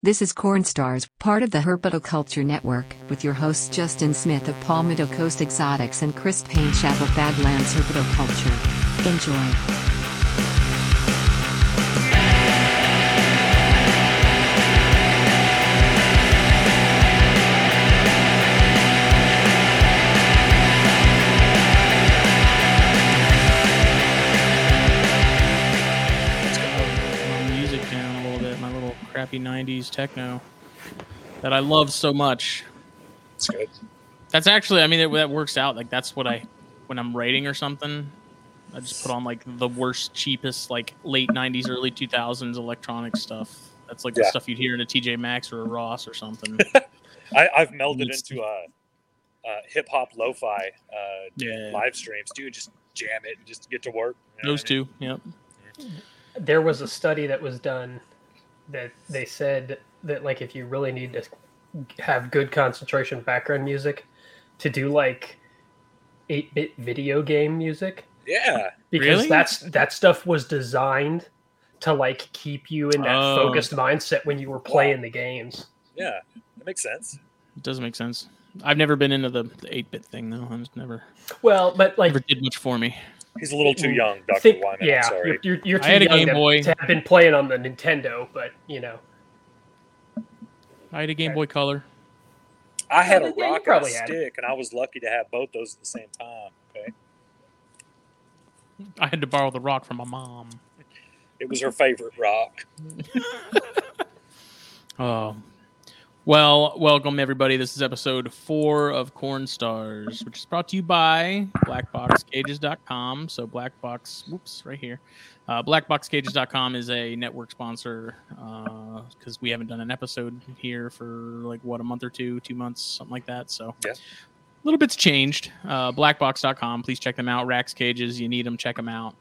This is Cornstars, part of the Herpetoculture Network, with your hosts Justin Smith of Palmetto Coast Exotics and Chris Painchap of Badlands Herpetoculture. Enjoy. Little crappy '90s techno that I love so much. It's good. That's actually, I mean, it, that works out. Like that's what I, when I'm writing or something, I just put on like the worst, cheapest, like late '90s, early 2000s electronic stuff. That's like the stuff you'd hear in a TJ Maxx or a Ross or something. I, I've melded It's- into a, uh hip hop lo-fi uh, yeah, live streams. Dude, just jam it and just get to work. you know those I mean? two. Yep. there was a study that was done that they said that like if you really need to have good concentration background music to do like 8-bit video game music Yeah, because Really? that's that stuff was designed to like keep you in that Oh. focused mindset when you were playing the games yeah, that makes sense. It does make sense. I've never been into the, the 8-bit thing though. I just never, well but like never did much for me. He's a little too young, Doctor think, Wyman. yeah I'm sorry. you're, you're, you're I too had a young Game to, Boy. to have been playing on the nintendo but you know I had a Game Boy Color. I had a Yeah, rock and a probably had it. stick, and I was lucky to have both those at the same time. Okay, I had to borrow the rock from my mom. it was her favorite rock. Oh. Well, welcome everybody. This is episode four of Corn Stars, which is brought to you by blackboxcages.com. So Blackbox, whoops, right here. Uh, blackboxcages.com is a network sponsor because we haven't done an episode here for like what a month or two, two months, something like that. So Yeah. a little bit's changed. Uh, blackbox.com. Please check them out. Rax Cages, you need them. Check them out.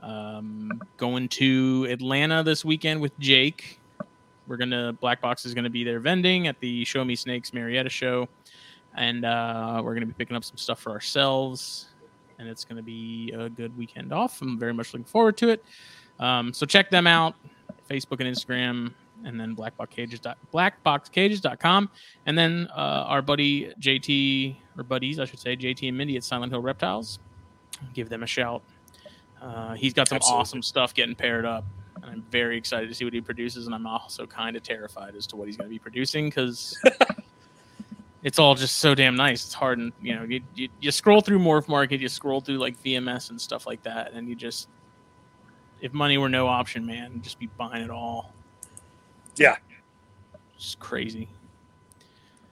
Um, going to Atlanta this weekend with Jake. We're gonna Black Box is gonna be there vending at the Show Me Snakes Marietta show, and uh, we're gonna be picking up some stuff for ourselves, and it's gonna be a good weekend off. I'm very much looking forward to it. Um, so check them out, Facebook and Instagram, and then blackboxcages blackboxcages.com, and then uh, our buddy JT or buddies, I should say, JT and Mindy at Silent Hill Reptiles. Give them a shout. Uh, he's got some Absolutely. awesome stuff getting paired up I'm very excited to see what he produces. And I'm also kind of terrified as to what he's going to be producing because it's all just so damn nice. It's hard, and you know, you, you, you scroll through Morph Market, you scroll through like VMS and stuff like that, and you just, if money were no option, man, just be buying it all. Yeah, It's crazy.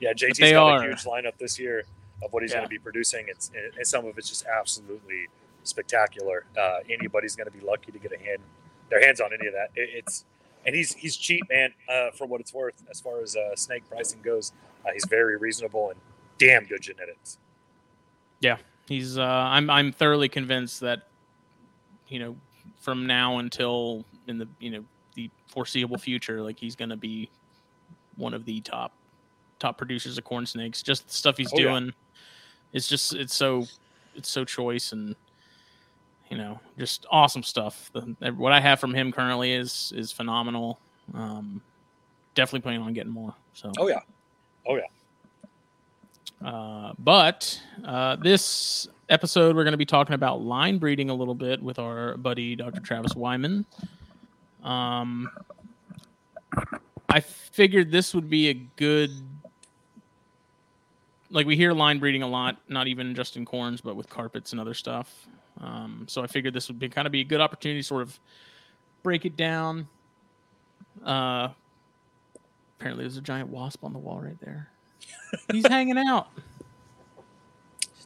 yeah. JT's they got are. a huge lineup this year of what he's Yeah. going to be producing. It's and, and some of it's just absolutely spectacular. Uh, anybody's going to be lucky to get a hand, their hands on any of that. It, it's and he's he's cheap, man, uh, for what it's worth as far as uh, snake pricing goes. Uh, he's very reasonable and damn good genetics. Yeah, he's, uh, I'm, I'm thoroughly convinced that, you know, from now until in the, you know, the foreseeable future, like he's going to be one of the top, top producers of corn snakes. Just the stuff he's Oh, yeah. doing, it's just, it's so, it's so choice and, you know, just awesome stuff. The, what I have from him currently is, is phenomenal. Um, definitely planning on getting more. So. Oh yeah, oh yeah. Uh, but uh, this episode, we're going to be talking about line breeding a little bit with our buddy Dr. Travis Wyman. Um, I figured this would be a good, like we hear line breeding a lot, not even just in corns, but with carpets and other stuff. Um, so I figured this would be kind of be a good opportunity to sort of break it down. Uh, apparently, there's a giant wasp on the wall right there. He's hanging out.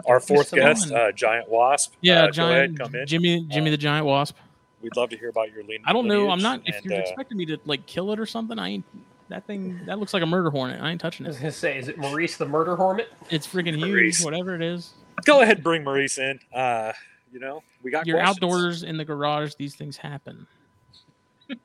Our fourth Mr. guest, Lawman. uh, Giant Wasp. Yeah, uh, Go giant ahead, come in. Jimmy, Jimmy Uh, the giant wasp. We'd love to hear about your lean. I don't know. I'm not. If and, you're uh, expecting me to like kill it or something, I ain't. That thing that looks like a murder hornet. I ain't touching i was it. gonna say is it maurice the murder hornet It's freaking huge. Maurice. Whatever it is. go ahead, bring Maurice in. Uh, you know, we got You're questions. outdoors in the garage. These things happen.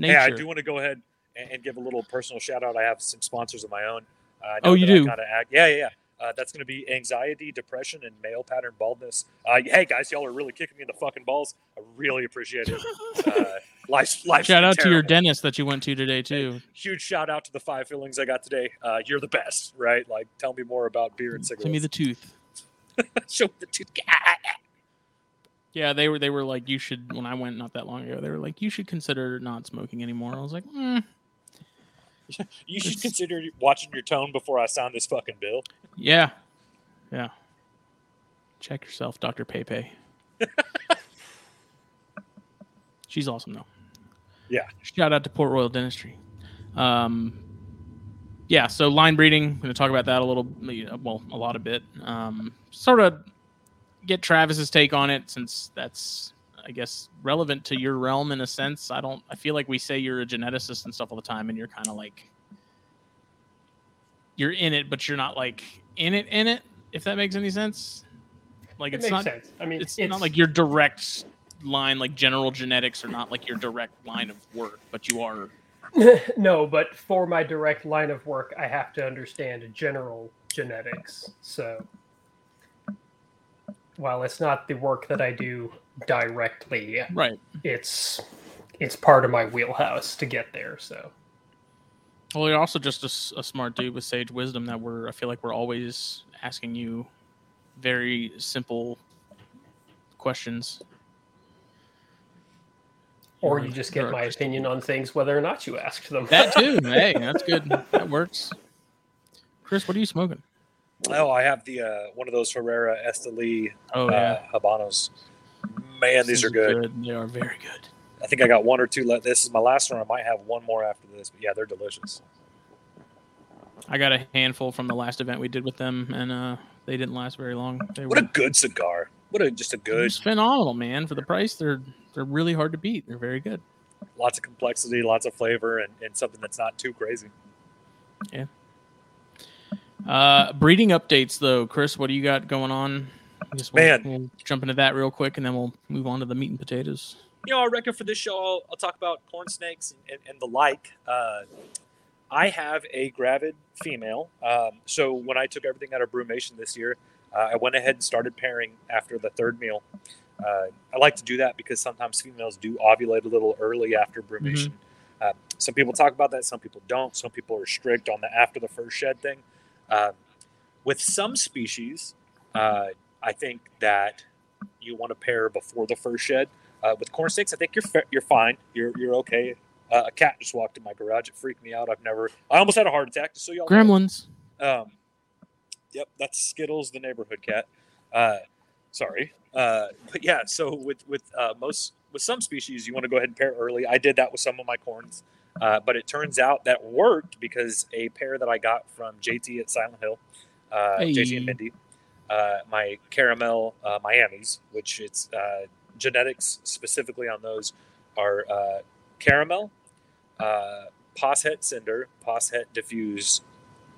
Hey, I do want to go ahead and, and give a little personal shout out. I have some sponsors of my own. Uh, Oh, you do? act, yeah, yeah, yeah. Uh, that's going to be anxiety, depression, and male pattern baldness. Uh, hey, guys, y'all are really kicking me in the fucking balls. I really appreciate it. Uh, Life, life. Shout out to your dentist that you went to today too. Huge shout out to the five fillings I got today. Uh, you're the best, right? Like, tell me more about beer and cigarettes. Send me the tooth. Show the tooth. Yeah, they were they were like you should when I went not that long ago. They were like you should consider not smoking anymore. I was like, mm, You should It's- consider watching your tone before I sign this fucking bill. yeah, yeah. Check yourself, Doctor Pepe. She's awesome though. Yeah. Shout out to Port Royal Dentistry. Um, yeah, so line breeding. I'm Going to talk about that a little, well, a lot of bit. Um, sort of get Travis's take on it since that's, I guess, relevant to your realm in a sense. I don't. I feel like we say you're a geneticist and stuff all the time, and you're kind of like you're in it, but you're not like in it in it. If that makes any sense. Like It it's makes not. sense. I mean, It's, not like your direct line, like general genetics, or not like your direct line of work, but you are. no, but for my direct line of work, I have to understand general genetics. So while it's not the work that I do directly, Right. it's it's part of my wheelhouse to get there. So Well, you're also just a smart dude with sage wisdom that we're. I feel like we're always asking you very simple questions. Or You're you a- just get my opinion on things whether or not you asked them. That too. hey, that's good. That works. Chris, what are you smoking? Oh, I have the uh, one of those Herrera Esteli Oh uh, Habanos. Man, these are good. They are very good. I think I got one or two left. This is my last one. I might have one more after this, but yeah, they're delicious. I got a handful from the last event we did with them, and uh, they didn't last very long. They What a good cigar. What a just a good. it's phenomenal, man. For the price, they're they're really hard to beat. They're very good. Lots of complexity, lots of flavor, and, and something that's not too crazy. Yeah. Uh, breeding updates, though, Chris. What do you got going on? Guess we'll, Man. we'll jump into that real quick, and then we'll move on to the meat and potatoes. you know, I reckon for this show, I'll, I'll talk about corn snakes and, and, and the like. Uh, I have a gravid female. Um, so when I took everything out of brumation this year, uh, I went ahead and started pairing after the third meal. Uh, I like to do that because sometimes females do ovulate a little early after brumation. Uh, some people talk about that, some people don't. Some people are strict on the after the first shed thing. Um, with some species, uh, I think that you want to pair before the first shed. Uh, with corn snakes, I think you're fa- you're fine. You're you're okay. Uh, a cat just walked in my garage. It freaked me out. I've never. I almost had a heart attack. So y'all. Gremlins. Um, yep, that's Skittles, the neighborhood cat. Sorry, uh, but yeah. So with with uh, most with some species, you want to go ahead and pair early. I did that with some of my corns, uh, but it turns out that worked because a pair that I got from JT at Silent Hill, uh, JT and Mindy, uh, my caramel uh, Miami's, which it's uh, genetics specifically on those are uh, caramel, uh, pos het Cinder, pos het Diffuse,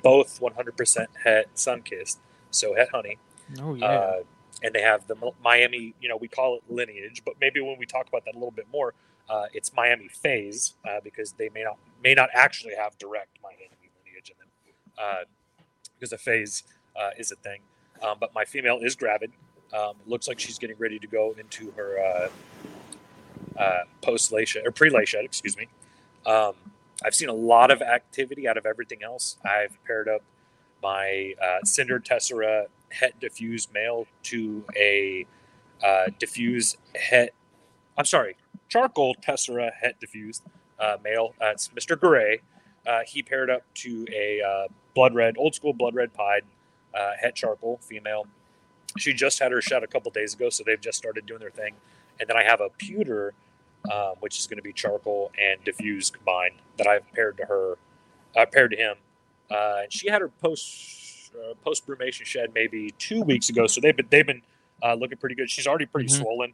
both 100% het sunkist, so het honey. Oh yeah. Uh, and they have the Miami, you know, we call it lineage, but maybe when we talk about that a little bit more, uh, it's Miami phase uh, because they may not may not actually have direct Miami lineage in them uh, because a phase uh, is a thing. Um, but my female is gravid. Um, looks like she's getting ready to go into her uh, uh, post shed or pre shed, excuse me. Um, I've seen a lot of activity out of everything else. I've paired up my uh, Cinder Tessera het diffuse male to a uh, diffuse het. I'm sorry, charcoal Tessera het diffused uh, male. Uh, it's Mr. Gray. Uh, he paired up to a uh, blood red, old school blood red pied uh, het charcoal female. She just had her shot a couple days ago, so they've just started doing their thing. And then I have a pewter, um, which is going to be charcoal and diffuse combined that I've paired to her, paired to him. And she had her post uh, post brumation shed maybe two weeks ago, so they've been they've been uh, looking pretty good. She's already pretty Mhm. swollen.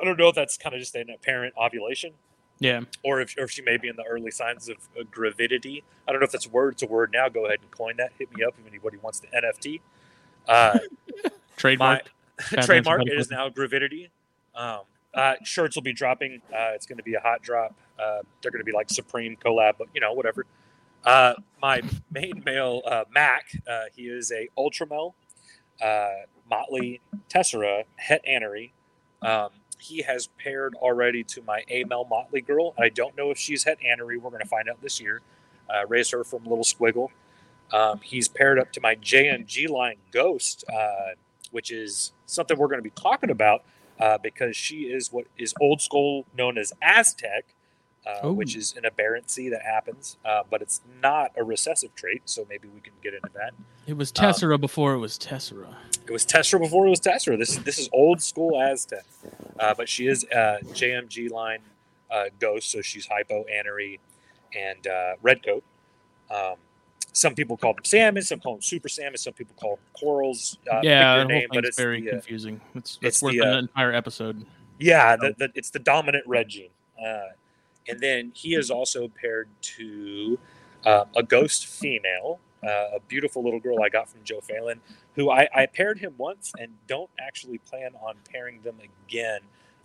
I don't know if that's kind of just an apparent ovulation, yeah. or if, or if she may be in the early signs of uh, gravidity. I don't know if that's a word. It's a word now. Go ahead and coin that. Hit me up if anybody wants the NFT. Uh, Trademark. Trademark Herpetic is now gravidity. Um, uh, shirts will be dropping. Uh, it's going to be a hot drop. Uh, they're going to be like Supreme collab, but you know whatever. Uh, my main male uh, Mac, uh, he is a Ultramel, uh, Motley Tessera Het Anery. Um, he has paired already to my Amel Motley girl. I don't know if she's het Anery. We're going to find out this year. Uh, raise her from Little Squiggle. Um, he's paired up to my JMG line Ghost, uh, which is something we're going to be talking about because she is what is old school known as Aztec, uh, which is an aberrancy that happens, uh, but it's not a recessive trait. So maybe we can get into that. It was Tessera um, before it was Tessera. It was Tessera before it was Tessera. This is this is old school Aztec, uh, but she is uh, JMG line uh, ghost, so she's hypo, Anery, and uh, redcoat. Um, some people call them salmon, some call them super salmon, some people call them corals. Uh, yeah, the name, but it's very the, confusing. It's, it's, it's worth the, an entire episode. Yeah, the, the, it's the dominant red gene. Uh, and then he is also paired to uh, a ghost female, uh, a beautiful little girl I got from Joe Phelan, who I, I, paired him once and don't actually plan on pairing them again.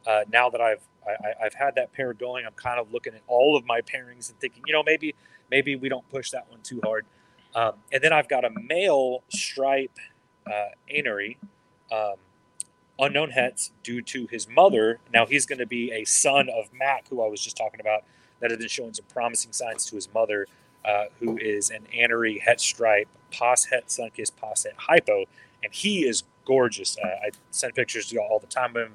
Uh, now that I've I, have had that pair going, I'm kind of looking at all of my pairings and thinking, you know, maybe maybe we don't push that one too hard. Um, and then I've got a male stripe uh, anery, um, unknown hets due to his mother. Now he's going to be a son of Mac, who I was just talking about, that has been showing some promising signs to his mother, uh, who is an anery het stripe, pos het sunkist, pos het hypo, and he is gorgeous. Uh, I send pictures to you all the time of him.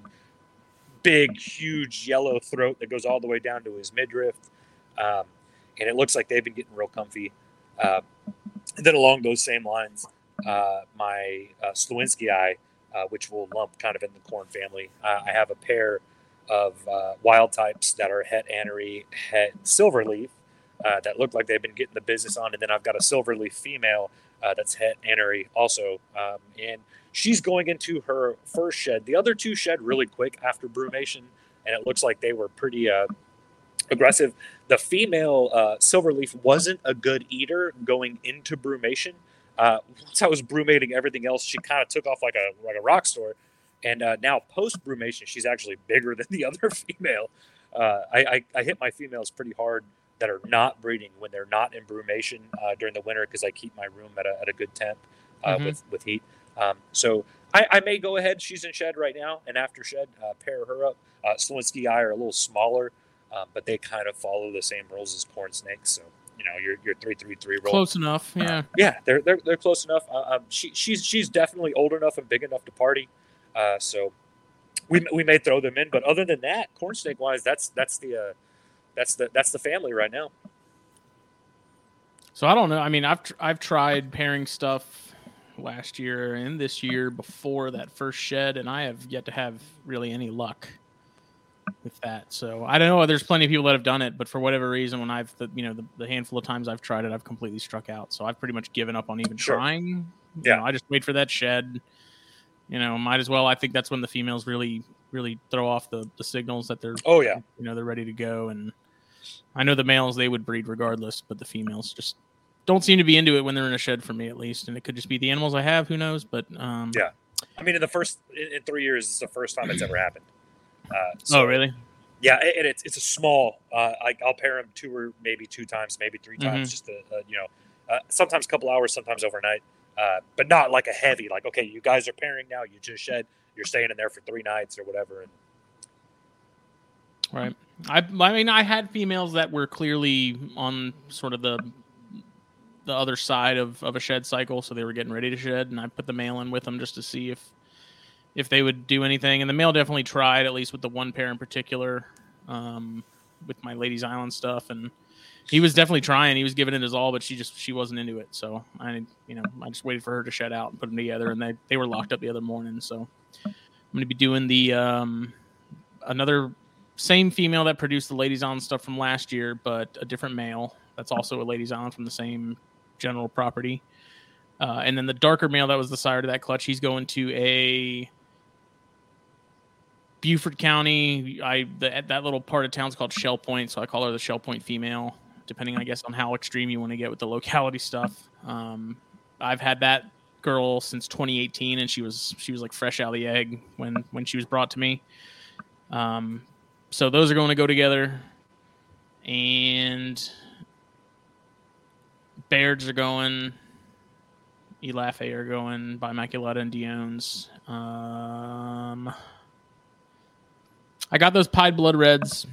Big, huge yellow throat that goes all the way down to his midriff. Um, and it looks like they've been getting real comfy. Uh, and then along those same lines, uh, my uh, slowinskii, uh, which will lump kind of in the corn family, uh, I have a pair of uh, wild types that are het anery, het silverleaf, uh, that look like they've been getting the business on. And then I've got a silverleaf female uh, that's het anery also. Um, and she's going into her first shed. The other two shed really quick after brumation, and it looks like they were pretty aggressive. The female uh, silverleaf wasn't a good eater going into brumation. Uh, once I was brumating everything else, she kind of took off like a like a rock star. And uh, now post brumation, she's actually bigger than the other female. Uh, I, I, I, hit my females pretty hard that are not breeding when they're not in brumation uh, during the winter because I keep my room at a, at a good temp uh, mm-hmm. with with heat. Um, so I, I, may go ahead. She's in shed right now, and after shed, pair her up. Uh, slowinskii are a little smaller um, but they kind of follow the same rules as corn snakes. So you know, your your three three three roll. Close enough, yeah. Uh, yeah, they're they're they're close enough. Uh, um, she she's she's definitely old enough and big enough to party. Uh, so we we may throw them in, but other than that, corn snake wise, that's that's the uh, that's the that's the family right now. So I don't know. I mean, I've tr- I've tried pairing stuff last year and this year before that first shed, and I have yet to have really any luck with that. So I don't know. There's plenty of people that have done it, but for whatever reason, when I've the, you know the, the handful of times I've tried it, I've completely struck out. So I've pretty much given up on even sure. trying. You yeah, know, I just wait for that shed. You know, might as well. I think that's when the females really really throw off the the signals that they're oh yeah you know they're ready to go. And I know the males they would breed regardless, but the females just don't seem to be into it when they're in a shed for me at least. And it could just be the animals I have. Who knows? But um, yeah. I mean, in the first in, in three years, it's the first time it's ever happened. Uh, so, oh, really? Yeah, and it's it's a small. Uh, I, will pair them two or maybe two times, maybe three times, mm-hmm. just to uh, you know, uh, sometimes a couple hours, sometimes overnight, uh, but not like a heavy. Like, okay, you guys are pairing now. You just shed. You're staying in there for three nights or whatever. And right. I I mean, I had females that were clearly on sort of the the other side of, of a shed cycle, so they were getting ready to shed, and I put the male in with them just to see if if they would do anything. And the male definitely tried, at least with the one pair in particular, um, with my Ladies Island stuff, and he was definitely trying. He was giving it his all, but she just she wasn't into it. So I, you know, I just waited for her to shut out and put them together, and they they were locked up the other morning. So I'm going to be doing the um, another same female that produced the Ladies Island stuff from last year, but a different male. That's also a Ladies Island from the same general property. Uh, and then the darker male that was the sire to that clutch, he's going to a Beaufort County. I the, that little part of town is called Shell Point, so I call her the Shell Point female. Depending, I guess, on how extreme you want to get with the locality stuff. Um, I've had that girl since 2018, and she was she was like fresh out of the egg when when she was brought to me. Um, so those are going to go together, and Bairds are going. Elaphe are going bimaculata and Dion's. Um, I got those pied blood reds,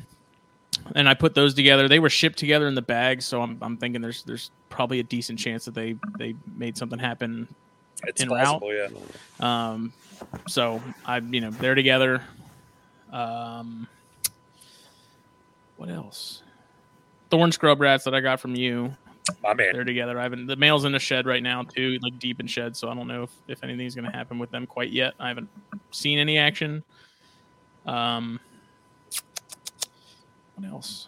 and I put those together. They were shipped together in the bag, so I'm, I'm thinking there's there's probably a decent chance that they they made something happen. It's En possible, yeah. Um, so I you know they're together. Um, what else? Thorn scrub rats that I got from you. My man. They're together. I haven't. The male's in the shed right now too, like deep in shed. So I don't know if, if anything's going to happen with them quite yet. I haven't seen any action. Um, what else?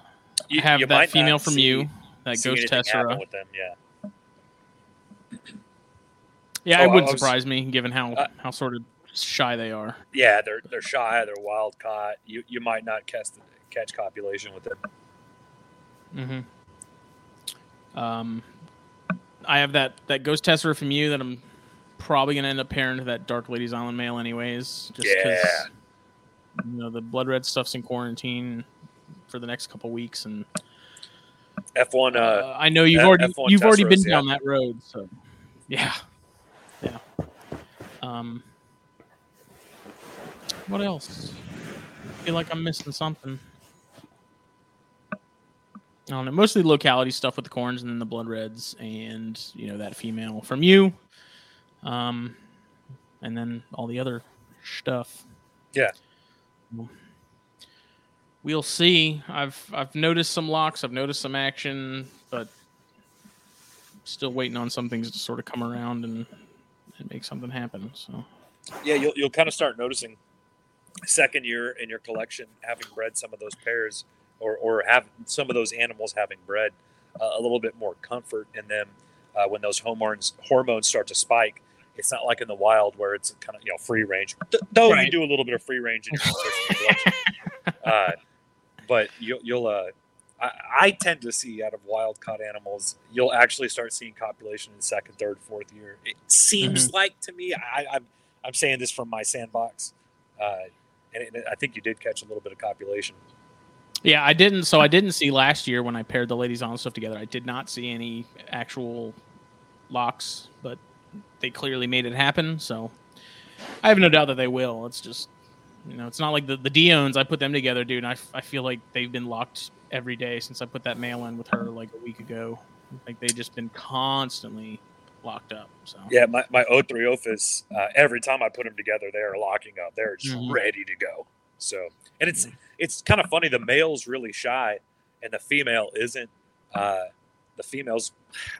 You, I have you that female from see- you, that see ghost anything tessera. with them. Yeah. Yeah, Oh, it I would was- surprise me given how Uh, how sort of shy they are. Yeah, they're they're shy. They're wild caught. You you might not catch the, catch copulation with them. Mm-hmm. Um, I have that that ghost tessera from you that I'm probably gonna end up pairing to that Dark Ladies Island male, anyways. Just Yeah. you know the blood red stuff's in quarantine for the next couple weeks, and F one. Uh, uh, I know you've already F1 you've already been Tesseras, yeah. down that road, so yeah, yeah. Um, what else? I feel like I'm missing something. I don't know. Mostly locality stuff with the corns and then the blood reds and you know that female from you, um, and then all the other stuff. Yeah. We'll see. I've I've noticed some locks. I've noticed some action, but still waiting on some things to sort of come around and, and make something happen. So yeah, you'll you'll kind of start noticing second year in your collection having bred some of those pairs or or have some of those animals having bred uh, a little bit more comfort in them uh, when those hormones hormones start to spike. It's not like in the wild where it's kind of you know free range. Th- Though you do a little bit of free range in your collection. uh, but you'll, you'll uh, I, I tend to see out of wild caught animals, you'll actually start seeing copulation in second, third, fourth year. It seems like to me. I, I'm I'm saying this from my sandbox, uh, and it, I think you did catch a little bit of copulation. yeah, I didn't. So I didn't see last year when I paired the ladies on stuff together. I did not see any actual locks, but they clearly made it happen. So I have no doubt that they will. It's just you know, it's not like the the Diones. I put them together, dude. And I, I feel like they've been locked every day since I put that mail in with her like a week ago. Like they've just been constantly locked up. So Yeah, my my O3 Ophis, uh, every time I put them together, they are locking up. They're just Mhm. ready to go. So, and it's it's kind of funny. The male's really shy, and the female isn't. Uh, the female's,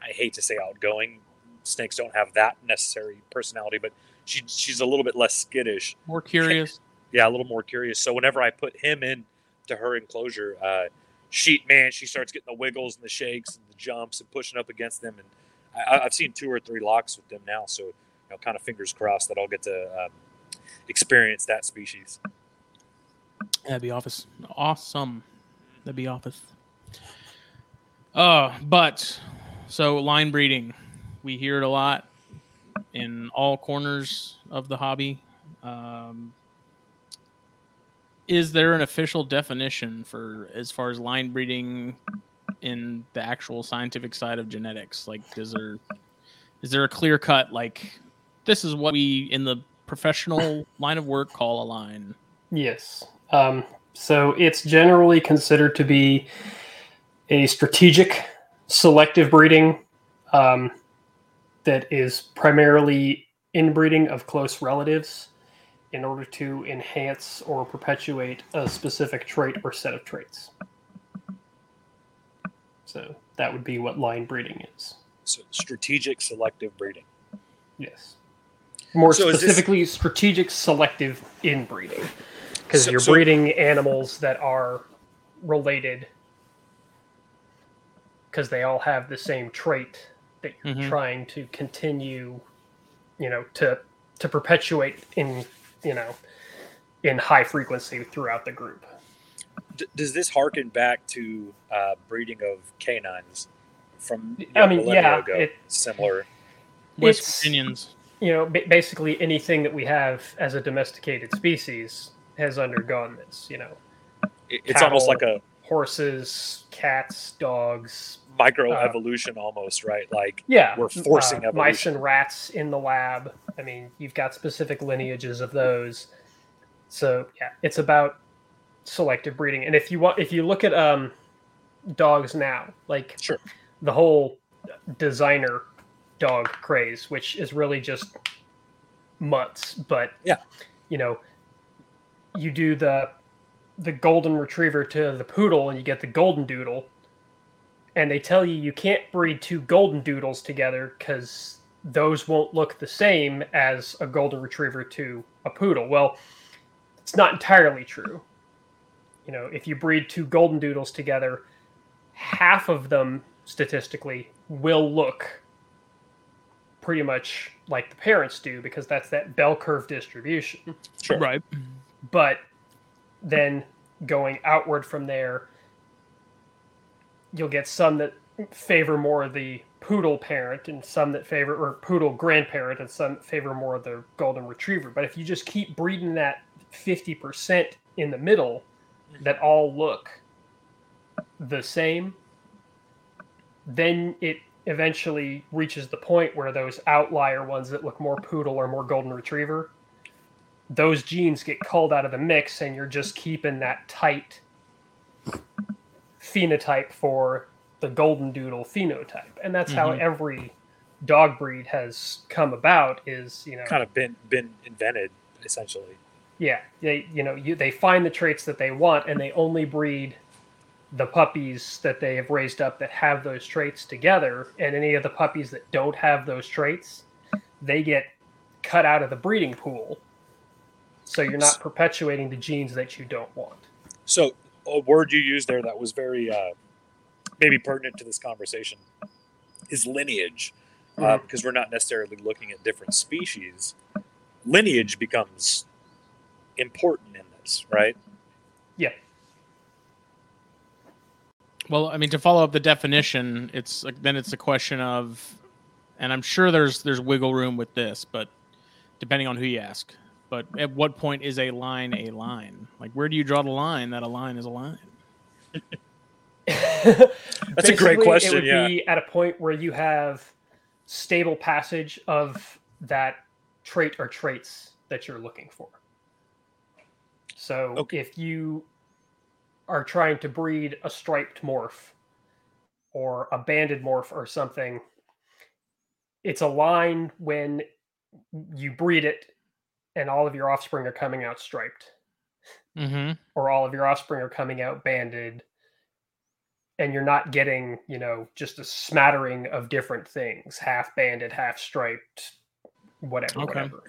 I hate to say outgoing. Snakes don't have that necessary personality, but she she's a little bit less skittish. more curious. Yeah, a little more curious. So whenever I put him in to her enclosure, uh, she man, she starts getting the wiggles and the shakes and the jumps and pushing up against them. And I, I've seen two or three locks with them now. So you know, kind of fingers crossed that I'll get to um, experience that species. That'd be office. Awesome. That'd be office. Uh, but so line breeding, we hear it a lot in all corners of the hobby. Um, is there an official definition for as far as line breeding in the actual scientific side of genetics? Like, is there is there a clear cut like this is what we in the professional line of work call a line? Yes. Um, so it's generally considered to be a strategic selective breeding um, that is primarily inbreeding of close relatives in order to enhance or perpetuate a specific trait or set of traits. So that would be what line breeding is. So strategic selective breeding. Yes. More So is this- specifically, strategic selective inbreeding. Because So- you're so- breeding animals that are related because they all have the same trait that you're Mhm. trying to continue, you know, to to perpetuate in, you know, in high frequency throughout the group. D- does this harken back to uh, breeding of canines from you I mean, yeah, ago? it- Similar. West It's- Virginians. You know, ba- basically anything that we have as a domesticated species has undergone this. You know, It- It's almost like a horses, cats, dogs, micro Uh, evolution, almost right? Like Yeah, We're forcing uh, mice and rats in the lab. I mean, you've got specific lineages of those. So yeah, it's about selective breeding. And if you want, if you look at um, dogs now, like Sure. the whole designer dog craze, which is really just mutts, but Yeah. you know, you do the the golden retriever to the poodle, and you get the golden doodle, and they tell you you can't breed two golden doodles together because those won't look the same as a golden retriever to a poodle. Well, it's not entirely true. You know, if you breed two golden doodles together, half of them statistically will look pretty much like the parents do because that's that bell curve distribution. Sure. Right. But then going outward from there, you'll get some that favor more the poodle parent and some that favor or poodle grandparent and some favor more the golden retriever. But if you just keep breeding that 50% in the middle that all look the same, then it eventually reaches the point where those outlier ones that look more poodle or more golden retriever, those genes get culled out of the mix and you're just keeping that tight phenotype for the golden doodle phenotype. And that's how Mhm. every dog breed has come about is, you know, Kind of been been invented essentially. yeah, they you know, you they find the traits that they want and they only breed the puppies that they have raised up that have those traits together and any of the puppies that don't have those traits, they get cut out of the breeding pool. So you're not perpetuating the genes that you don't want. So a word you used there that was very uh, maybe pertinent to this conversation is lineage, uh, Mhm. because we're not necessarily looking at different species. Lineage becomes important in this, right? Yeah. Well, I mean, to follow up the definition, it's like then it's a question of, and I'm sure there's there's wiggle room with this, but depending on who you ask. But at what point is a line a line? Like, where do you draw the line that a line is a line? That's a great question, It would yeah. be at a point where you have stable passage of that trait or traits that you're looking for. So Okay. if you are trying to breed a striped morph or a banded morph or something, it's a line when you breed it and all of your offspring are coming out striped Mm-hmm. or all of your offspring are coming out banded and you're not getting you know just a smattering of different things half banded half striped whatever Okay. whatever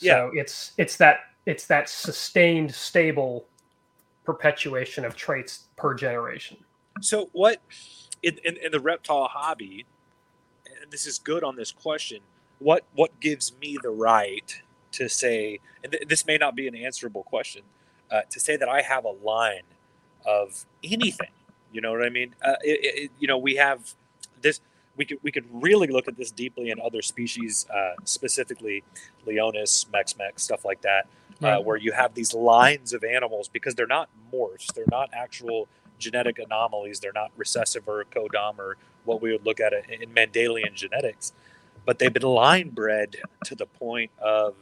Yeah. so it's it's that it's that sustained stable perpetuation of traits per generation So what in, in, in the reptile hobby, and this is good on this question, what what gives me the right to say, and th- this may not be an answerable question, uh, to say that I have a line of anything. You know what I mean? Uh, it, it, you know, we have this. We could we could really look at this deeply in other species, uh, specifically Leonis, Mex-Mex, stuff like that uh, where you have these lines of animals because they're not morphs, they're not actual genetic anomalies, they're not recessive or codom or what we would look at in in Mendelian genetics, but they've been line bred to the point of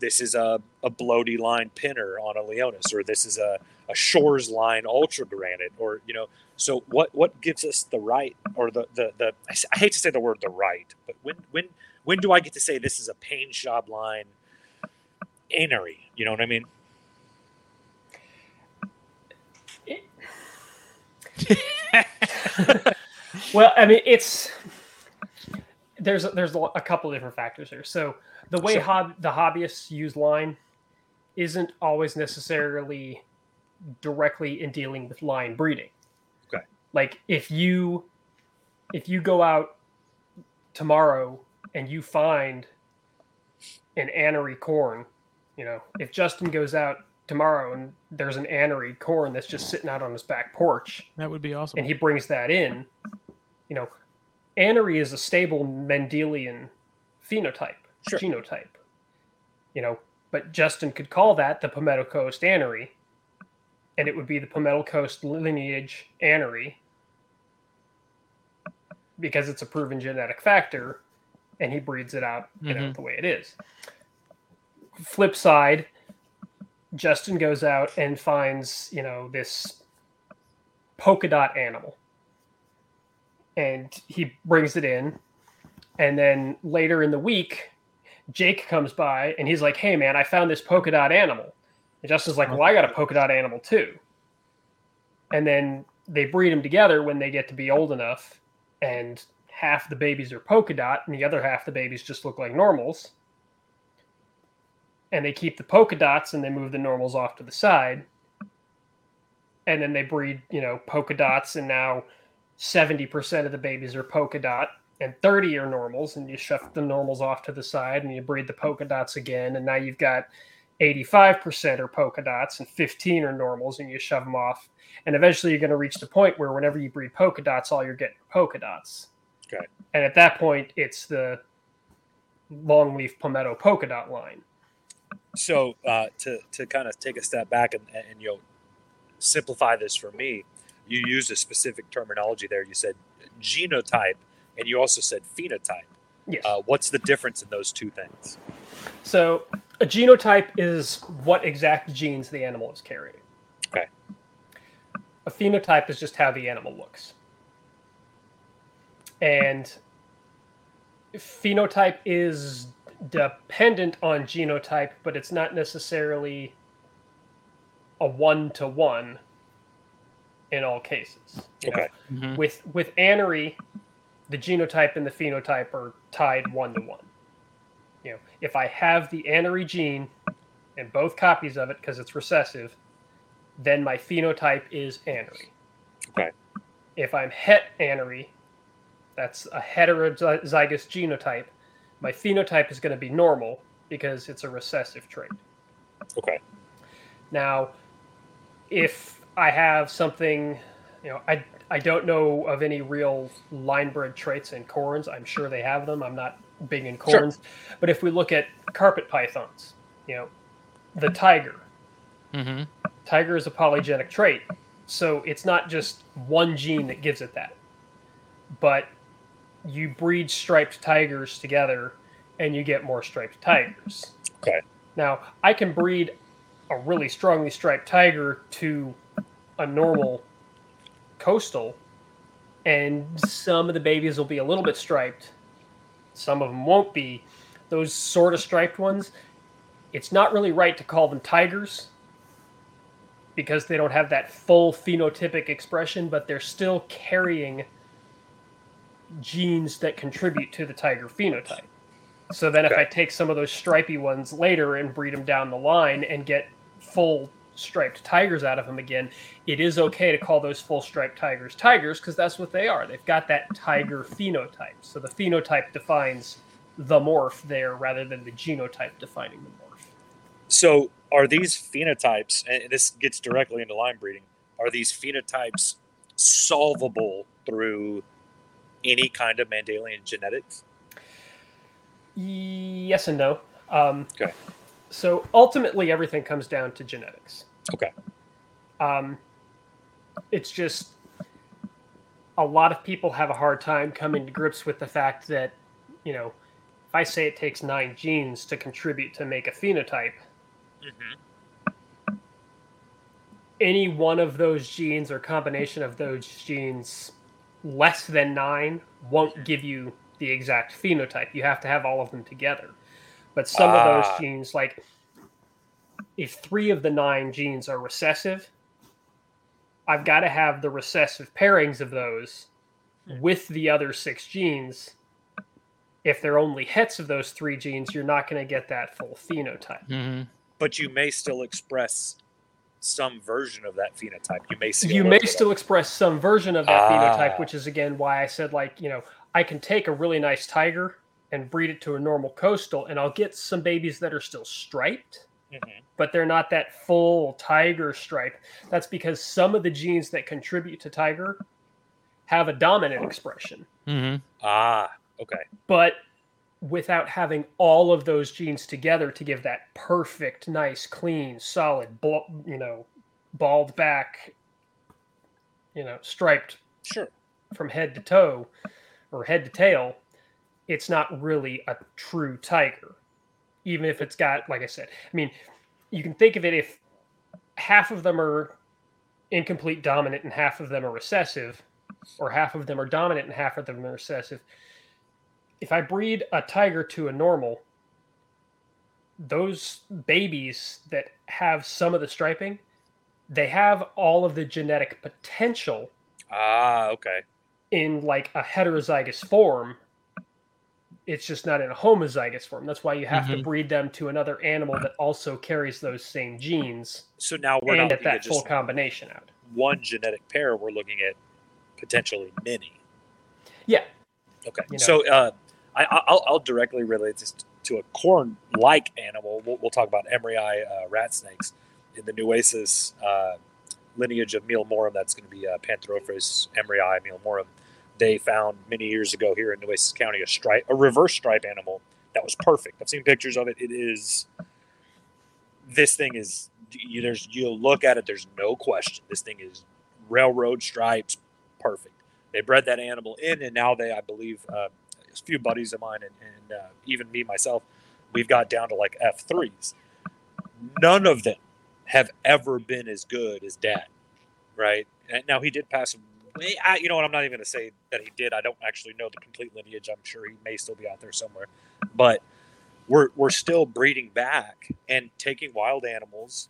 this is a, a bloaty line pinner on a Leonis, or this is a, a Shores line ultra granite, or you know. So what what gives us the right, or the the the I hate to say the word the right, but when when when do I get to say this is a pain shop line? anery. You know what I mean? well i mean it's there's a, there's a couple of different factors here so the way Sure. hob- the hobbyists use line isn't always necessarily directly in dealing with line breeding. Like if you if you go out tomorrow and you find an anery corn you know if justin goes out tomorrow and there's an anery corn that's just sitting out on his back porch That would be awesome. and he brings that in, you know, anery is a stable Mendelian phenotype, Sure. genotype. You know, but Justin could call that the Palmetto Coast anery, and it would be the Palmetto Coast lineage anery because it's a proven genetic factor, and he breeds it out, you know, Mhm. the way it is. Flip side, Justin goes out and finds, you know, this polka dot animal. And he brings it in. And then later in the week, Jake comes by and he's like, Hey man, I found this polka dot animal. And Justin's like, Well, I got a polka dot animal too. And then they breed them together when they get to be old enough. And half the babies are polka dot and the other half the babies just look like normals. And they keep the polka dots and they move the normals off to the side. And then they breed you know polka dots and now 70% of the babies are polka dot and 30 are normals. And you shift the normals off to the side and you breed the polka dots again. And now you've got 85% are polka dots and 15 are normals and you shove them off and eventually you're going to reach the point where whenever you breed polka dots all you're getting polka dots Okay. and at that point it's the longleaf palmetto polka dot line So uh, to to kind of take a step back and, and you know simplify this for me, you used a specific terminology there. You said genotype, and you also said phenotype. yes Uh, what's the difference in those two things? So a genotype is what exact genes the animal is carrying. Okay. A phenotype is just how the animal looks. And phenotype is dependent on genotype, but it's not necessarily a one to one in all cases. you know? Okay. Mhm. with with anery, the genotype and the phenotype are tied one to one. You know, if I have the anery gene and both copies of it because it's recessive, then my phenotype is anery. Okay. If I'm het anery, that's a heterozygous genotype. My phenotype is going to be normal because it's a recessive trait. Okay. Now, if I have something, you know, I I don't know of any real linebred traits in corns. I'm sure they have them. I'm not big in Sure. corns, but if we look at carpet pythons, you know, the tiger, Mhm. tiger is a polygenic trait, so it's not just one gene that gives it that, but you breed striped tigers together, and you get more striped tigers. Okay. Now, I can breed a really strongly striped tiger to a normal coastal, and some of the babies will be a little bit striped, some of them won't be. Those sort of striped ones, it's not really right to call them tigers because they don't have that full phenotypic expression, but they're still carrying genes that contribute to the tiger phenotype. So then, if I take some of those stripy ones later and breed them down the line and get full striped tigers out of them again, it is okay to call those full striped tigers tigers because that's what they are. They've got that tiger phenotype. So the phenotype defines the morph there rather than the genotype defining the morph. So are these phenotypes, and this gets directly into line breeding, are these phenotypes solvable through any kind of Mendelian genetics? Yes and no. Um, Okay. So ultimately, everything comes down to genetics. Okay. Um, it's just a lot of people have a hard time coming to grips with the fact that, you know, if I say it takes nine genes to contribute to make a phenotype, Mm-hmm. any one of those genes or combination of those genes less than nine won't give you the exact phenotype. You have to have all of them together. But some of Ah. those genes, like if three of the nine genes are recessive, I've got to have the recessive pairings of those with the other six genes. If they're only hets of those three genes, you're not going to get that full phenotype. Mhm. But you may still express some version of that phenotype. You may still you may at it. still express some version of that Ah. phenotype, which is again why I said like you know I can take a really nice tiger and breed it to a normal coastal, and I'll get some babies that are still striped, Mhm. but they're not that full tiger stripe. That's because some of the genes that contribute to tiger have a dominant expression, Mhm. Ah, okay. but without having all of those genes together to give that perfect, nice, clean, solid, bl- you know, bald back, you know, striped Sure. from head to toe or head to tail, it's not really a true tiger. Even if it's got, like I said, I mean, you can think of it if half of them are incomplete dominant and half of them are recessive, or half of them are dominant and half of them are recessive. If I breed a tiger to a normal, those babies that have some of the striping, they have all of the genetic potential Ah, okay. in like a heterozygous form. It's just not in a homozygous form. That's why you have to Mhm. breed them to another animal that also carries those same genes So now we're not get at that full combination out. one genetic pair. We're looking at potentially many. Yeah. Okay. You know. So uh, I, I'll, I'll directly relate this to a corn-like animal. We'll, we'll talk about emoryi uh, rat snakes in the Nueces uh, lineage of Meahllmorum. That's going to be uh, Pantherophis emoryi Meahllmorum. They found many years ago here in Nueces County a stripe, a reverse stripe animal that was perfect. I've seen pictures of it. It is. This thing is. You, there's you look at it. There's no question. This thing is railroad stripes, perfect. They bred that animal in, and now they, I believe, uh, a few buddies of mine and, and uh, even me myself, we've got down to like F threes. None of them have ever been as good as Dad, right? And now he did pass. I, you know what? I'm not even going to say that he did. I don't actually know the complete lineage. I'm sure he may still be out there somewhere, but we're we're still breeding back and taking wild animals,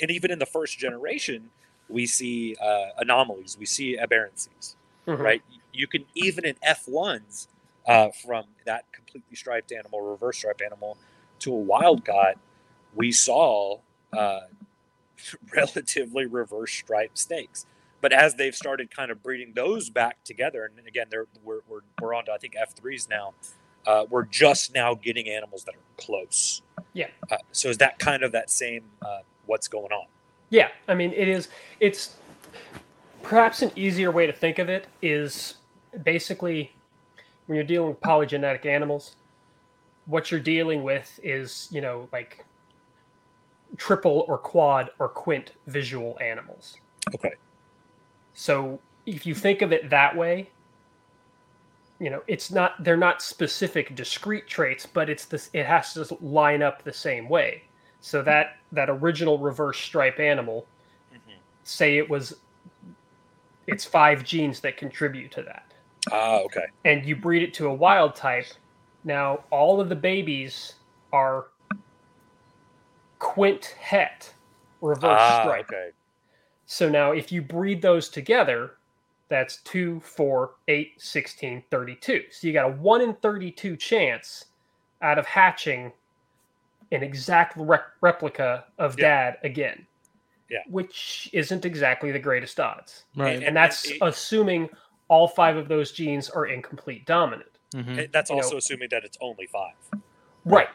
and even in the first generation, we see uh, anomalies. We see aberrancies Mhm. right? You can even in F1s uh, from that completely striped animal, reverse striped animal, to a wild caught, we saw uh, relatively reverse striped snakes. But as they've started kind of breeding those back together, and again, they're, we're, we're, we're on to, I think, F3s now, uh, we're just now getting animals that are close. Yeah. Uh, so is that kind of that same uh, what's going on? Yeah, I mean, it is. It's perhaps an easier way to think of it is basically when you're dealing with polygenetic animals, what you're dealing with is you know like triple or quad or quint visual animals. Okay. So if you think of it that way, you know, it's not they're not specific discrete traits, but it's this it has to line up the same way. So that that original reverse stripe animal, say it was it's five genes that contribute to that. Ah, okay. And you breed it to a wild type. Now all of the babies are quint het reverse Ah, stripe. okay. So now if you breed those together, that's 2, 4, 8, 16, 32. So you got a 1 in 32 chance out of hatching an exact re- replica of Yeah. dad again. Yeah. Which isn't exactly the greatest odds. Right. And- And that's it- assuming all five of those genes are incomplete dominant. Mhm. And that's You know- also assuming that it's only five. Right.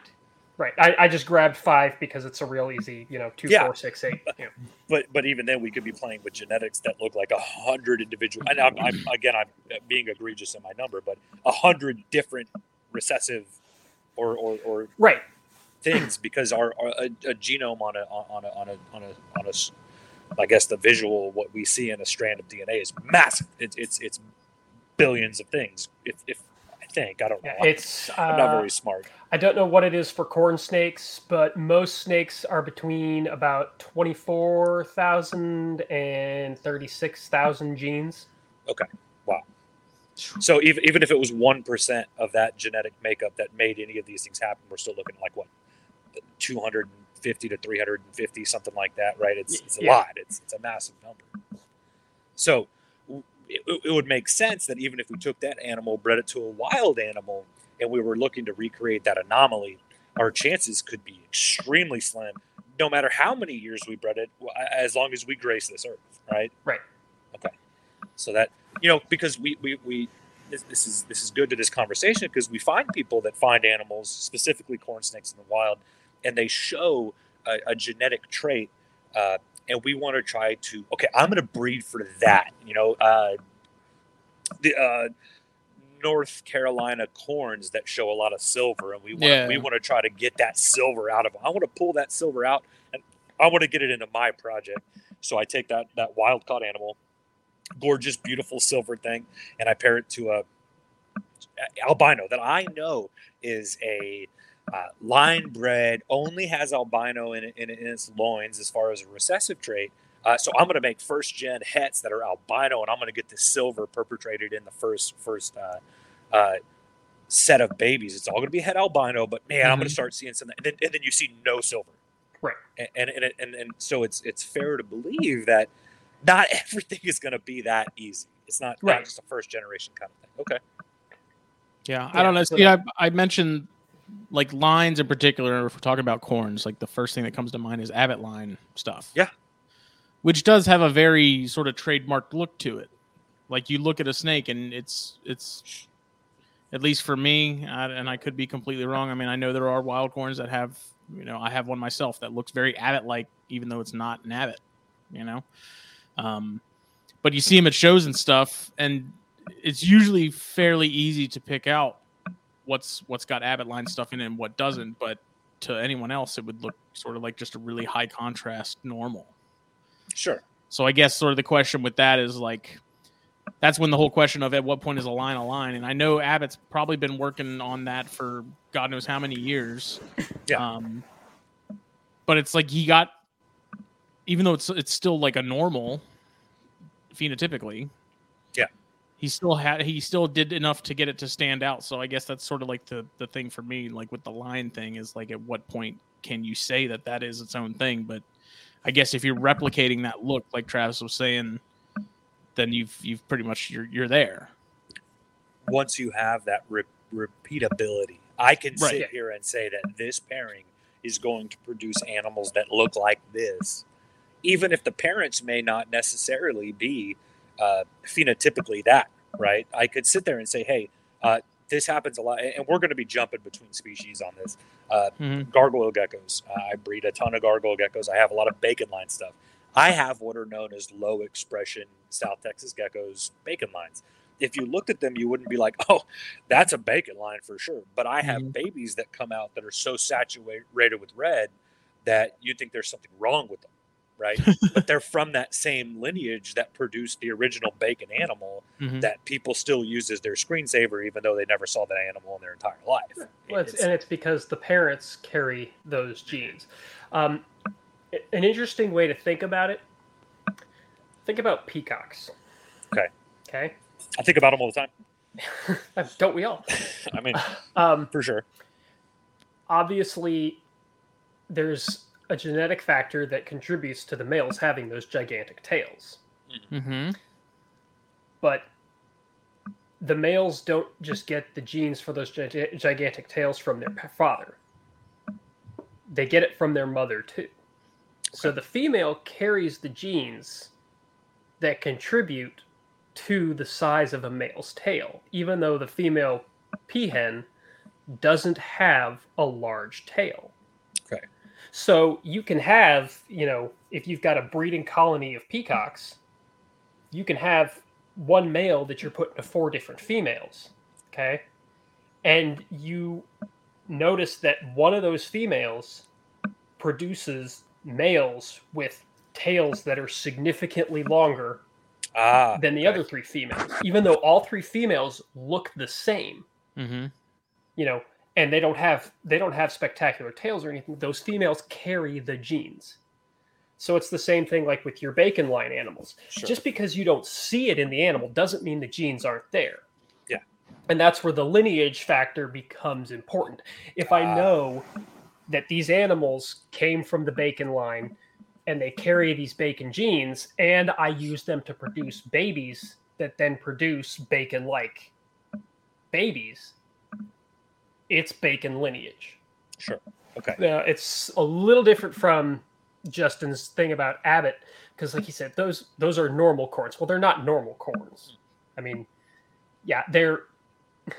Right. I, I just grabbed five because it's a real easy, you know, two, Yeah. four, six, eight. Know. But but even then, we could be playing with genetics that look like a hundred individual. And I'm, I'm again, I'm being egregious in my number, but a hundred different recessive or or, or Right. things because our, our a, a genome on a on a on a on a on a I guess the visual what we see in a strand of DNA is massive. It's it's it's billions of things. If if think I don't know. It's I'm not uh, very smart. I don't know what it is for corn snakes, but most snakes are between about 24,000 and 36,000 genes. Okay. Wow. So even even if it was one percent of that genetic makeup that made any of these things happen, we're still looking at like what two hundred and fifty to three hundred and fifty, something like that, right? It's it's a Yeah. lot. It's it's a massive number. So it, it would make sense that even if we took that animal, bred it to a wild animal, and we were looking to recreate that anomaly, our chances could be extremely slim. No matter how many years we bred it, as long as we grace this earth, right? Right. Okay. So that you know, because we we, we this, this is this is good to this conversation because we find people that find animals, specifically corn snakes in the wild, and they show a, a genetic trait, uh, and we want to try to okay, I'm going to breed for that. You know, uh, the uh, North Carolina corns that show a lot of silver, and we want Yeah. we want to try to get that silver out of them. I want to pull that silver out, and I want to get it into my project. So I take that that wild caught animal, gorgeous, beautiful silver thing, and I pair it to a albino that I know is a uh, line bred, only has albino in, in, in its loins as far as a recessive trait. Uh, so I'm going to make first gen hets that are albino, and I'm going to get the silver perpetrated in the first first uh, uh, set of babies. It's all going to be het albino, but man, mm-hmm. I'm going to start seeing some, and then, and then you see no silver, right? And and, and and and so it's it's fair to believe that not everything is going to be that easy. It's not, right. not just a first generation kind of thing. Okay. Yeah, I don't know. See, I, I mentioned like lines in particular. If we're talking about corns, like the first thing that comes to mind is Abbott line stuff. Yeah, which does have a very sort of trademarked look to it. Like you look at a snake, and it's it's at least for me, and I could be completely wrong. I mean, I know there are wild corns that have, you know, I have one myself that looks very Abbott like, even though it's not an Abbott, you know. Um, but you see them at shows and stuff, and it's usually fairly easy to pick out what's what's got Abbott line stuff in it and what doesn't. But to anyone else, it would look sort of like just a really high contrast normal. Sure. So I guess sort of the question with that is like, that's when the whole question of at what point is a line a line, and I know Abbott's probably been working on that for God knows how many years. Yeah. Um, but it's like he got, even though it's it's still like a normal phenotypically. He still had he still did enough to get it to stand out. So I guess that's sort of like the the thing for me, like with the line thing, is like at what point can you say that that is its own thing? But I guess if you're replicating that look, like Travis was saying, then you've you've pretty much you're you're there. Once you have that re- repeatability, I can right. sit here and say that this pairing is going to produce animals that look like this, even if the parents may not necessarily be uh, phenotypically that, right? I could sit there and say, hey, uh, this happens a lot, and we're going to be jumping between species on this. Uh, mm-hmm. Gargoyle geckos. Uh, I breed a ton of gargoyle geckos. I have a lot of bacon line stuff. I have what are known as low expression South Texas geckos bacon lines. If you looked at them, you wouldn't be like, oh, that's a bacon line for sure. But I have mm-hmm. babies that come out that are so saturated with red that you think there's something wrong with them right? but they're from that same lineage that produced the original bacon animal mm-hmm. that people still use as their screensaver, even though they never saw that animal in their entire life. Well, it's, it's, and it's because the parents carry those genes. Um, an interesting way to think about it think about peacocks. Okay. Okay. I think about them all the time. Don't we all? I mean, um, for sure. Obviously, there's a genetic factor that contributes to the males having those gigantic tails. Mm-hmm. But the males don't just get the genes for those gigantic tails from their father. They get it from their mother too. So the female carries the genes that contribute to the size of a male's tail, even though the female peahen doesn't have a large tail. So you can have, you know, if you've got a breeding colony of peacocks, you can have one male that you're putting to four different females. Okay. And you notice that one of those females produces males with tails that are significantly longer ah, than the okay. other three females, even though all three females look the same. Mm-hmm. You know, and they don't have they don't have spectacular tails or anything those females carry the genes. So it's the same thing like with your bacon line animals. Sure. just because you don't see it in the animal doesn't mean the genes aren't there. Yeah. And that's where the lineage factor becomes important. If i ah. know that these animals came from the bacon line and they carry these bacon genes and i use them to produce babies that then produce bacon like babies it's bacon lineage. Sure. Okay. Now it's a little different from Justin's thing about Abbott because, like he said, those those are normal corns. Well, they're not normal corns. I mean, yeah, they're they're,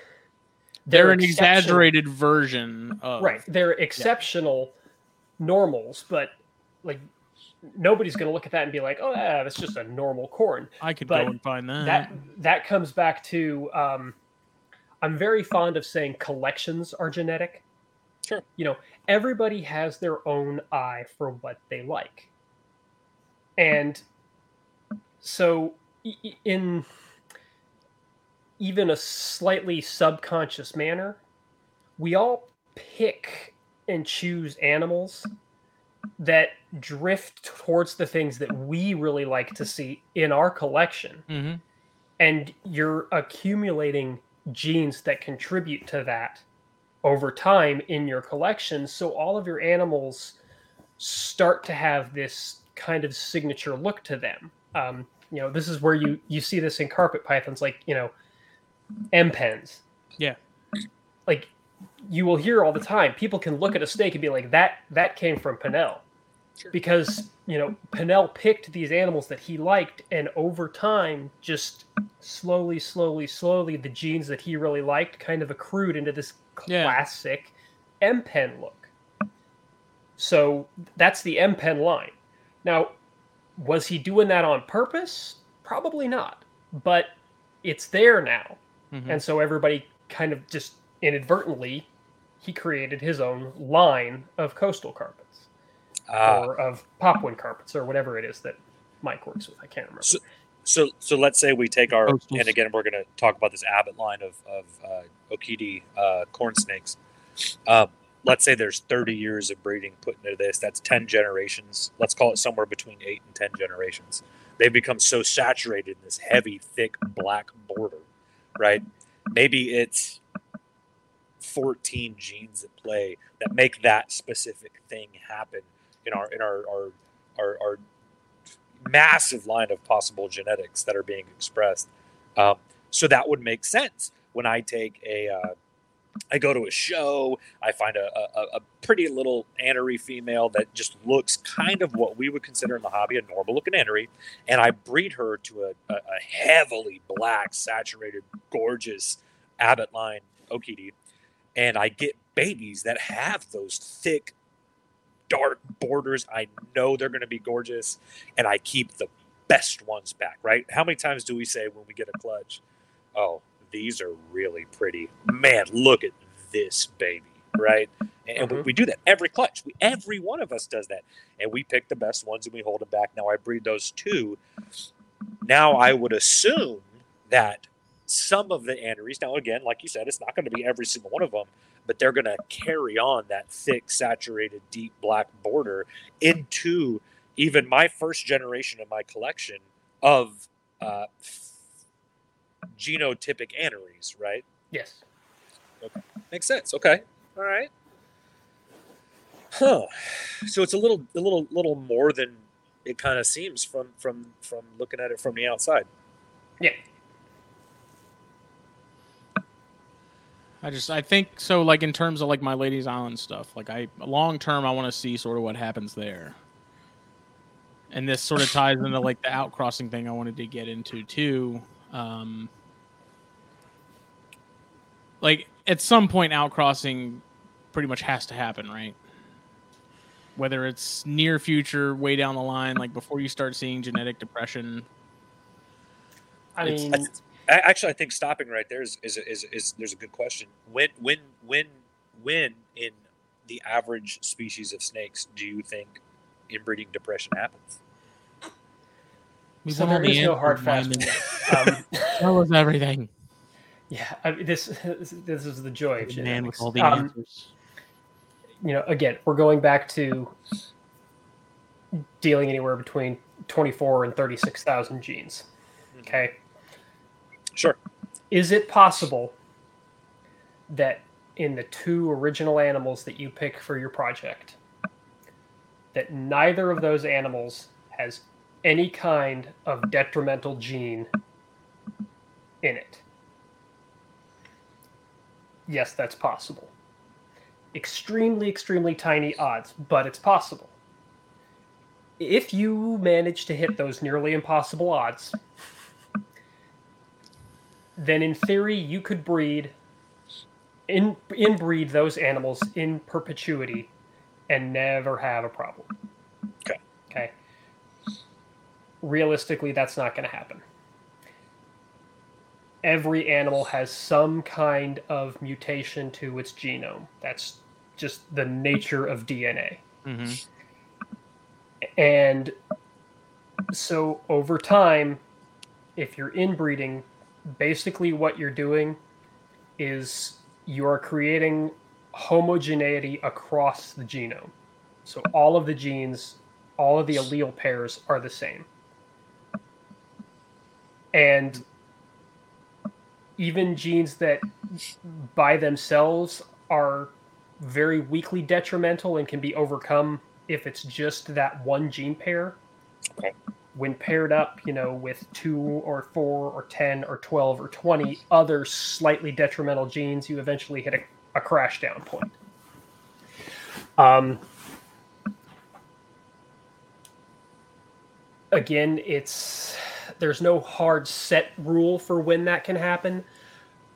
they're an exaggerated version of right. They're exceptional yeah. normals, but like nobody's going to look at that and be like, "Oh, yeah, that's just a normal corn." I could but go and find that. That that comes back to um, I'm very fond of saying collections are genetic. Sure. You know, everybody has their own eye for what they like. And so in even a slightly subconscious manner, we all pick and choose animals that drift towards the things that we really like to see in our collection Mm-hmm. and you're accumulating genes that contribute to that over time in your collection. So all of your animals start to have this kind of signature look to them. Um, you know this is where you you see this in carpet pythons like you know m pens. Yeah. like you will hear all the time people can look at a snake and be like that that came from Pinnell because you know Pinnell picked these animals that he liked and over time just slowly slowly slowly the genes that he really liked kind of accrued into this Yeah. classic M pen look. So that's the M pen line. Now was he doing that on purpose? Probably not but it's there now. Mhm. and so everybody kind of just inadvertently he created his own line of coastal carpets Ah, or of popwind carpets or whatever it is that Mike works with. I can't remember. So- so so let's say we take our and again we're going to talk about this Abbott line of of uh, Okeetee uh, corn snakes. Um, let's say there's 30 years of breeding put into this. That's 10 generations. Let's call it somewhere between eight and 10 generations. They've become so saturated in this heavy, thick black border, right? Maybe it's 14 genes at play that make that specific thing happen in our in our our our, our massive line of possible genetics that are being expressed. Um, so that would make sense when I take a, uh, I go to a show, I find a, a, a pretty little anery female that just looks kind of what we would consider in the hobby a normal looking anery, and I breed her to a, a, heavily black, saturated, gorgeous Abbott line Okeetee, and I get babies that have those thick, dark borders. I know they're going to be gorgeous and I keep the best ones back, right? How many times do we say when we get a clutch, oh, these are really pretty. Man, look at this baby, right? And we, Mhm. we do that every clutch. We, every one of us does that. And we pick the best ones and we hold them back. Now I breed those two. Now I would assume that some of the aneries, now again, like you said, it's not going to be every single one of them, but they're going to carry on that thick, saturated, deep black border into even my first generation of my collection of uh, genotypic aneries, right? yes. Okay. Makes sense. Okay. All right. Huh. So it's a little, a little, little more than it kind of seems from from from looking at it from the outside. Yeah. I just I think so like in terms of like my ladies island stuff like I long term I want to see sort of what happens there. And this sort of ties into like the outcrossing thing I wanted to get into too um like at some point outcrossing pretty much has to happen right? Whether it's near future way down the line like before you start seeing genetic depression. I mean, I- I- Actually, I think stopping right there is is, is is there's a good question. When when when when in the average species of snakes do you think inbreeding depression happens? We've so all there the is no hard answers, fast. Wyman. um, Tell us everything yeah, I mean, this this is the joy of the man with genetics. all the Um, answers you know, again, we're going back to dealing anywhere between 24 and 36,000 genes. Okay. Sure. Is it possible that in the two original animals that you pick for your project, that neither of those animals has any kind of detrimental gene in it? Yes, that's possible. Extremely, extremely tiny odds, but it's possible. If you manage to hit those nearly impossible odds, then in theory you could breed in inbreed those animals in perpetuity and never have a problem. Okay. Okay. Realistically, that's not going to happen. Every animal has some kind of mutation to its genome. That's just the nature of DNA. Mm-hmm. And so over time, if you're inbreeding, basically what you're doing is you are creating homogeneity across the genome. So all of the genes, all of the allele pairs are the same. And even genes that by themselves are very weakly detrimental and can be overcome if it's just that one gene pair. Okay. When paired up, you know, with two or four or 10 or 12 or 20 other slightly detrimental genes, you eventually hit a, a crash down point. Um, again, it's there's no hard set rule for when that can happen.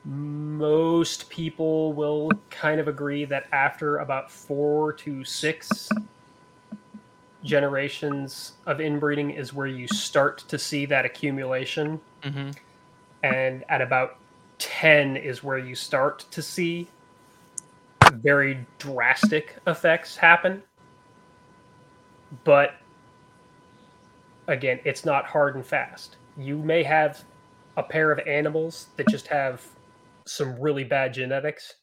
Most people will kind of agree that after about four to six generations of inbreeding is where you start to see that accumulation. Mm-hmm. And at about 10 is where you start to see very drastic effects happen. But again, it's not hard and fast. You may have a pair of animals that just have some really bad genetics,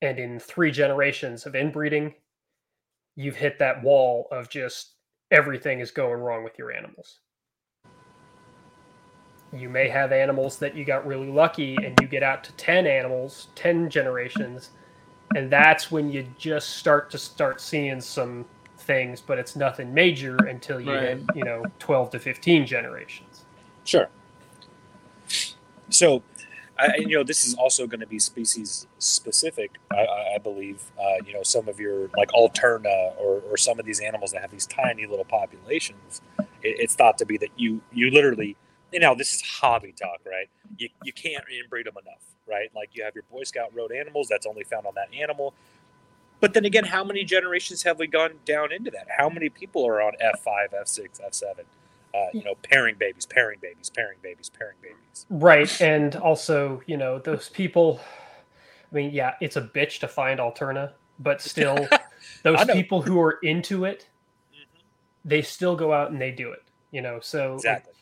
and in three generations of inbreeding, you've hit that wall of just everything is going wrong with your animals. You may have animals that you got really lucky and you get out to 10 animals, 10 generations, and that's when you just start to start seeing some things, but it's nothing major until you Right. hit, you know, 12 to 15 generations. Sure. So, I, you know, this is also going to be species specific, I, I, I believe. Uh, you know, some of your like Alterna or, or some of these animals that have these tiny little populations, it, it's thought to be that you you literally, you know, this is hobby talk, right? You, you can't inbreed them enough, right? Like you have your Boy Scout road animals that's only found on that animal. But then again, how many generations have we gone down into that? How many people are on F5, F6, F7? Uh, you know, pairing babies, pairing babies, pairing babies, pairing babies. Right. And also, you know, those people, I mean, yeah, it's a bitch to find Alterna, but still, those people who are into it, Mhm. they still go out and they do it, you know. So like, Exactly.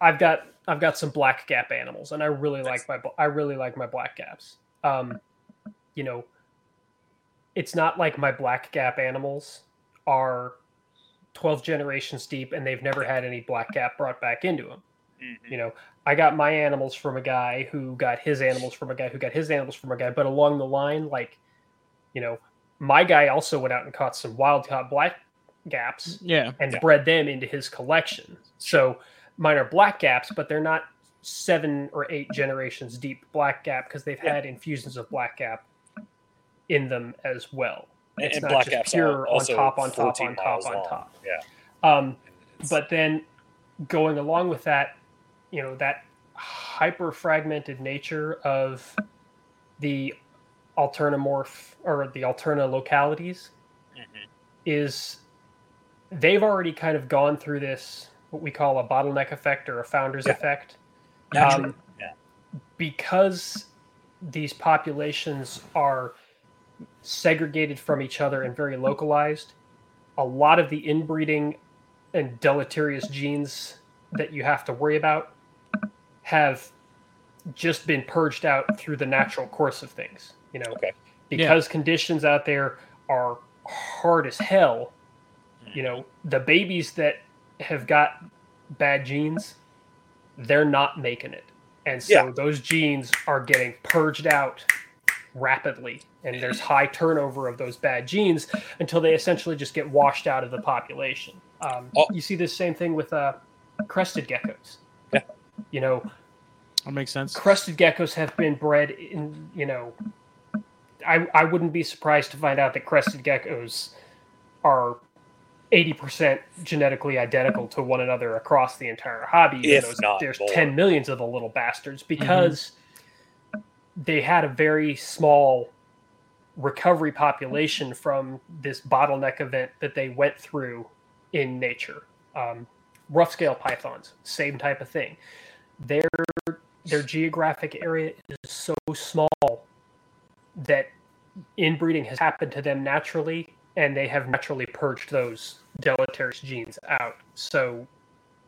I've got I've got some black gap animals, and I really Nice. like my I really like my black gaps. Um, you know, it's not like my black gap animals are twelve generations deep, and they've never had any black gap brought back into them. Mhm. You know, I got my animals from a guy who got his animals from a guy who got his animals from a guy, but along the line, like, you know, my guy also went out and caught some wild caught black gaps Yeah. and Yeah. bred them into his collection. So mine are black gaps, but they're not seven or eight generations deep black gap because they've Yeah. had infusions of black gap in them as well. It's and not black just pure on top, on top, on top, on long. top. Yeah. Um, but then going along with that, you know, that hyper fragmented nature of the alternamorph or the alterna localities Mhm. is they've already kind of gone through this what we call a bottleneck effect or a founder's Yeah. effect Um, yeah. because these populations are segregated from each other and very localized. A lot of the inbreeding and deleterious genes that you have to worry about have just been purged out through the natural course of things you know? Okay. because conditions out there are hard as hell you know the babies that have got bad genes they're not making it. And so Yeah. those genes are getting purged out rapidly and there's high turnover of those bad genes until they essentially just get washed out of the population um, Oh. you see this same thing with uh, crested geckos Yeah. you know That makes sense. crested geckos have been bred in you know I, I wouldn't be surprised to find out that crested geckos are 80% genetically identical to one another across the entire hobby even If though not there's more. 10 millions of the little bastards because they had a very small recovery population from this bottleneck event that they went through in nature. Um, rough scale pythons same type of thing. Their their geographic area is so small that inbreeding has happened to them naturally and they have naturally purged those deleterious genes out. So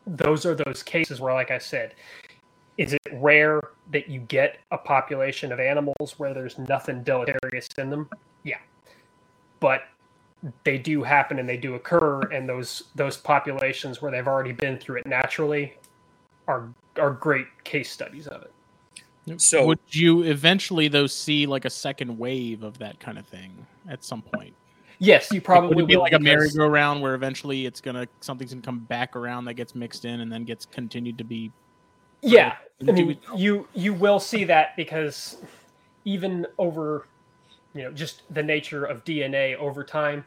those are those cases where like i said rare that you get a population of animals where there's nothing deleterious in them Yeah. but they do happen and they do occur and those those populations where they've already been through it naturally are are great case studies of it So- would you eventually though see like a second wave of that kind of thing at some point? yes you Like, probably would it be will like a merry-go-round where eventually it's gonna something's gonna come back around that gets mixed in and then gets continued to be yeah i mean you you will see that because even over you know just the nature of dna over time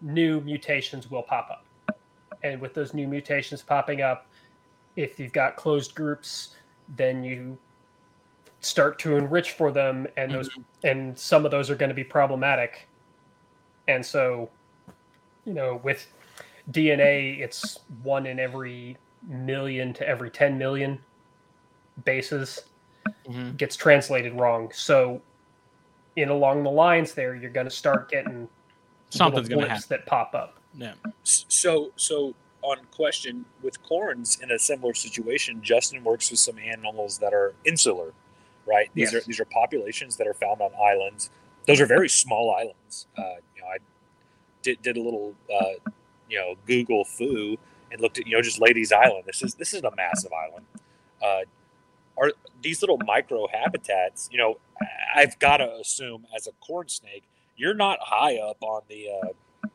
new mutations will pop up. And with those new mutations popping up if you've got closed groups then you start to enrich for them and those and some of those are going to be problematic. And so you know with dna it's one in every million to every 10 million bases Mhm. gets translated wrong so in along the lines there you're going to start getting something's gonna happen. that pop up Yeah. So, so on question with corns in a similar situation, Justin works with some animals that are insular, right? These Yes. are these are populations that are found on islands. Those are very small islands. Uh, you know, I did did a little, uh, you know, Google foo and looked at you know just Ladies Island. This is this is a massive island. Uh, are these little micro habitats? You know, I've got to assume as a corn snake, you're not high up on the uh,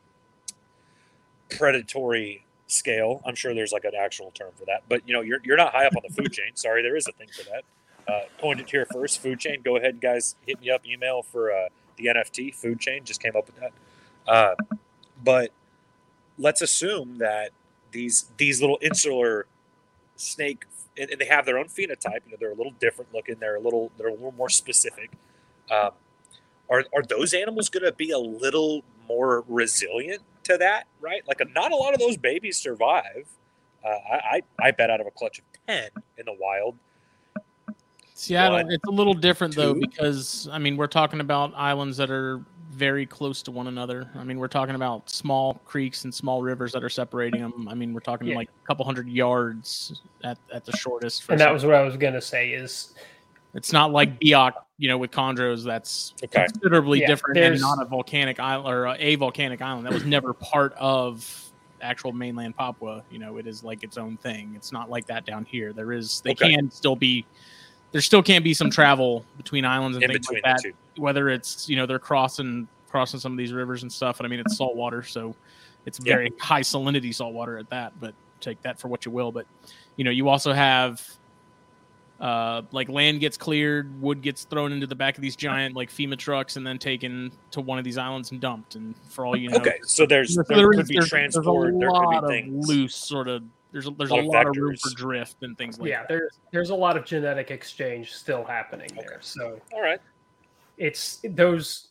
predatory scale. I'm sure there's like an actual term for that, but you know, you're, you're not high up on the food chain. Sorry, there is a thing for that. Uh, coined it here first. Food chain. Go ahead, guys. Hit me up. Email for uh, the NFT. Food chain. Just came up with that. Uh, but let's assume that these these little insular snake and, and they have their own phenotype. You know, they're a little different looking. They're a little they're a little more specific. Um, are are those animals going to be a little more resilient to that? Right? Like, not a lot of those babies survive. Uh, I, I I bet out of a clutch of ten in the wild. Seattle, One, it's a little different though because I mean we're talking about islands that are very close to one another. I mean we're talking about small creeks and small rivers that are separating them. I mean we're talking Yeah. like a couple hundred yards at, at the shortest. For and that some- was what i was going to say is it's not like Biak, you know, with chondros. That's Okay. considerably Yeah, different and not a volcanic island or a volcanic island. That was never part of actual mainland Papua. You know, it is like its own thing. It's not like that down here. There is they Okay. can still be there still can be some travel between islands and In things between like that. the two. Whether it's you know they're crossing crossing some of these rivers and stuff, and I mean it's salt water, so it's Yeah. very high salinity salt water at that. But take that for what you will. But you know you also have uh, like land gets cleared, wood gets thrown into the back of these giant like FEMA trucks, and then taken to one of these islands and dumped. And for all you know, Okay, so there's there there could is- be there's- transport. There's a There lot could be of things. loose sort of. There's a, there's a Lot of lot of room for drift and things like yeah that. there's there's a lot of genetic exchange still happening there Okay. so All right. It's those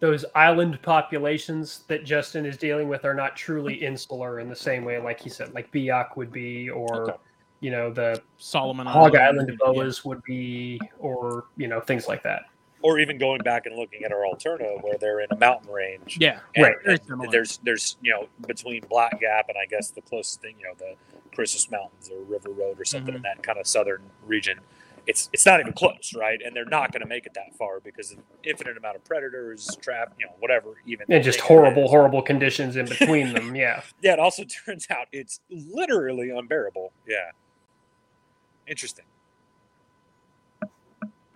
those island populations that Justin is dealing with are not truly insular in the same way, like he said, like Biak would be, or Okay. you know the Solomon Hog Island, Island yeah. boas would be, or you know things like that. Or even going back and looking at our alterna where they're in a mountain range. Yeah, And- Right. And there's there's you know between Black Gap and I guess the closest thing you know the Christmas Mountains or River Road or something Mhm. in that kind of southern region. It's it's not even close, right? And they're not going to make it that far because of infinite amount of predators, trap, you know, whatever. Even And just thing it horrible, horrible conditions in between them. Yeah. Yeah, it also turns out it's literally unbearable. Yeah, interesting.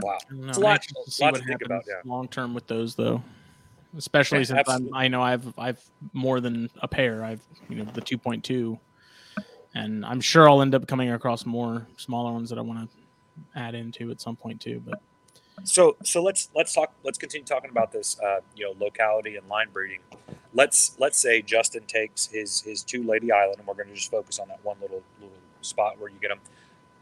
Wow. I don't know. It's a I'm lot- to see lot what to think happens about, yeah. long term with those, though. Especially Yeah, since I'm. I know I've I've more than a pair. I've you know the 2.2, and I'm sure I'll end up coming across more smaller ones that I want to add into at some point too. But So so let's let's talk. Let's continue talking about this. Uh, you know, locality and line breeding. Let's let's say Justin takes his his two Lady Island, and we're going to just focus on that one little little spot where you get them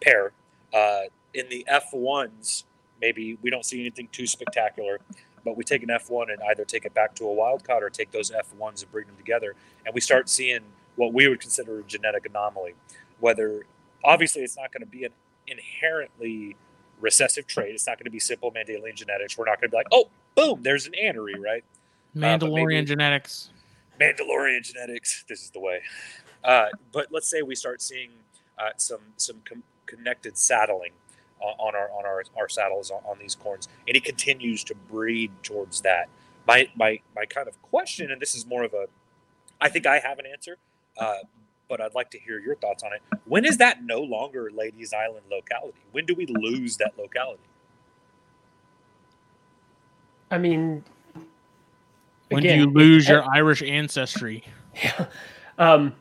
pair. Uh, in the F ones, maybe we don't see anything too spectacular, but we take an F one and either take it back to a wild caught or take those F ones and breed them together, and we start seeing what we would consider a genetic anomaly. Whether obviously it's not going to be an inherently recessive trait. It's not going to be simple Mendelian genetics. We're not going to be like, oh, boom, there's an anery, right? but Mandalorian maybe- genetics. Mandalorian genetics. This is the way. Uh, but let's say we start seeing uh, some some com- connected saddling on, on our on our, our saddles on, on these corns, and it continues to breed towards that. my my my kind of question, and this is more of a, I think I have an answer, uh, but I'd like to hear your thoughts on it. When is that no longer Ladies Island locality? When do we lose that locality? I mean, When again, do you lose it- your Irish ancestry? Yeah. Um,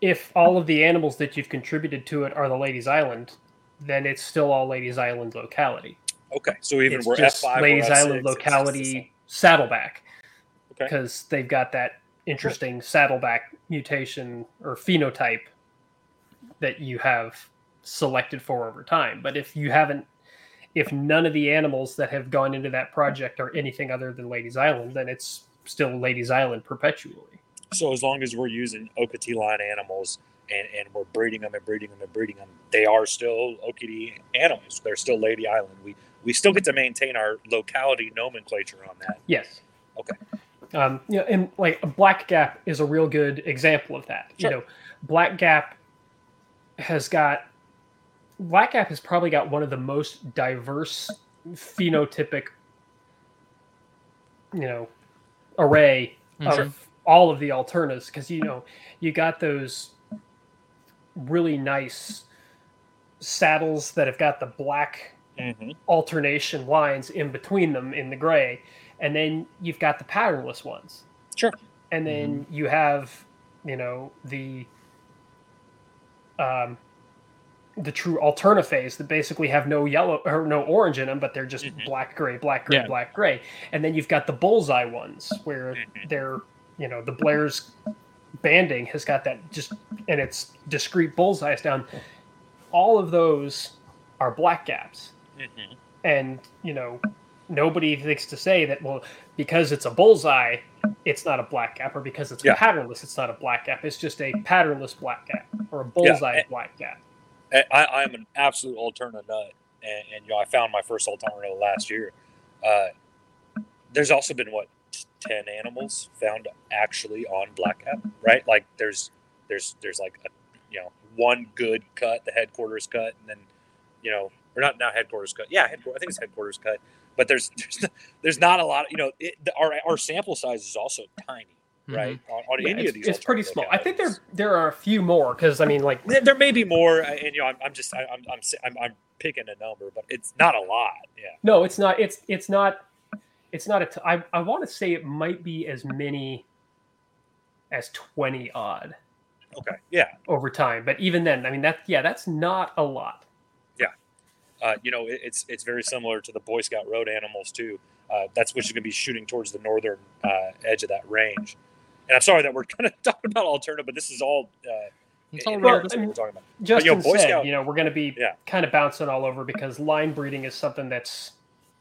if all of the animals that you've contributed to it are the Ladies Island, then it's still all Ladies Island locality. Okay, so even it's we're just F five, Ladies we're F6, Island it's just the locality same. saddleback Okay. because they've got that interesting saddleback mutation or phenotype that you have selected for over time. But if you haven't, if none of the animals that have gone into that project are anything other than Ladies Island, then it's still Ladies Island perpetually. So as long as we're using Okatee line animals and, and we're breeding them and breeding them and breeding them, they are still Okatee animals. They're still Lady Island. We we still get to maintain our locality nomenclature on that. Yes. Okay. Um, you know, and like Black Gap is a real good example of that. Sure. You know, Black Gap has got Black Gap has probably got one of the most diverse phenotypic, you know, array Mhm. of all of the alternatives because you know you got those really nice saddles that have got the black Mm-hmm. alternation lines in between them in the gray and then you've got the patternless ones Sure. and then you have you know the um the true alternaphase that basically have no yellow or no orange in them but they're just Mhm. black gray black gray Yeah. black gray and then you've got the bullseye ones where Mhm. they're you know the blair's banding has got that just and it's discrete bullseyes down all of those are black gaps Mm-hmm. and you know nobody thinks to say that well because it's a bullseye it's not a black gap or because it's Yeah. patternless it's not a black gap it's just a patternless black gap or a bullseye and- black gap I, I am an absolute alterna nut, and, and you know I found my first alterna last year. Uh, there's also been what ten animals found actually on black gap, right? Like there's there's there's like a, you know one good cut, the headquarters cut, and then you know or not now headquarters cut, yeah, headquarters. I think it's headquarters cut, but there's there's there's not a lot. You know, it, our our sample size is also tiny, right? On, on Yeah, any it's, of these, it's pretty alternate small i think there there are a few more because i mean like There, there may be more, uh, and you know, I'm, I'm just, I, I'm, I'm, I'm, I'm picking a number, but it's not a lot. Yeah. no it's not it's it's not it's not a t- I, I want to say it might be as many as 20 odd Okay. Yeah. over time but even then i mean that yeah that's not a lot Uh, you know, it, it's, it's very similar to the Boy Scout road animals too. Uh, that's which is going to be shooting towards the northern uh, edge of that range. And I'm sorry that we're kind of talking about alternative, but this is all. Uh, It's all Well, I mean- we're talking about. Justin yo, Boy said, Scout- you know, we're going to be Yeah. kind of bouncing all over because line breeding is something that's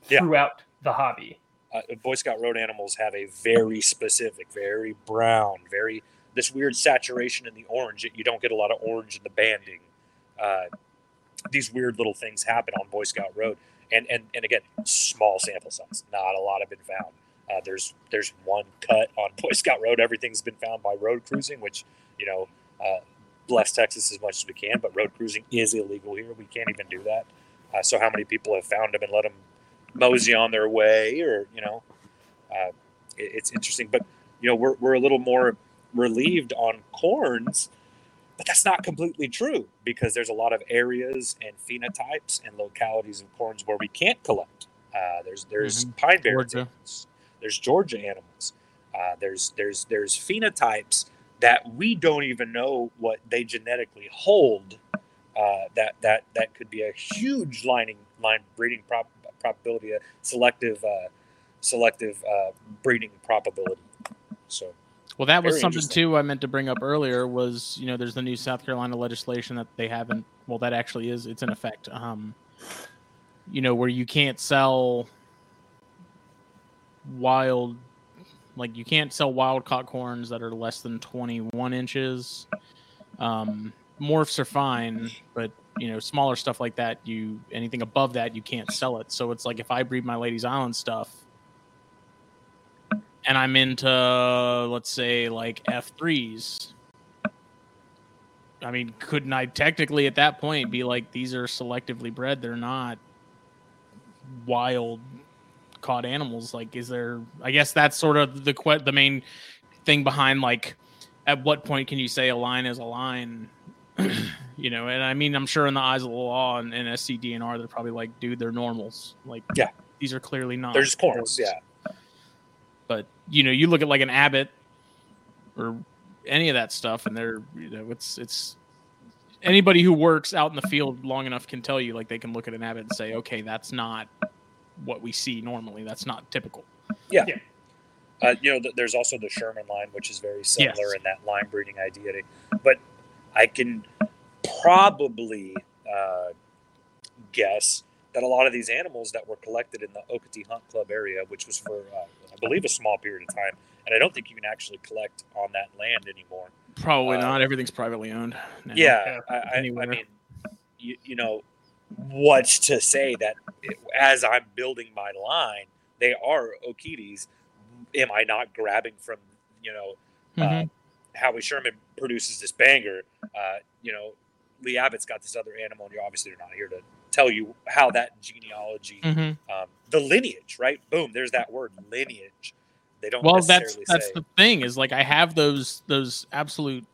Yeah. throughout the hobby. uh, Boy Scout road animals have a very specific, very brown, very this weird saturation in the orange. That you don't get a lot of orange in the banding. These weird little things happen on Boy Scout Road, and and and again, small sample size. Not a lot have been found. Uh, there's there's one cut on Boy Scout Road. Everything's been found by road cruising, which you know, uh, bless Texas as much as we can. But road cruising is illegal here. We can't even do that. Uh, so how many people have found them and let them mosey on their way, or you know, uh, it, it's interesting. But you know, we're we're a little more relieved on corns, but that's not completely true because there's a lot of areas and phenotypes and localities of corns where we can't collect. Uh, there's there's pine barrens, Georgia. animals, there's Georgia animals, uh, there's there's there's phenotypes that we don't even know what they genetically hold. Uh, that that that could be a huge lining line breeding prop, probability, a selective uh, selective uh, breeding probability. So Well, that was Very something too I meant to bring up earlier. Was you know, there's the new South Carolina legislation that they haven't. Well, that actually is. It's in effect. Um, you know, where you can't sell wild, like you can't sell wild caught corns that are less than 21 inches. Um, morphs are fine, but you know, smaller stuff like that, you anything above that, you can't sell it. So it's like if I breed my Ladies Island stuff and I'm into let's say like F3s. I mean, couldn't I technically at that point be like these are selectively bred, they're not wild caught animals. Like, is there? I guess that's sort of the que- the main thing behind like, at what point can you say a line is a line? you know, and I mean, I'm sure in the eyes of the law and, and SCDNR, they're probably like, dude, they're normals. Like, Yeah. these are clearly not. They're just corns. Yeah. But you know, you look at like an Abbott or any of that stuff, and they're you know, it's it's anybody who works out in the field long enough can tell you like they can look at an Abbott and say, okay, that's not what we see normally. That's not typical. Yeah. yeah. Uh, you know, th- there's also the Sherman line, which is very similar Yes. in that line breeding idea. But I can probably uh, guess that a lot of these animals that were collected in the Okeetee Hunt Club area, which was for, uh, I believe, a small period of time, and I don't think you can actually collect on that land anymore. Probably Uh, not. Everything's privately owned. now. Yeah, I, I, I mean, you, you know, what's to say that it, as I'm building my line, they are Okeetees. Am I not grabbing from, you know, Mhm. uh, Howie Sherman produces this banger? Uh, you know, Lee Abbott's got this other animal, and you're obviously they're not here to tell you how that genealogy, Mhm. um, the lineage, right? Boom, there's that word lineage. They don't Well, that's that's say. the thing is like I have those those absolute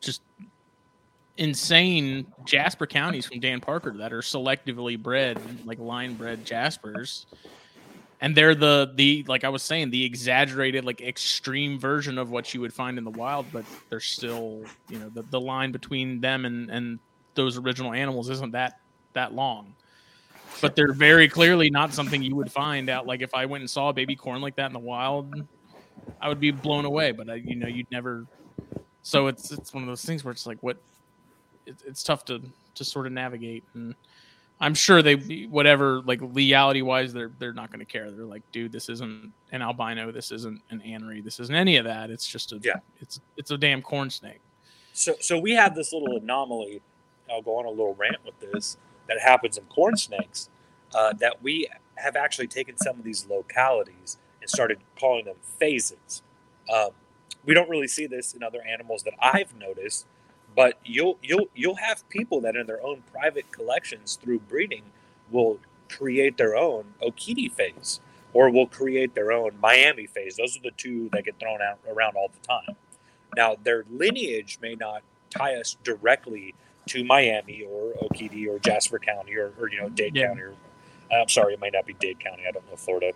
just insane Jasper counties from Dan Parker that are selectively bred like line bred Jaspers. And they're the the like I was saying the exaggerated like extreme version of what you would find in the wild, but they're still you know the, the line between them and and those original animals isn't that that long. But they're very clearly not something you would find out. Like if I went and saw a baby corn like that in the wild, I would be blown away. But I, you know, you'd never. So it's it's one of those things where it's like what, it, it's tough to to sort of navigate. And I'm sure they whatever like legality wise, they're they're not going to care. They're like, dude, this isn't an albino, this isn't an anery, this isn't any of that. It's just a Yeah. it's it's a damn corn snake. So, so we have this little anomaly. I'll go on a little rant with this that happens in corn snakes. Uh, that we have actually taken some of these localities and started calling them phases. Um, we don't really see this in other animals that I've noticed, but you'll you'll you'll have people that in their own private collections through breeding will create their own Okeetee phase or will create their own Miami phase. Those are the two that get thrown out around all the time. Now, their lineage may not tie us directly to Miami or Okeetee or Jasper County or, or you know Dade Yeah. County. Or, I'm sorry, it might not be Dade County. I don't know Florida.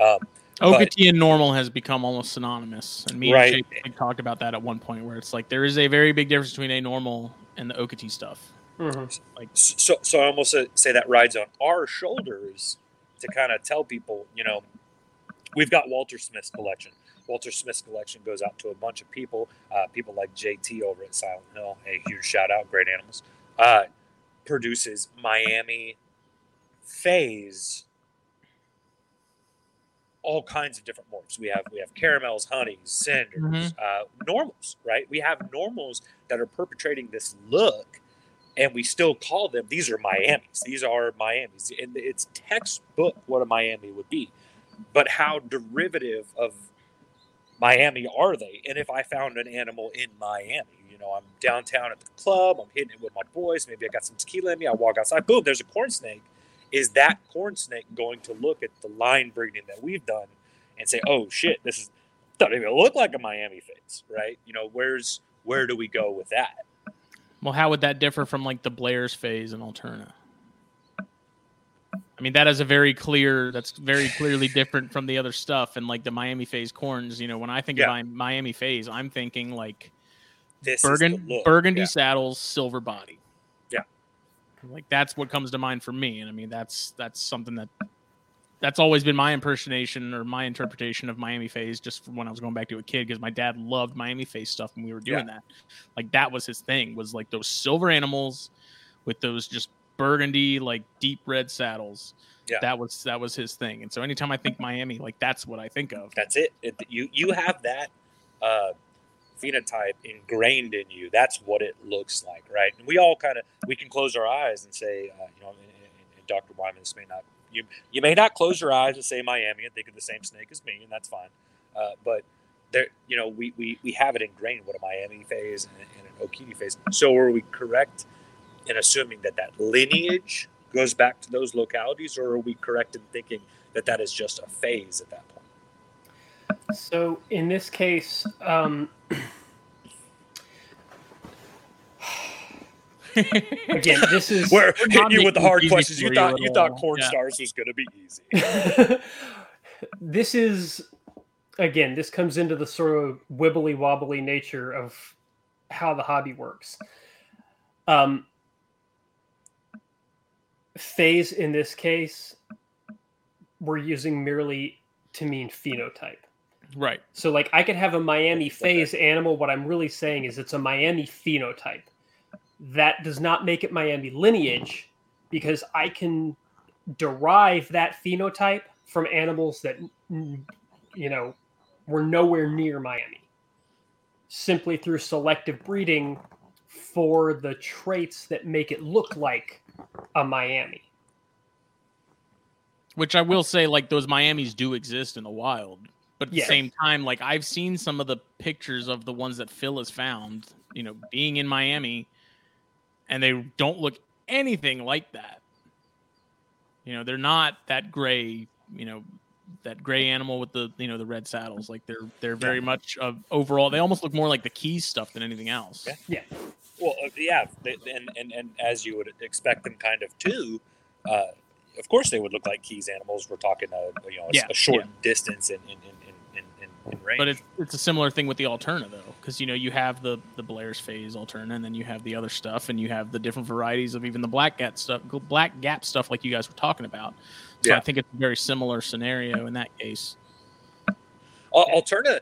Um, But- and normal has become almost synonymous, and me Right. and Jake we talked about that at one point, where it's like there is a very big difference between a normal and the Okeetee stuff. Mhm. so, so I almost say that rides on our shoulders to kind of tell people, you know, we've got Walter Smith's collection. Walter Smith's collection goes out to a bunch of people, uh, people like JT over at Silent Hill. A huge shout out, great animals. Uh, produces Miami phase, all kinds of different morphs. We have we have caramels, honeys, cinders, uh, normals. Right? We have normals that are perpetrating this look and we still call them these are Miamis. These are Miamis, and it's textbook what a Miami would be. But how derivative of Miami are they? And if I found an animal in Miami, you know, I'm downtown at the club, I'm hitting it with my boys, maybe I got some tequila in me, I walk outside, boom, there's a corn snake. Is that corn snake going to look at the line breeding that we've done and say, oh shit, this is doesn't even look like a Miami face, right? You know, where's where do we go with that? Well, how would that differ from like the Blair's phase in Alterna? I mean, that is a very clear. That's very clearly different from the other stuff. And like the Miami phase corns, you know, when I think Yeah. of Miami phase, I'm thinking like This Burgun- is the look. burgundy Yeah. saddles, silver body. Yeah. like that's what comes to mind for me. And I mean, that's that's something that that's always been my impersonation or my interpretation of Miami phase, just from when I was going back to a kid, because my dad loved Miami phase stuff when we were doing that. Like that was his thing, was like those silver animals with those just burgundy, like deep red saddles. Yeah. That was that was his thing. And so anytime I think Miami, like that's what I think of. That's it. it you you have that uh, phenotype ingrained in you. That's what it looks like, right? And we all kind of we can close our eyes and say, uh, you know, and, and, and Dr. Wyman, this may not you you may not close your eyes and say Miami and think of the same snake as me, and that's fine. Uh, but there, you know, we, we we have it ingrained what a Miami phase and, and an Okeetee phase. So are we correct in assuming that that lineage goes back to those localities, or are we correct in thinking that that is just a phase at that point? So in this case, um, again, this is We're We're hitting you with the hard questions. You thought at you thought corn Yeah. stars was going to be easy. this is again this comes into the sort of wibbly wobbly nature of how the hobby works um phase in this case we're using merely to mean phenotype. Right. so like i could have a miami phase animal. What i'm really saying is it's a miami phenotype. That does not make it miami lineage because i can derive that phenotype from animals that you know were nowhere near miami simply through selective breeding for the traits that make it look like a miami Which I will say, like those Miamis do exist in the wild, but at Yeah. the same time, like I've seen some of the pictures of the ones that Phil has found, you know, being in Miami, and they don't look anything like that. You know, they're not that gray, you know, that gray animal with the you know the red saddles. Like they're they're very much of overall. They almost look more like the keys stuff than anything else. Yeah. Well, uh, yeah, they, and, and and as you would expect them, kind of too. Uh, of course, they would look like keys animals. We're talking a you know a, Yeah, a short distance in in, in, in, in, in range. But it's it's a similar thing with the Alterna though, because you know you have the the Blair's phase Alterna, and then you have the other stuff, and you have the different varieties of even the black gap stuff, black gap stuff, like you guys were talking about. So Yeah. I think it's a very similar scenario in that case. Al- Alterna,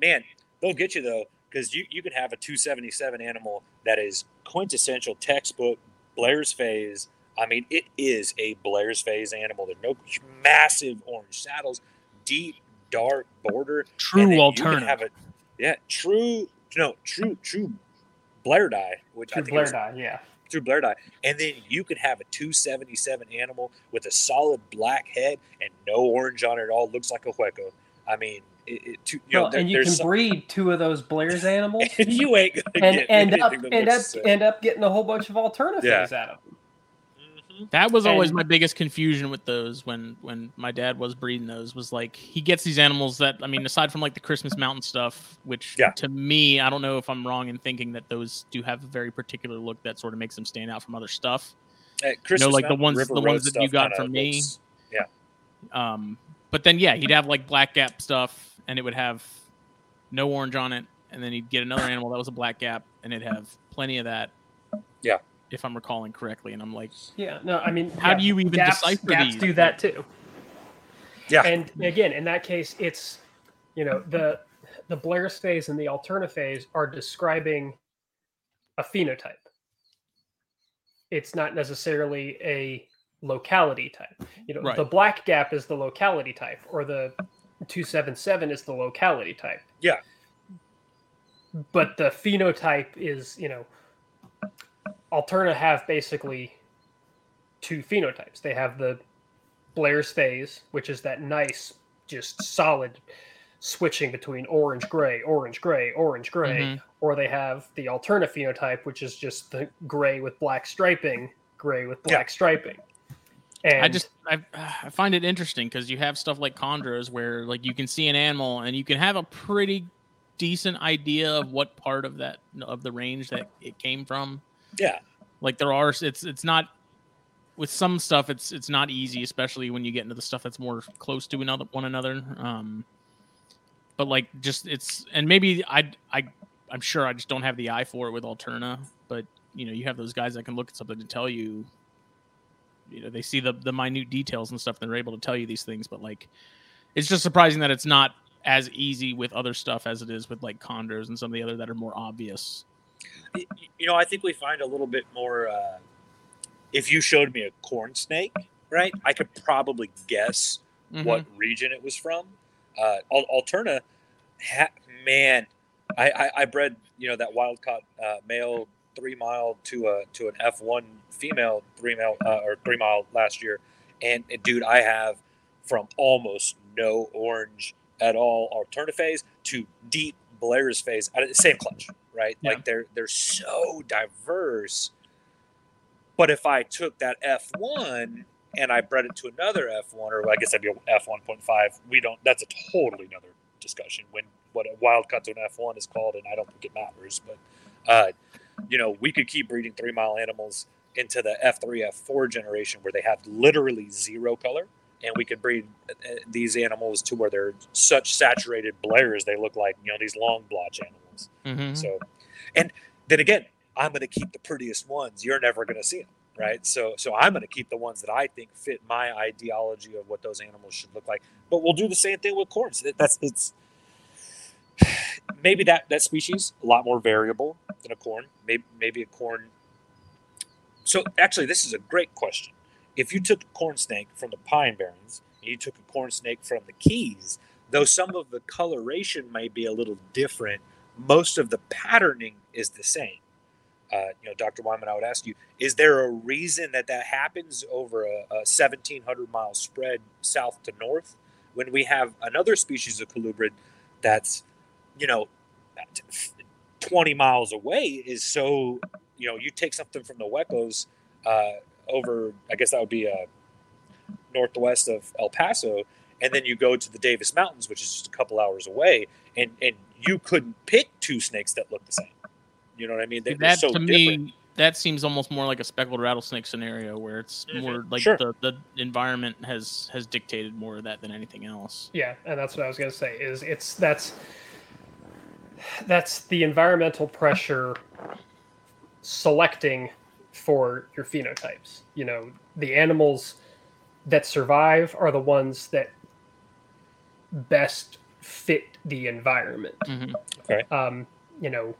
man, they'll get you though, because you, you can have a 277 animal that is quintessential textbook Blair's phase. I mean, it is a Blair's phase animal. There's no massive orange saddles, deep dark border. True and then you can Have a, yeah, true. No, true, true Blair die, which I think Blair is die, yeah. true Blair die, and then you could have a 277 animal with a solid black head and no orange on it at all. Looks like a hueco. I mean, it, it, two- you know, Well, there- and you can some- breed two of those Blair's animals and you ain't gonna and get end up end up sick. end up getting a whole bunch of alternatives Yeah. out of them. Mhm. That was always And- my biggest confusion with those when when my dad was breeding those was like he gets these animals that I mean aside from like the Christmas Mountain stuff which Yeah. to me I don't know if I'm wrong in thinking that those do have a very particular look that sort of makes them stand out from other stuff. Uh, Christmas like the ones- River the Road ones that you got kinda from me. looks- Um, but then yeah, he'd have like black gap stuff, and it would have no orange on it, and then he'd get another animal that was a black gap, and it'd have plenty of that. Yeah. if I'm recalling correctly, and I'm like, Yeah, no, I mean, How yeah, do you even gaps, decipher gaps these? do that too. Yeah. And again, in that case, it's you know the the Blair's phase and the Alterna phase are describing a phenotype. It's not necessarily a locality type. You know, Right. the black gap is the locality type, or the two seven seven is the locality type. Yeah. But the phenotype is, you know, Alterna have basically two phenotypes. They have the Blair's phase, which is that nice, just solid switching between orange gray, orange gray, orange gray, Mhm. or they have the Alterna phenotype, which is just the gray with black striping, gray with black striping. And I just I, I find it interesting because you have stuff like chondros where like you can see an animal and you can have a pretty decent idea of what part of that of the range that it came from. Yeah. Like there are it's it's not with some stuff it's it's not easy, especially when you get into the stuff that's more close to another one another. Um, but like just it's and maybe I I I'm sure I just don't have the eye for it with Alterna, but you know you have those guys that can look at something to tell you you know they see the the minute details and stuff and they're able to tell you these things but like it's just surprising that it's not as easy with other stuff as it is with like chondros and some of the other that are more obvious You know, I think we find a little bit more. Uh, if you showed me a corn snake, right, I could probably guess Mhm. what region it was from. Uh, Alterna, ha- man, I, I, I bred you know that wild caught uh, male three mile to a to an F one female three mile uh, or three mile last year, and, and dude, I have from almost no orange at all Alterna phase to deep Blair's phase, same clutch, right? Yeah. Like they're they're so diverse. But if I took that F1 and I bred it to another F1, or I guess that'd be a F1.5, we don't. That's a totally another discussion. When what a wild cut to an F1 is called, and I don't think it matters. But uh, you know, we could keep breeding three mile animals into the F3, F4 generation where they have literally zero color, and we could breed uh, these animals to where they're such saturated blairs they look like you know these long blotch animals. Mhm. So, and then again, I'm going to keep the prettiest ones. You're never going to see them, right? So, so I'm going to keep the ones that I think fit my ideology of what those animals should look like. But we'll do the same thing with corns. That's it's maybe that that species a lot more variable than a corn. Maybe maybe a corn. So actually, this is a great question. If you took a corn snake from the Pine Barrens and you took a corn snake from the Keys, though some of the coloration may be a little different, most of the patterning is the same. Uh, you know, Dr. Wyman, I would ask you: Is there a reason that that happens over a, a 1,700 mile spread south to north, when we have another species of colubrid that's, you know, 20 miles away is so, you know, you take something from the Huecos uh, over, I guess that would be uh, northwest of El Paso, and then you go to the Davis Mountains, which is just a couple hours away, and and you couldn't pick two snakes that look the same. You know what I mean? They, are that so to different. me that seems almost more like a speckled rattlesnake scenario where it's Mhm. more like Sure. the, the environment has has dictated more of that than anything else Yeah, and that's what I was going to say. Is it's that's that's the environmental pressure selecting for your phenotypes. You know, the animals that survive are the ones that best fit the environment. Mhm. Um, you know,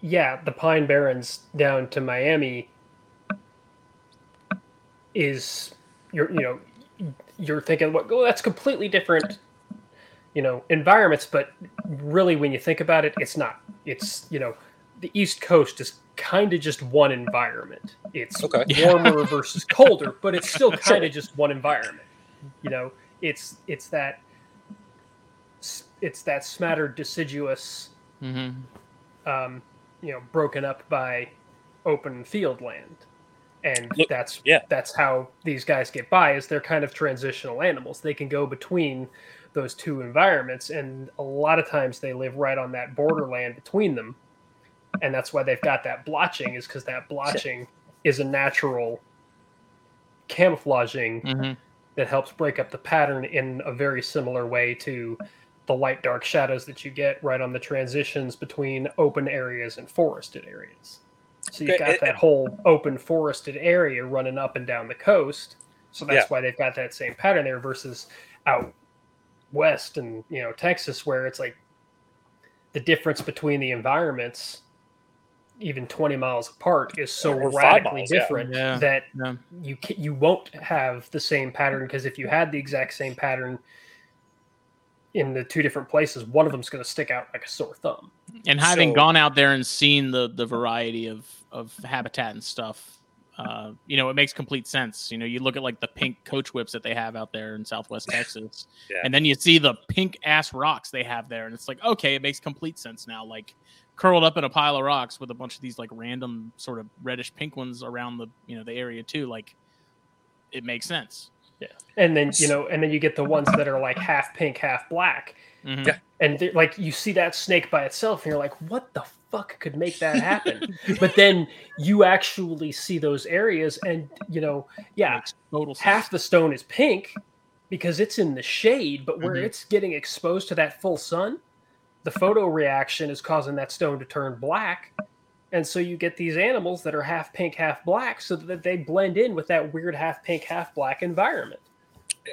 yeah, the Pine Barrens down to Miami is you're you know you're thinking what well, that's completely different you know environments but really when you think about it it's not it's you know the east coast is kind of just one environment it's Okay. Warmer versus colder but it's still kind Sure. of just one environment you know it's it's that it's that smattered deciduous Mhm. um, you know broken up by open field land and Look, that's yeah. that's how these guys get by is they're kind of transitional animals they can go between those two environments and a lot of times they live right on that borderland between them and that's why they've got that blotching is because that blotching is a natural camouflaging Mhm. that helps break up the pattern in a very similar way to the light dark shadows that you get right on the transitions between open areas and forested areas. So you've got and- that whole open forested area running up and down the coast. So that's why they've got that same pattern there versus out west and you know Texas where it's like the difference between the environments even 20 miles apart is so Or radically miles, different Yeah. that Yeah. you ca- you won't have the same pattern because if you had the exact same pattern in the two different places, one of them's going to stick out like a sore thumb. and having So- gone out there and seen the the variety of of habitat and stuff uh you know it makes complete sense you know you look at like the pink coach whips that they have out there in southwest texas Yeah. and then you see the pink ass rocks they have there and it's like okay it makes complete sense now like curled up in a pile of rocks with a bunch of these like random sort of reddish pink ones around the you know the area too like it makes sense Yeah, And then you know, and then you get the ones that are like half pink, half black, Mhm. Yeah. And like you see that snake by itself, and you're like, what the fuck could make that happen? but then you actually see those areas, and you know, yeah, total half the stone is pink because it's in the shade, but where Mhm. it's getting exposed to that full sun, the photo reaction is causing that stone to turn black. And so you get these animals that are half pink, half black, so that they blend in with that weird half pink, half black environment.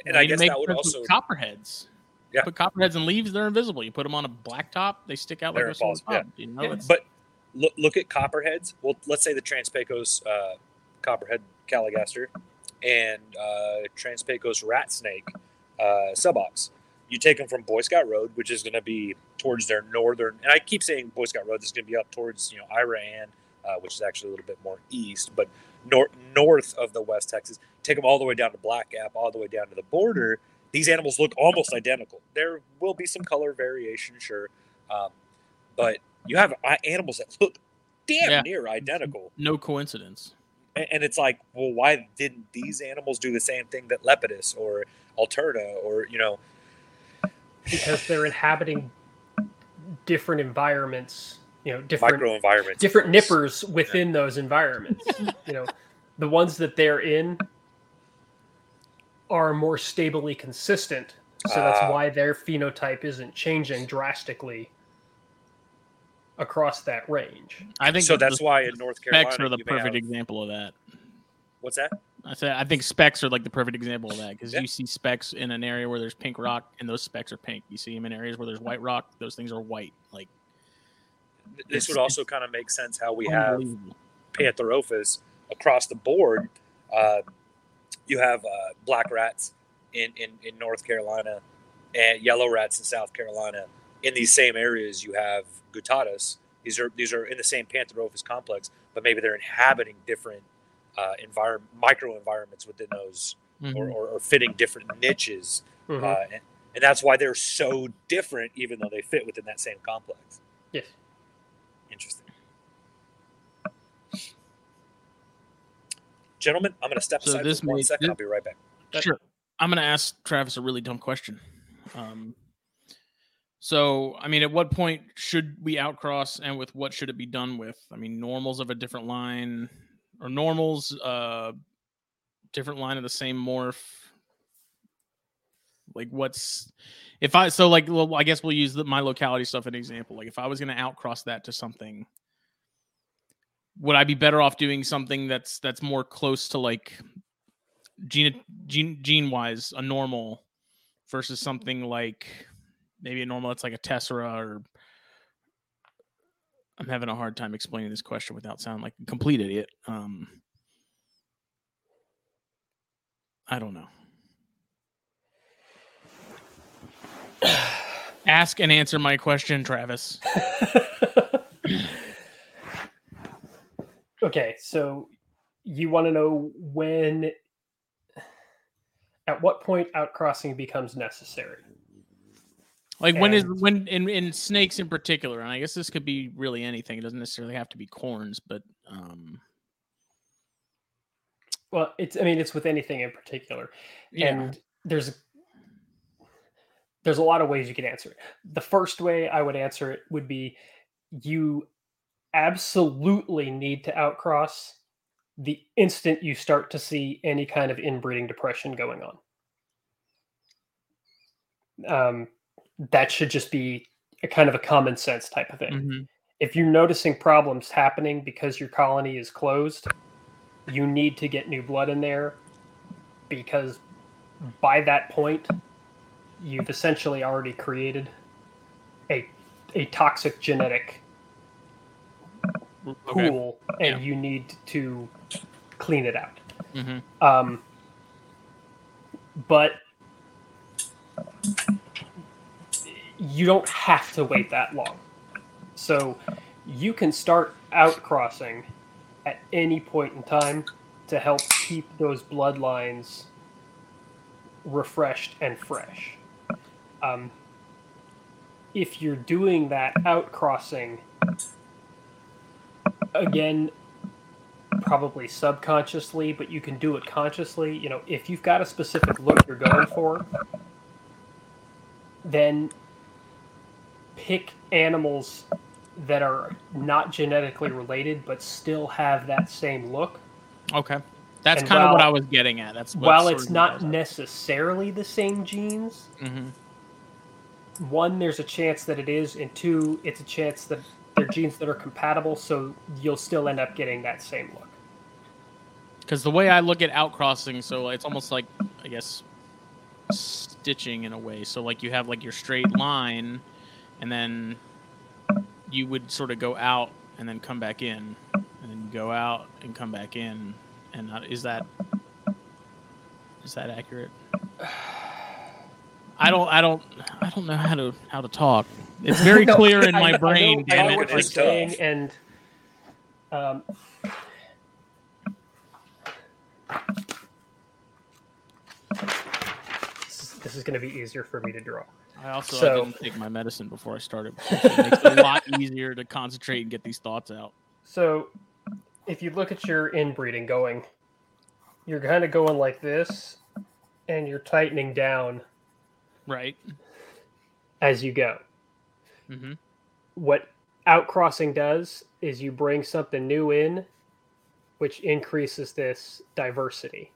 and I guess makes that would also copperheads. Yeah. Put copperheads and leaves, they're invisible. You put them on a black top, they stick out like They're a sore impossible, yeah. You know, Yeah, But look, look at copperheads. Well, let's say the Transpecos uh, copperhead caligaster and uh, Transpecos rat snake uh, subox. You take them from Boy Scout Road, which is going to be towards their northern, and I keep saying Boy Scout Road. This is going to be up towards you know Iraan, uh, which is actually a little bit more east, but north north of the West Texas. Take them all the way down to Black Gap, all the way down to the border. These animals look almost identical. There will be some color variation, sure, um, but you have uh, animals that look damn Yeah. near identical. no coincidence. And, and it's like, well, why didn't these animals do the same thing that Lepidus or Alterna or you know? because they're inhabiting different environments you know different micro environments different nippers within those environments you know the ones that they're in are more stably consistent so that's Ah. why their phenotype isn't changing drastically across that range I think so the that's why in North Carolina specs are the perfect have- example of that. what's that? I said I think specs are like the perfect example of that because Yeah. you see specs in an area where there's pink rock and those specs are pink. You see them in areas where there's white rock; those things are white. Like This would also kind of make sense how we have. Pantherophis across the board. Uh, you have uh, black rats in, in, in North Carolina and yellow rats in South Carolina. In these same areas, you have Guttatus. These are these are in the same Pantherophis complex, but maybe they're inhabiting different uh, environment micro environments within those, Mhm. or, or, or fitting different niches, Mhm. uh, and, and that's why they're so different, even though they fit within that same complex. yes Interesting. Gentlemen, I'm going to step So aside this for one may- second. this- I'll be right back. Sure. I'm going to ask Travis a really dumb question. Um, so, I mean, at what point should we outcross and with what should it be done with? I mean, normals of a different line or normals, uh, different line of the same morph. Like, what's if I so like, well, I guess we'll use the, my locality stuff as an example. Like, if I was going to outcross that to something, would I be better off doing something that's that's more close to like gene gene gene wise a normal versus something like maybe a normal that's like a tessera or i'm having a hard time explaining this question without sounding like a complete idiot um i don't know. Ask and answer my question travis okay so you want to know when at what point outcrossing becomes necessary? Like when is And- when in in snakes in particular and i guess this could be really anything it doesn't necessarily have to be corns but um well it's i mean it's with anything in particular. Yeah. And there's there's a lot of ways you can answer it. The first way i would answer it would be you absolutely need to outcross the instant you start to see any kind of inbreeding depression going on um, that should just be a kind of a common sense type of thing Mhm. if you're noticing problems happening because your colony is closed, you need to get new blood in there because by that point, you've essentially already created a a toxic genetic okay pool, and Yeah. you need to clean it out. hmm Um, but you don't have to wait that long. So you can start outcrossing at any point in time to help keep those bloodlines refreshed and fresh. Um, if you're doing that outcrossing, again, probably subconsciously, but you can do it consciously. You know, if you've got a specific look you're going for, then pick animals that are not genetically related but still have that same look. Okay. That's And kind of what I was getting at. That's While it's not necessarily the same genes, Mhm. one, there's a chance that it is, and two, it's a chance that they're genes that are compatible, so you'll still end up getting that same look. Because the way I look at outcrossing, so it's almost like I guess stitching in a way. So like you have like your straight line, and then you would sort of go out and then come back in, and then go out and come back in. And uh, is that is that accurate? I don't, I don't, I don't know how to how to talk. It's very clear in I- my I know- brain. I damn know it. what you're saying, and um, this is, is going to be easier for me to draw. I also I didn't take my medicine before I started. So it makes it a lot easier to concentrate and get these thoughts out. So, if you look at your inbreeding going, you're kind of going like this, and you're tightening down Right. as you go. Hmm What outcrossing does is you bring something new in, which increases this diversity.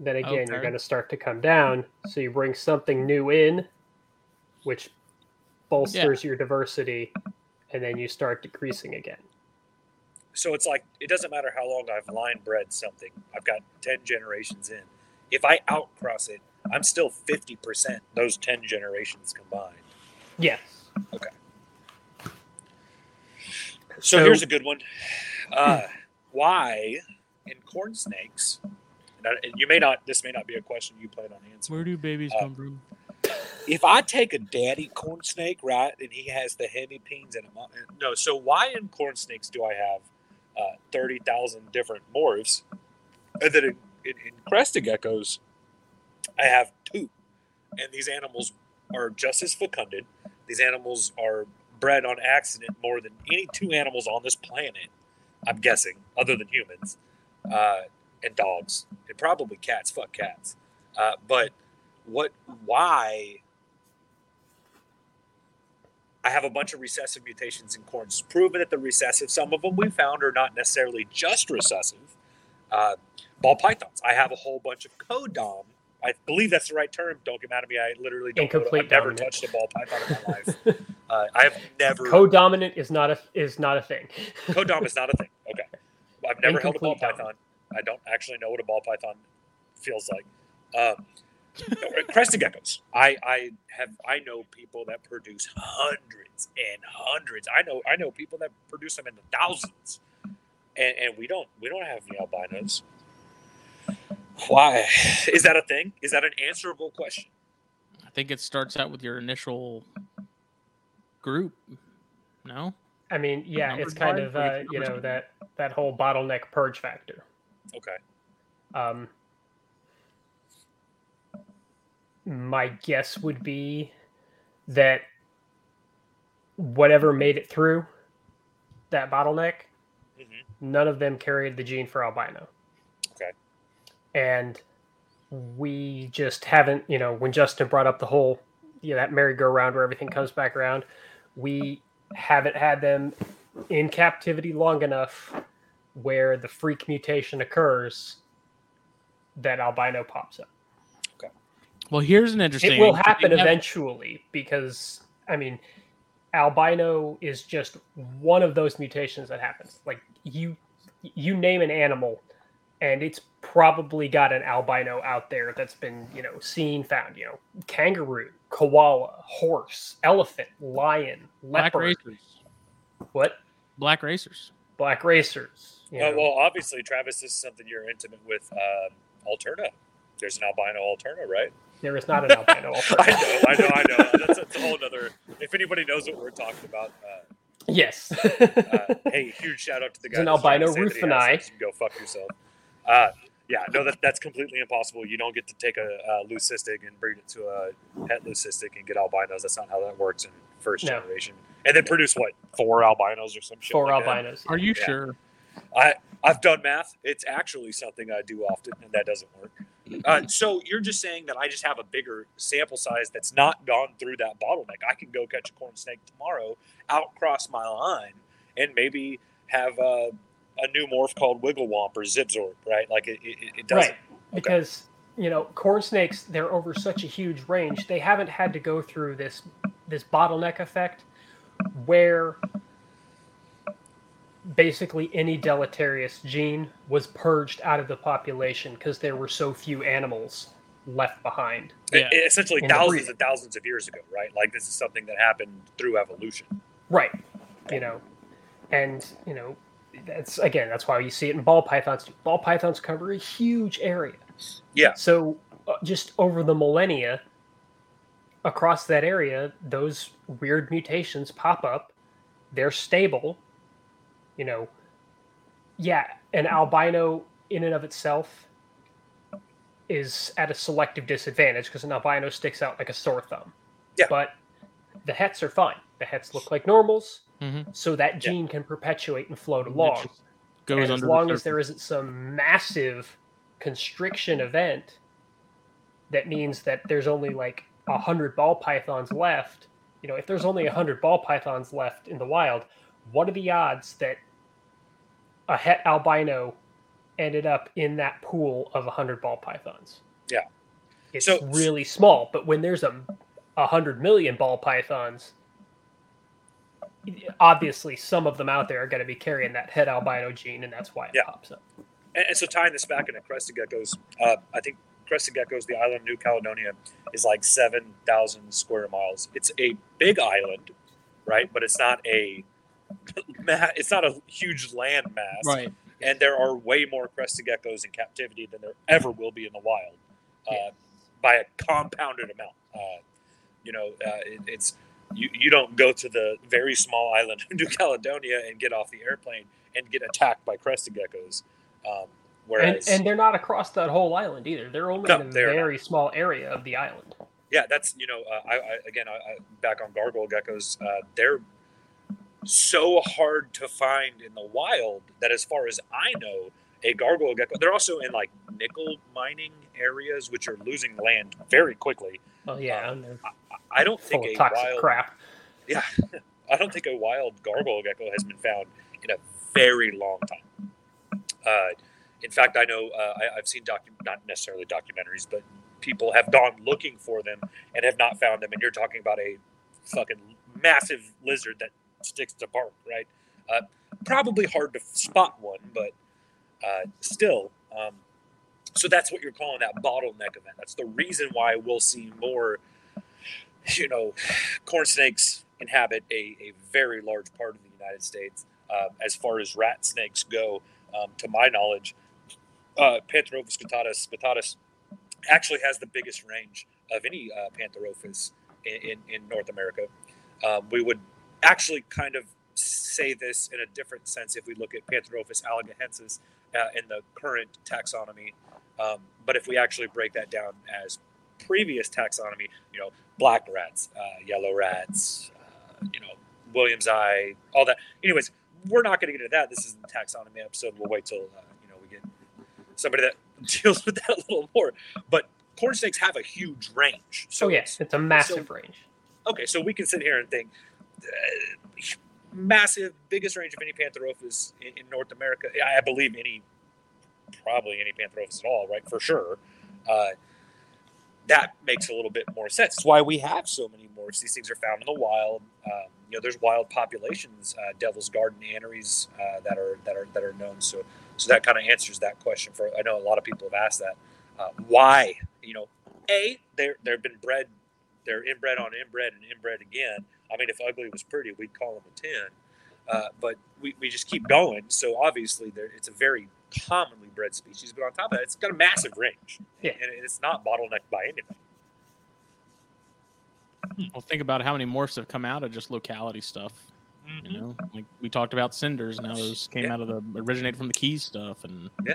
Then again, you're going to start to come down. So you bring something new in, which bolsters your diversity, and then you start decreasing again. So it's like it doesn't matter how long I've line bred something. I've got ten generations in. If I outcross it, I'm still fifty percent those ten generations combined. Yes. So, So- here's a good one. Uh, why in corn snakes? And I- and you may not. This may not be a question you plan on answering. Where do babies Uh, come from? If I take a daddy corn snake, right, and he has the heavy hemipenes and a mo- no, so why in corn snakes do I have uh, thirty thousand different morphs, and then in, in, in crested geckos, I have two, and these animals are just as fecunded. These animals are bred on accident more than any two animals on this planet. I'm guessing, other than humans, uh, and dogs, and probably cats. Fuck cats. Uh, but what? Why? I have a bunch of recessive mutations in corns. It's proven that the recessive, some of them we found are not necessarily just recessive. Uh, ball pythons. I have a whole bunch of codom. I believe that's the right term. Don't get mad at me. I literally don't. Incomplete I've never touched a ball python in my life. Uh, I have never. Co-dominant is not a is not a thing. Codom is not a thing. Okay. I've never held a ball Incomplete python. I don't actually know what a ball python feels like. Um, crested geckos. I, I have I know people that produce hundreds and hundreds. I know I know people that produce them in the thousands. And, and we don't we don't have any albinos. Why? Is that a thing? Is that an answerable question? I think it starts out with your initial group. No. I mean, yeah, it's Numbers kind wise, of you uh, you know that that whole bottleneck purge factor. Okay. Um, my guess would be that whatever made it through that bottleneck, hmm none of them carried the gene for albino. And we just haven't, you know, when Justin brought up the whole, you know, that merry-go-round where everything comes back around, we haven't had them in captivity long enough where the freak mutation occurs that albino pops up. Okay. Well, here's an interesting. It will happen have- eventually because, I mean, albino is just one of those mutations that happens. Like you, you name an animal, and it's probably got an albino out there that's been, you know, seen, found. You know, kangaroo, koala, horse, elephant, lion, Black leopard. racers. What? Black racers. Black racers. You know. well, obviously, Travis, this is something you're intimate with. Um, Alterna. There's an albino Alterna, right? there is not an albino. I know, I know, I know. That's, that's a whole other. If anybody knows what we're talking about, uh, yes. uh, hey, huge shout out to the guy. There's an that's trying to albino say that he has Rutheni. it, so you Go fuck yourself. Uh, yeah, no, that that's completely impossible. You don't get to take a, a leucistic and breed it to a het leucistic and get albinos. That's not how that works in first No. generation. And then produce what four albinos or some shit. Four like that? albinos. Are you Yeah. sure? I I've done math. It's actually something I do often, and that doesn't work. Uh, so you're just saying that I just have a bigger sample size that's not gone through that bottleneck. I can go catch a corn snake tomorrow, outcross my line, and maybe have a, a new morph called Wigglewomp or Zipzorp, right? Like it, it, it doesn't. Right. Because you know, corn snakes they're over such a huge range. They haven't had to go through this this bottleneck effect where basically any deleterious gene was purged out of the population because there were so few animals left behind. Yeah. It- it- essentially In thousands and thousands of years ago, right? Like this is something that happened through evolution. Right. You know, and you know, that's again that's why you see it in ball pythons. Ball pythons cover a huge area. Yeah. So uh, just over the millennia, across that area, those weird mutations pop up. They're stable. You know, yeah, an albino in and of itself is at a selective disadvantage because an albino sticks out like a sore thumb. Yeah. But the hets are fine. The hets look like normals, Mhm. so that gene can perpetuate and float along. goes And under. as long the as there surface. isn't some massive constriction event that means that there's only like a hundred ball pythons left you know if there's only a hundred ball pythons left in the wild what are the odds that a het albino ended up in that pool of a hundred ball pythons Yeah. it's So- really small but when there's a a hundred million ball pythons obviously some of them out there are going to be carrying that head albino gene and that's why it Yeah. pops up And, and so tying this back into crested geckos, uh, I think crested geckos, the island of New Caledonia, is like seven thousand square miles. It's a big island, right? But it's not a it's not a huge land mass, right. And there are way more crested geckos in captivity than there ever will be in the wild, uh, Yeah. by a compounded amount. Uh, you know, uh, it, it's you, you don't go to the very small island of New Caledonia and get off the airplane and get attacked by crested geckos. Um, and, whereas, and they're not across that whole island either. They're only No, in a very small area of the island. yeah, that's you know, uh, I, I again, I, I, back on gargoyle geckos, uh, they're so hard to find in the wild that, as far as I know, a gargoyle gecko. They're also in like nickel mining areas, which are losing land very quickly. Well, yeah, and they're I don't think a toxic wild crap. Yeah, I don't think a wild gargoyle gecko has been found in a very long time. Uh, in fact, I know uh, I, I've seen docu- not necessarily documentaries, but people have gone looking for them and have not found them. And you're talking about a fucking massive lizard that sticks to bark, right? Uh, probably hard to spot one, but uh, still. Um, so that's what you're calling that bottleneck event. That's the reason why we'll see more, you know, corn snakes inhabit a, a very large part of the United States. Um, as far as rat snakes go, um, to my knowledge, uh, Pantherophis guttatus guttatus actually has the biggest range of any uh, Pantherophis in, in, in North America. Um, we would actually kind of say this in a different sense if we look at Pantherophis alleghaniensis uh, in the current taxonomy. Um, but if we actually break that down as previous taxonomy, you know, black rats, uh, yellow rats, uh, you know, williamsi, all that. Anyways, we're not going to get into that. This is the taxonomy episode. We'll wait till uh, you know we get somebody that deals with that a little more. But corn snakes have a huge range. So oh yeah, it's- it's a massive range. okay, so we can sit here and think uh, massive, biggest range of any Pantherophis in, in North America. I believe any, probably any Pantherophis at all, right? For sure. Uh, that makes a little bit more sense. It's why we have so many morphs. These things are found in the wild. Um, you know, there's wild populations, uh, Devil's Garden aneries uh, that are that are that are known. So, so that kind of answers that question. For I know a lot of people have asked that. Uh, why? You know, a they're they've been bred they're inbred on inbred and inbred again. I mean, if ugly was pretty, we'd call them a 10. Uh, but we, we just keep going. So obviously, there it's a very commonly bred species. But on top of that, it's got a massive range. Yeah. And it's not bottlenecked by anything. Well, think about how many morphs have come out of just locality stuff. You know, like we talked about cinders, now those came Yeah. out of the originated from the keys stuff, and yeah.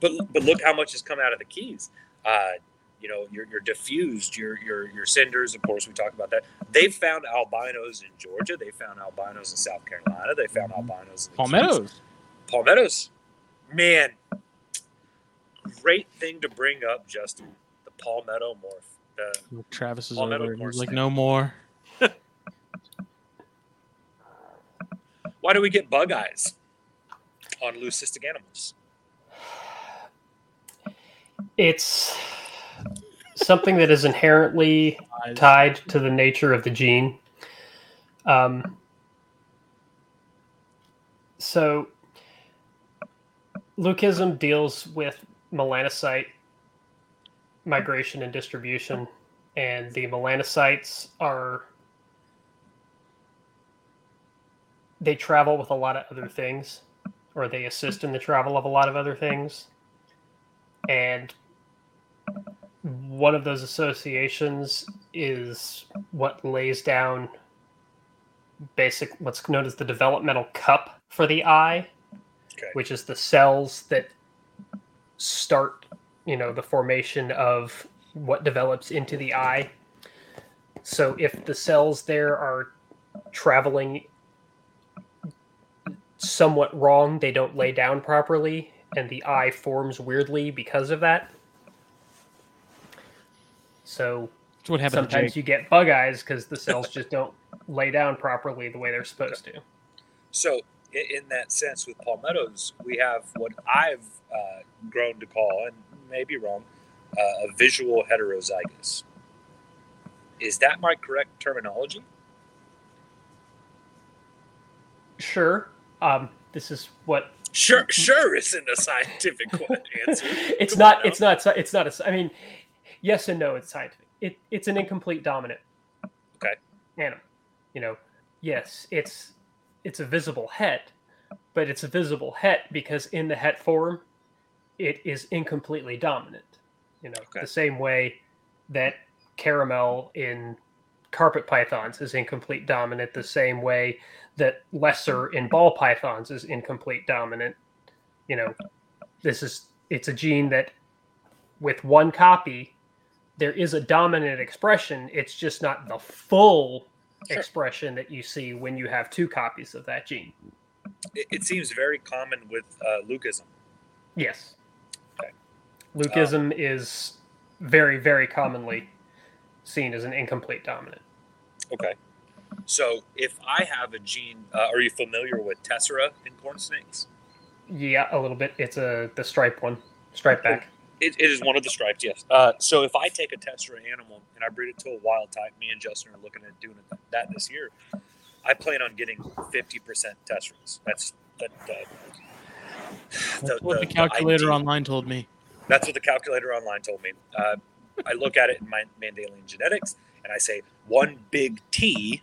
But but look how much has come out of the keys. Uh, you know, you're, you're diffused, your your your cinders. Of course, we talked about that. They've found albinos in Georgia. They found albinos in South Carolina. They found albinos in the Keys. palmettos. Palmettos, man, great thing to bring up, Justin. The palmetto morph. The, Travis is Palmetto over. it. morphs like, thing. no more. why do we get bug eyes on leucistic animals? It's something that is inherently tied to the nature of the gene. Um, so, leucism deals with melanocyte migration and distribution, and the melanocytes are they travel with a lot of other things, or they assist in the travel of a lot of other things, and one of those associations is what lays down basic what's known as the developmental cup for the eye Okay. which is the cells that start you know the formation of what develops into the eye so if the cells there are traveling somewhat wrong. They don't lay down properly, and the eye forms weirdly because of that. So That's what happened sometimes you get bug eyes because the cells just don't lay down properly the way they're supposed to. So, in that sense, with palmettos, we have what I've uh, grown to call, and maybe wrong, uh, a visual heterozygous. Is that my correct terminology? Sure. Um, this is what Sure, sure isn't a scientific answer. it's Come not. It's not. It's not. A, sci- I mean, yes and no. It's scientific. It, it's an incomplete dominant. Okay. Animal. You know, yes, it's it's a visible het, but it's a visible het because in the het form, it is incompletely dominant. You know, Okay. the same way that caramel in carpet pythons is incomplete dominant, the same way that lesser in ball pythons is incomplete dominant. You know, this is it's a gene that with one copy there is a dominant expression it's just not the full Sure. expression that you see when you have two copies of that gene It, it seems very common with uh, yes Okay. leucism is very very commonly seen as an incomplete dominant Okay. So, if I have a gene, uh, are you familiar with tessera in corn snakes? yeah a little bit it's a the stripe one stripe back It, it is one of the stripes, yes. Uh, so if I take a tessera animal and I breed it to a wild type, me and Justin are looking at doing it, that this year. I plan on getting fifty percent tesseras. That's that. Uh, That's what the calculator ideal- online told me. That's what the calculator online told me. Uh, I look at it in my Mandalian genetics, and I say one big T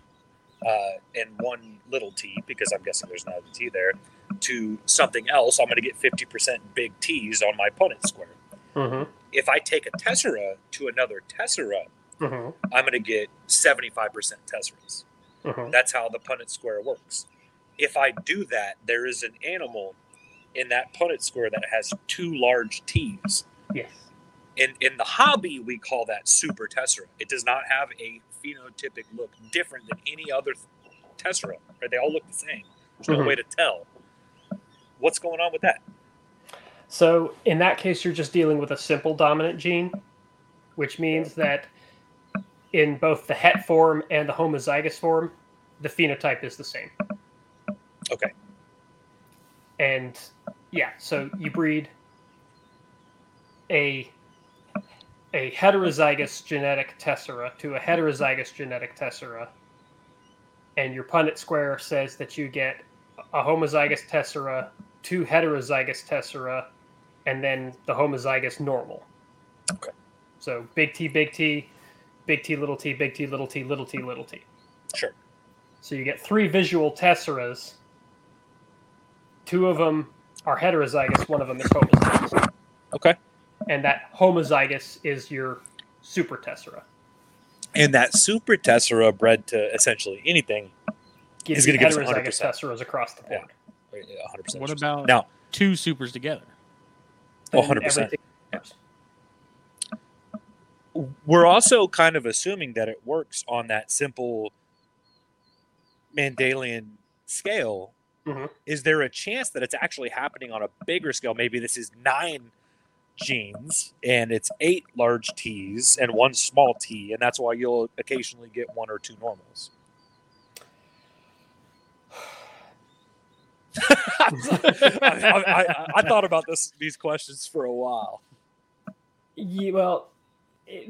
uh, and one little T because I'm guessing there's not a T there. To something else, I'm going to get fifty percent big T's on my Punnett square. Mm-hmm. If I take a tessera to another tessera, Mm-hmm. I'm going to get 75% tesseras. Mm-hmm. That's how the Punnett square works. If I do that, there is an animal in that Punnett square that has two large T's. yes In, in the hobby, we call that super tessera. It does not have a phenotypic look different than any other tessera. Right? They all look the same. There's no Mhm. way to tell. What's going on with that? So in that case, you're just dealing with a simple dominant gene, which means that in both the het form and the homozygous form, the phenotype is the same. Okay. And yeah, so you breed a a heterozygous genetic tessera to a heterozygous genetic tessera, and your Punnett square says that you get a homozygous tessera, two heterozygous tessera, and then the homozygous normal. Okay. So big T, big T, big T, little t, big T, little t, little t, little t. Sure. So you get three visual tesseras. Two of them are heterozygous, one of them is homozygous. Okay. And that homozygous is your super tessera. And that super tessera bred to essentially anything Gives He's you gonna get us heterozygous 100%. tesseras across the board. Yeah, 100%. What about Now, two supers together? Oh, And 100%. we're also kind of assuming that it works on that simple Mandalian scale. Mhm. Is there a chance that it's actually happening on a bigger scale? Maybe this is nine genes and it's eight large T's and one small T, and that's why you'll occasionally get one or two normals. I, I, I, thought about this these questions for a while. Yeah, well,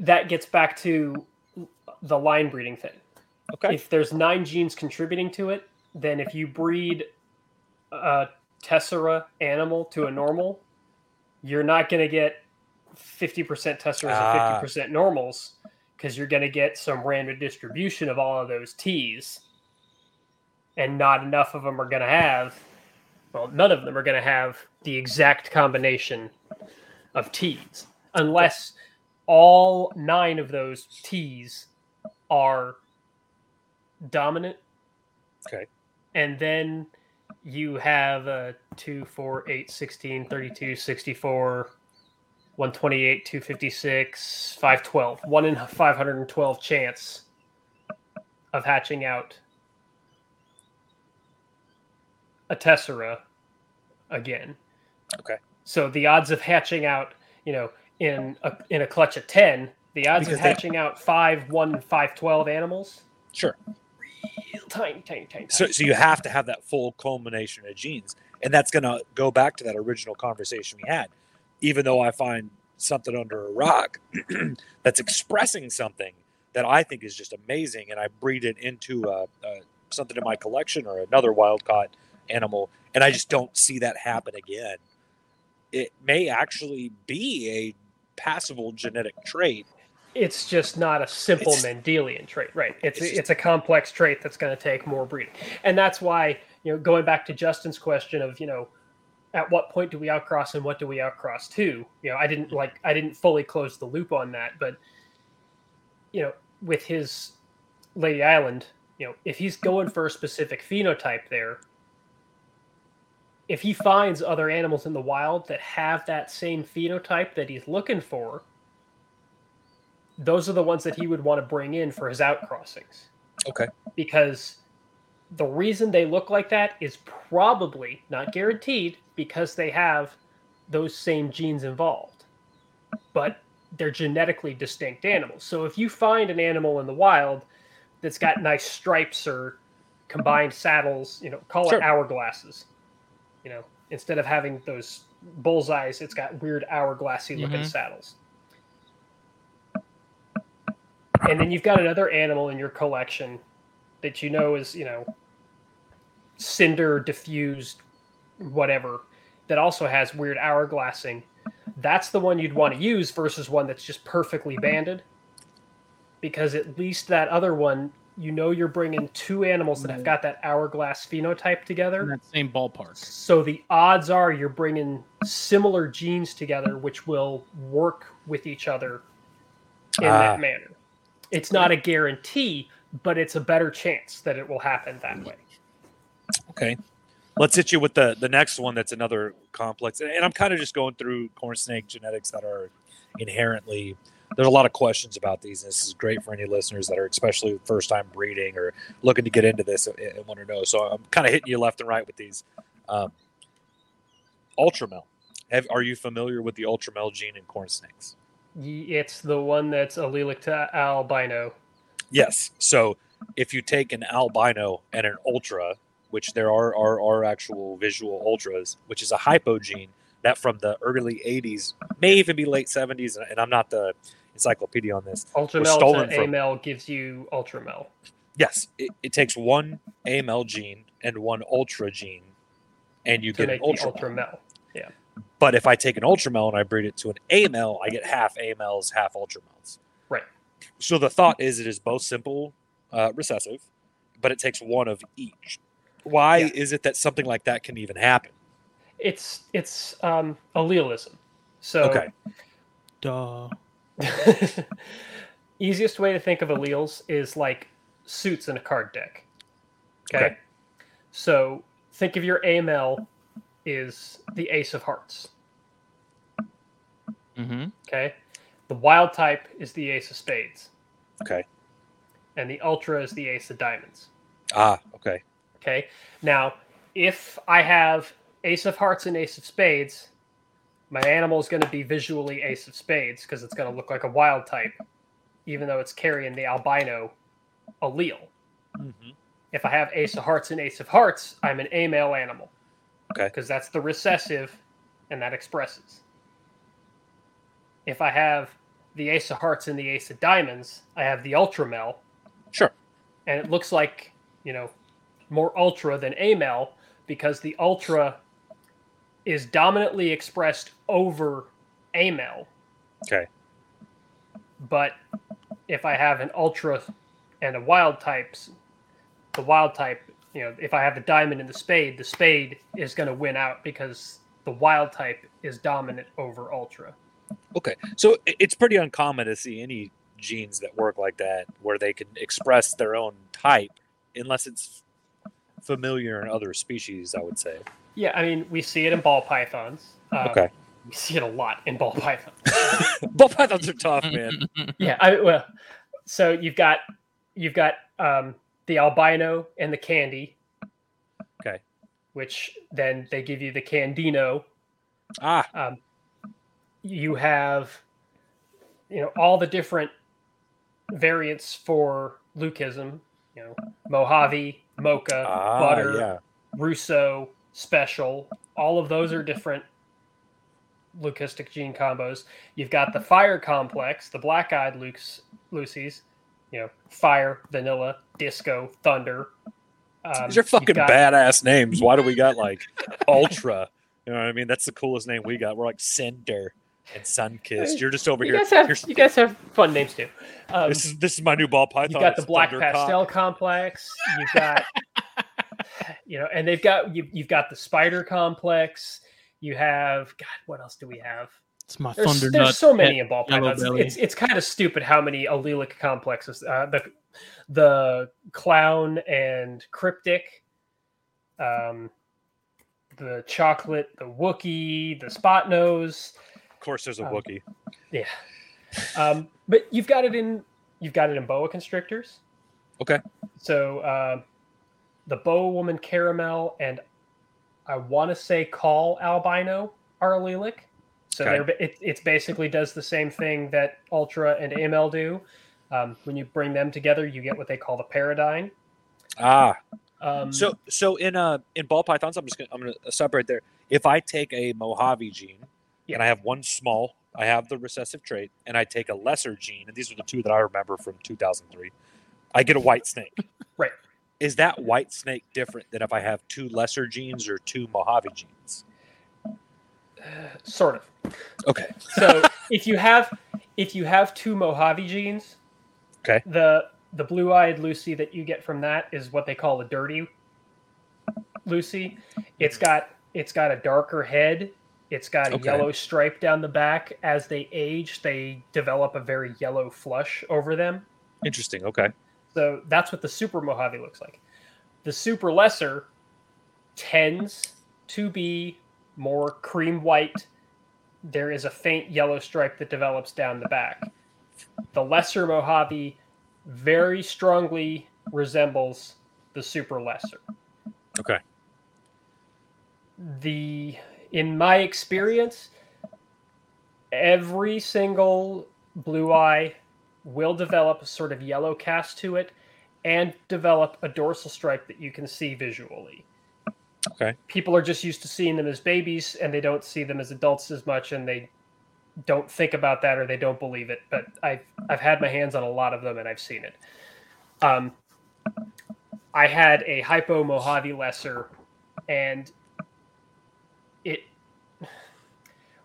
that gets back to the line breeding thing. Okay. If there's nine genes contributing to it, then if you breed a tessera animal to a normal, you're not going to get 50% tesseras Ah. and 50% normals because you're going to get some random distribution of all of those T's. And not enough of them are going to have, well, none of them are going to have the exact combination of T's unless all nine of those T's are dominant. Okay. And then you have a 2, 4, 8, 16, 32, 64, 128, 256, 512. One in 512 chance of hatching out a tessera again. Okay. So the odds of hatching out, you know, in a in a clutch of ten, the odds Because of they- hatching out five, one, five, twelve animals, Sure. real tiny, tiny, tiny. So, so you have to have that full culmination of genes, and that's going to go back to that original conversation we had. Even though I find something under a rock that's expressing something that I think is just amazing, and I breed it into uh, uh, something in my collection or another wild caught animal, and I just don't see that happen again. It may actually be a passable genetic trait. it's just not a simple It's- Mendelian trait, right? It's It's it's a complex trait that's going to take more breeding, and that's why you know going back to Justin's question of you know at what point do we outcross and what do we outcross to? You know, I didn't mm-hmm. like I didn't fully close the loop on that, but you know, with his Lady Island, you know, if he's going for a specific phenotype there, if he finds other animals in the wild that have that same phenotype that he's looking for, those are the ones that he would want to bring in for his outcrossings. Okay. Because the reason they look like that is probably not guaranteed because they have those same genes involved. But they're genetically distinct animals. So if you find an animal in the wild that's got nice stripes or combined saddles, you know, call Sure. it hourglasses. You know, instead of having those bullseyes, it's got weird hourglassy looking Mhm. saddles. And then you've got another animal in your collection that you know is, you know, cinder diffused, whatever, that also has weird hourglassing. That's the one you'd want to use versus one that's just perfectly banded. Because at least that other one, you know, you're bringing two animals that have got that hourglass phenotype together in together. that same ballpark. So the odds are you're bringing similar genes together, which will work with each other in Ah. that manner. It's not a guarantee, but it's a better chance that it will happen that way. Okay. Let's hit you with the the next one that's another complex. And I'm kind of just going through corn snake genetics that are inherently there's a lot of questions about these. And this is great for any listeners that are especially first time breeding or looking to get into this and, and want to know. So I'm kind of hitting you left and right with these. Um, Ultramel. Have, are you familiar with the Ultramel gene in corn snakes? It's the one that's allelic to albino. Yes. So if you take an albino and an ultra, which there are are, are actual visual ultras, which is a hypogene that from the early 80s, may even be late 70s, and I'm not the encyclopedia on this. Ultramel stolen to from- Amel gives you Ultramel. Yes, it, it takes one Amel gene and one ultra gene, and you to get an ultramel. Ultramel. But if I take an ultramel and I breed it to an Amel, I get half Amels, half ultramels. Right. So the thought is it is both simple uh, recessive, but it takes one of each. Why Yeah. is it that something like that can even happen? It's it's um, allelism. So Okay. Duh. easiest way to think of alleles is like suits in a card deck. Okay. Okay. So think of your Amel is the ace of hearts. Mm-hmm. Okay. The wild type is the ace of spades. Okay. And the ultra is the ace of diamonds. Ah, okay. Okay. Now, if I have ace of hearts and ace of spades, my animal is going to be visually ace of spades because it's going to look like a wild type, even though it's carrying the albino allele. hmm If I have ace of hearts and ace of hearts, I'm an Amel animal. Okay. Because that's the recessive and that expresses. If I have the ace of hearts and the ace of diamonds, I have the ultramel, Sure. and it looks like, you know, more ultra than Amel because the ultra is dominantly expressed over Amel. Okay. But if I have an ultra and a wild types, the wild type, you know, if I have the diamond and the spade, the spade is going to win out because the wild type is dominant over ultra. Okay. So it's pretty uncommon to see any genes that work like that where they can express their own type unless it's familiar in other species, I would say. Yeah, I mean, we see it in ball pythons. Um, Okay. We see it a lot in ball pythons. Ball pythons are tough, man. yeah, I well, so you've got you've got um, the albino and the candy. Okay. which then they give you the Candino. Ah, Um, you have, you know, all the different variants for leucism. You know, Mojave, Mocha, ah, Butter, yeah. Russo, Special. All of those are different leucistic gene combos. You've got the Fire Complex, the black-eyed Luke's, Lucy's. You know, Fire, Vanilla, Disco, Thunder. Um, These are fucking got- badass names. Why do we got like Ultra? You know what I mean? That's the coolest name we got. We're like Cinder and Sunkist. You're just over You here. guys have You're- guys have fun names too. Um, this is this is my new ball python. You've got the It's black Thundercock. pastel complex. You've got, you know, and they've got you, you've got the spider complex. You have God. What else do we have? It's my There's, thunder there's nut. so many in ball Yellow pythons. It's it's kind of stupid how many allelic complexes. Uh, the the clown and cryptic, um, the chocolate, the Wookie, the spot nose. Of course, there's a Um, Wookiee. Yeah. Um, but you've got it in you've got it in boa constrictors. Okay. So uh, the boa woman caramel and I want to say Kahl albino are allelic. So Okay. they're it it's basically does the same thing that ultra and Amel do. Um, when you bring them together, you get what they call the paradigm. Ah, Um, so so in uh in ball pythons, I'm just gonna I'm gonna stop right there. If I take a Mojave gene Yeah. and I have one small, I have the recessive trait, and I take a lesser gene, and these are the two that I remember from 2003. I get a white snake. Right. Is that white snake different than if I have two lesser genes or two Mojave genes? sort of. Okay. So if you have if you have two Mojave genes, Okay. the the blue eyed Lucy that you get from that is what they call a dirty Lucy. It's mm-hmm. got it's got a darker head. It's got a Okay. yellow stripe down the back. As they age, they develop a very yellow flush over them. Interesting. Okay. So that's what the super Mojave looks like. The super lesser tends to be more cream white. There is a faint yellow stripe that develops down the back. The lesser Mojave very strongly resembles the super lesser. Okay. The in my experience, every single blue eye will develop a sort of yellow cast to it and develop a dorsal stripe that you can see visually. Okay. People are just used to seeing them as babies and they don't see them as adults as much and they don't think about that or they don't believe it. But I've I've had my hands on a lot of them and I've seen it. Um, I had a hypo Mojave lesser and it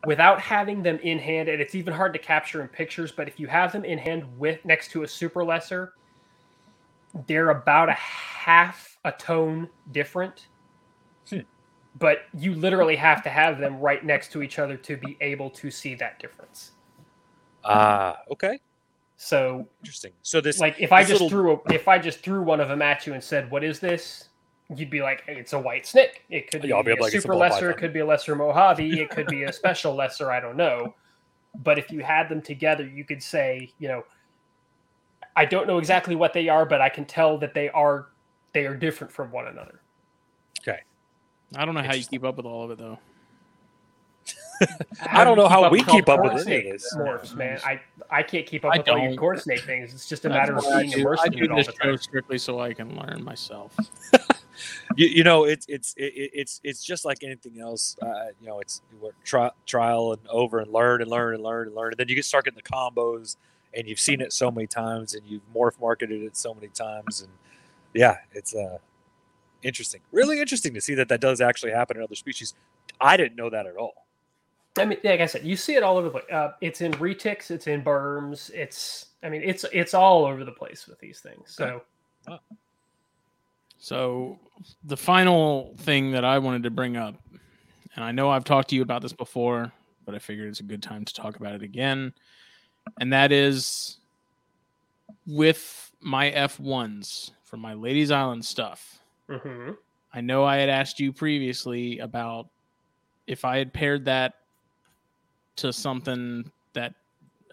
without having them in hand and it's even hard to capture in pictures but if you have them in hand with next to a super lesser they're about a half a tone different Hmm. but you literally have to have them right next to each other to be able to see that difference Ah. okay. so Interesting. So this like if i just little- threw a, if i just threw one of them at you and said what is this you'd be like hey, it's a white snake. It could be Yeah, I'll be a like, it's a super ball lesser it could be a lesser mojave it could be a special lesser i don't know. But if you had them together you could say you know i don't know exactly what they are but i can tell that they are they are different from one another. Okay. I don't know how you keep up with all of it though. I don't know how we keep up with corn any of this. morphs man. I i can't keep up I with all your don't. corn snake things. It's just a matter of why I being do, immersed I in do it all this the show time. strictly so I can learn myself. you, you know it's it's it, it- it's it's just like anything else. Uh, you know it's what tri- trial and over and learn and learn and learn and learn. And then you get start getting the combos and you've seen it so many times and you've morph marketed it so many times. And yeah it's uh interesting. Really interesting to see that that does actually happen in other species. I didn't know that at all I mean, like I said, you see it all over the place. Uh, it's in retics, it's in burms, it's. I mean, it's it's all over the place with these things. So So the final thing that I wanted to bring up, and I know I've talked to you about this before, but I figured it's a good time to talk about it again, and that is with my F1s for my Ladies Island stuff. mhm. I know I had asked you previously about if I had paired that to something that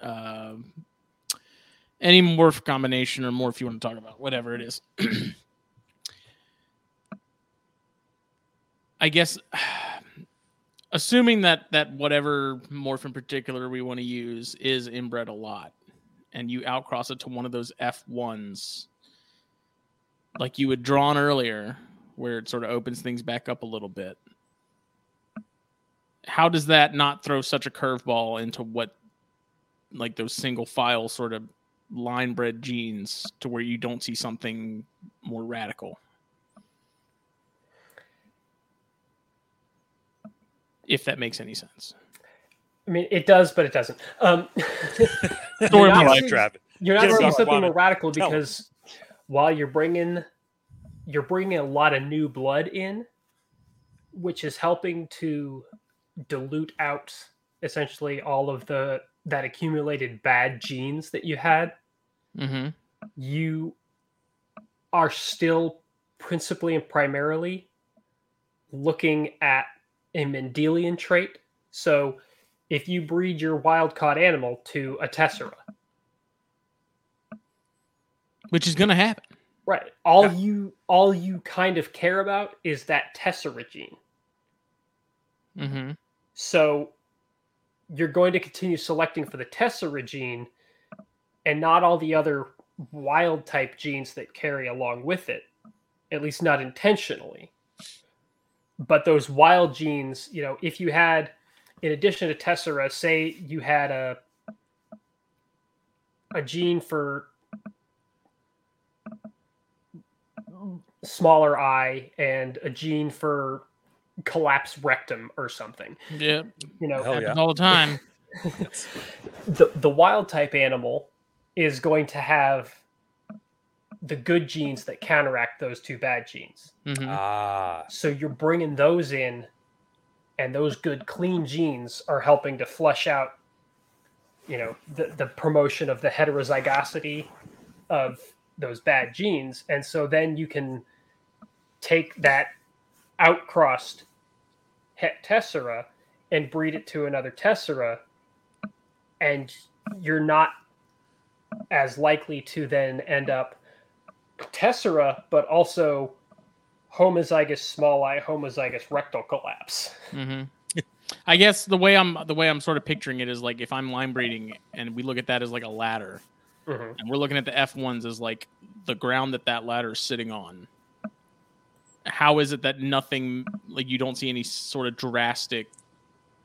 uh, any morph combination or morph you want to talk about, whatever it is. I guess assuming that that whatever morph in particular we want to use is inbred a lot and you outcross it to one of those F1s like you had drawn earlier where it sort of opens things back up a little bit. How does that not throw such a curveball into what like those single file sort of line bred genes to where you don't see something more radical? if that makes any sense. I mean, it does, but it doesn't. Um, Story of not life, seeing- You're not Get seeing something more radical Tell 'em. because while you're bringing you're bringing a lot of new blood in, which is helping to dilute out essentially all of the that accumulated bad genes that you had. Mm-hmm. You are still principally and primarily looking at a Mendelian trait. So if you breed your wild caught animal to a tessera, Which is going to happen. Right. All Yeah. you all you kind of care about is that tessera gene. Mm-hmm. So you're going to continue selecting for the tessera gene and not all the other wild type genes that carry along with it, at least not intentionally. But those wild genes, you know, if you had in addition to tessera, say you had a a gene for smaller eye and a gene for collapsed rectum or something. Yeah. You know, happens yeah. all the time. the the wild type animal is going to have the good genes that counteract those two bad genes. Mhm. Ah, So you're bringing those in, and those good clean genes are helping to flush out, you know, the the promotion of the heterozygosity of those bad genes, and so then you can take that outcrossed het tessera and breed it to another tessera, and you're not as likely to then end up tessera, but also homozygous small eye, homozygous rectal collapse. hmm I guess the way I'm the way I'm sort of picturing it is like if I'm line breeding and we look at that as like a ladder, Mhm. and we're looking at the F ones as like the ground that that ladder is sitting on. How is it that nothing like you don't see any sort of drastic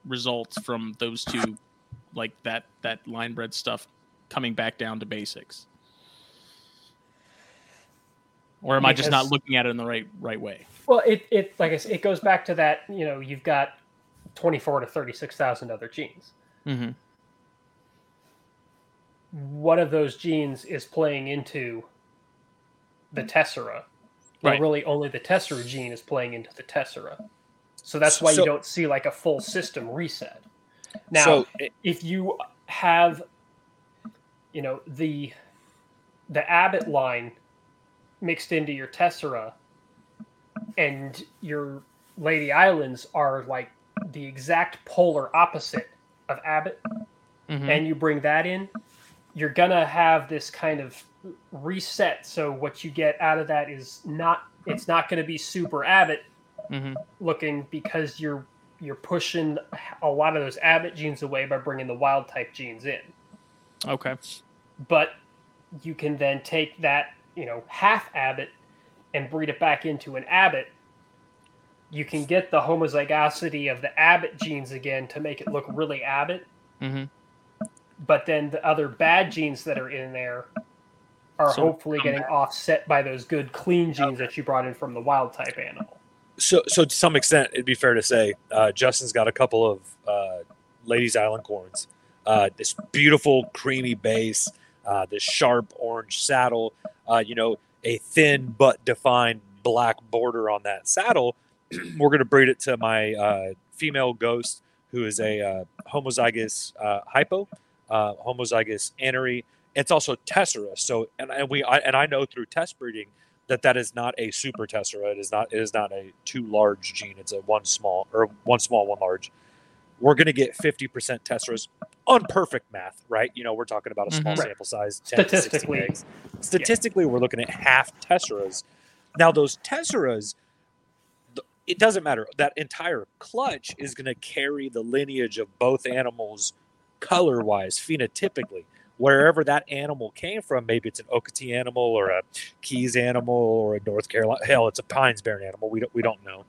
results from those two, like that that line bred stuff coming back down to basics? Or am I just not looking at it in the right right way? Well, it it like I said, it goes back to that. You know, you've got twenty four to thirty six thousand other genes. Mm-hmm. One of those genes is playing into the tessera. Well, Right. really, only the tessera gene is playing into the tessera. So that's why So- you don't see like a full system reset. Now, so it- if you have you know the the abbott line mixed into your tessera and your lady islands are like the exact polar opposite of abbott Mm-hmm. and you bring that in you're gonna have this kind of reset so what you get out of that is not it's not going to be super abbott mm-hmm. looking because you're you're pushing a lot of those abbott genes away by bringing the wild type genes in Okay. but you can then take that you know half abbott and breed it back into an abbott you can get the homozygosity of the abbott genes again to make it look really abbott Mm-hmm. But then the other bad genes that are in there are So- hopefully getting offset by those good clean genes that you brought in from the wild type animal so so to some extent, it'd be fair to say uh, Justin's got a couple of uh, ladies' island corns. Uh, this beautiful creamy base, uh, this sharp orange saddle. Uh, you know, a thin but defined black border on that saddle. We're going to breed it to my uh, female ghost, who is a uh, homozygous uh, hypo, uh, homozygous anery. It's also tessera. So, and, and we I, and I know through test breeding that that is not a super tessera. It is not. It is not a two large gene. It's a one small or one small, one large. We're going to get fifty percent tesseras on perfect math, right? You know, we're talking about a small Mhm. Sample size, 10 to 16 Statistically. eggs. Statistically, we're looking at half tesseras. Now, those tesseras, it doesn't matter. That entire clutch is going to carry the lineage of both animals color wise, phenotypically. Wherever that animal came from, maybe it's an Okeetee animal or a Keys animal or a North Carolina, hell, it's a Pines Barren animal. We don't, we don't know.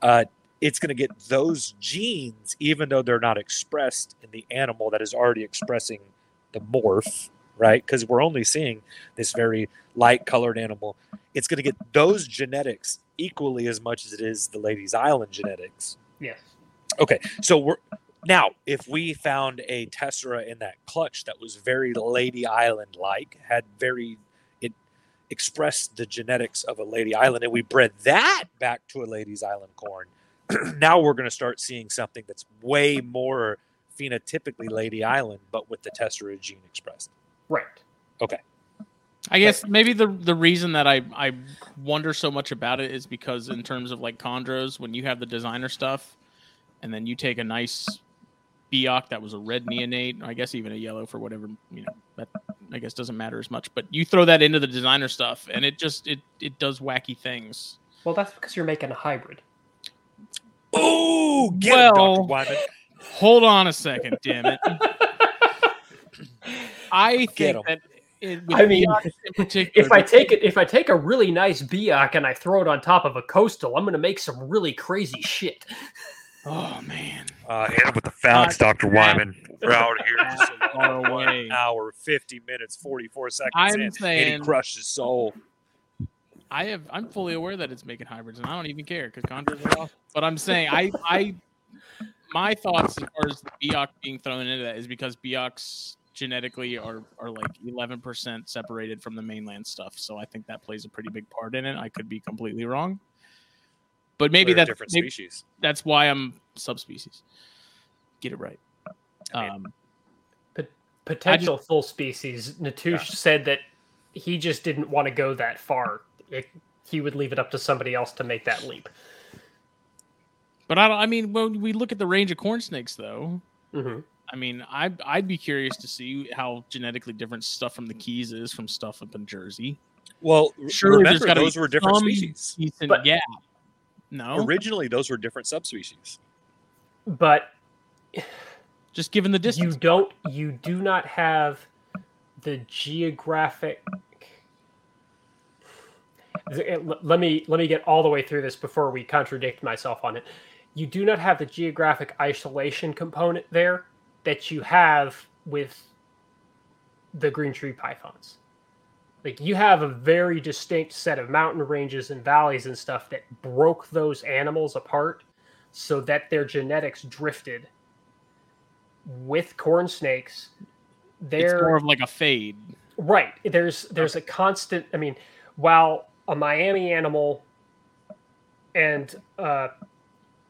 Uh, it's going to get those genes, even though they're not expressed in the animal that is already expressing the morph, right? Because we're only seeing this very light colored animal. It's going to get those genetics equally as much as it is the Ladies Island genetics. Yes. Okay, so we're now if we found a tessera in that clutch that was very Lady Island like, had very it expressed the genetics of a Lady Island, and we bred that back to a Ladies Island corn. now we're going to start seeing something that's way more phenotypically Lady Island, but with the tessera gene expressed. Right. Okay. I guess maybe the the reason that I I wonder so much about it is because in terms of like chondros, when you have the designer stuff, and then you take a nice Biak that was a red neonate, I guess even a yellow for whatever you know that I guess doesn't matter as much. But you throw that into the designer stuff, and it just it it does wacky things. Well, that's because you're making a hybrid. Oh, Well- Dr. Hold on a second, damn it! I Get 'em. think that it, I mean, in if I take it, if I take a really nice Biak and I throw it on top of a coastal, I'm going to make some really crazy shit. oh man, Uh, hit him with the facts, Dr. Wyman. We're out here that just far one away. hour, 50 minutes, 44 seconds I'm in, and saying- he crushed his soul. I have I'm fully aware that it's making hybrids, and I don't even care because chondros are off. But I'm saying I I my thoughts as far as the Biak being thrown into that is because Biaks genetically are are like 11% separated from the mainland stuff. So I think that plays a pretty big part in it. I could be completely wrong, but maybe that's different maybe species. that's why I'm subspecies. Get it right. I mean, Um, Potential full species. Natusch said that he just didn't want to go that far. It, he would leave it up to somebody else to make that leap. but I don't. I mean, when we look at the range of corn snakes, though, hmm I mean, I'd, I'd be curious to see how genetically different stuff from the Keys is from stuff up in Jersey. well, r- Surely remember, those were different some species. Decent But- gap. No, Originally, those were different subspecies. But just given the distance, you don't. You do not have the geographic. Let me let me get all the way through this before we contradict myself on it. You do not have the geographic isolation component there that you have with the green tree pythons. Like you have a very distinct set of mountain ranges and valleys and stuff that broke those animals apart so that their genetics drifted with corn snakes. They're more of like a fade. right. There's there's a constant. I mean, while a Miami animal and a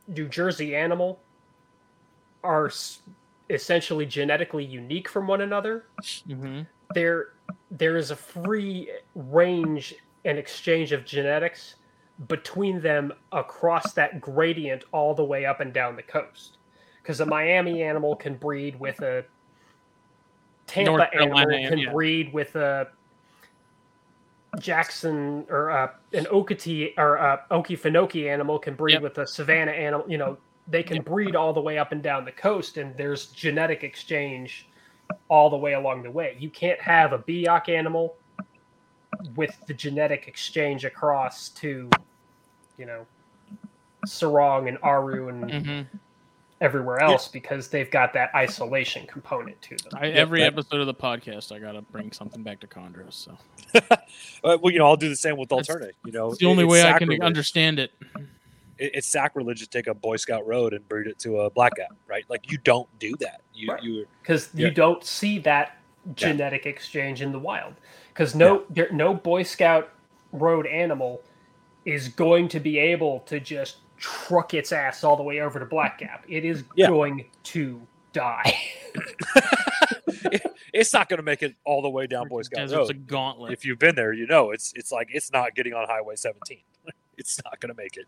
New Jersey animal are essentially genetically unique from one another, Mm-hmm. there there is a free range and exchange of genetics between them across that gradient all the way up and down the coast. Because a Miami animal can breed with a Tampa animal can yeah. breed with a Jackson or uh, an Okeetee or uh, Okefenokee animal can breed Yep. with a Savannah animal. You know, they can breed all the way up and down the coast, and there's genetic exchange all the way along the way. You can't have a Biak animal with the genetic exchange across to, you know, Sorong and Aru and Mm-hmm. everywhere else because they've got that isolation component to them. I, every episode of the podcast, I gotta bring something back to chondros. So Uh, well, you know, I'll do the same with That's- alterna. You know, it's the only it's way I can understand it. It- It's sacrilege to take a Boy Scout road and breed it to a black gap, right? Like you don't do that. You Right. you because you don't see that genetic exchange in the wild. Because no, there, no Boy Scout road animal is going to be able to just truck its ass all the way over to Black Gap. It is Yeah. going to die. it's not going to make it all the way down Boy Scout Desert's a gauntlet. If you've been there, you know it's it's like it's not getting on Highway 17. it's not going to make it.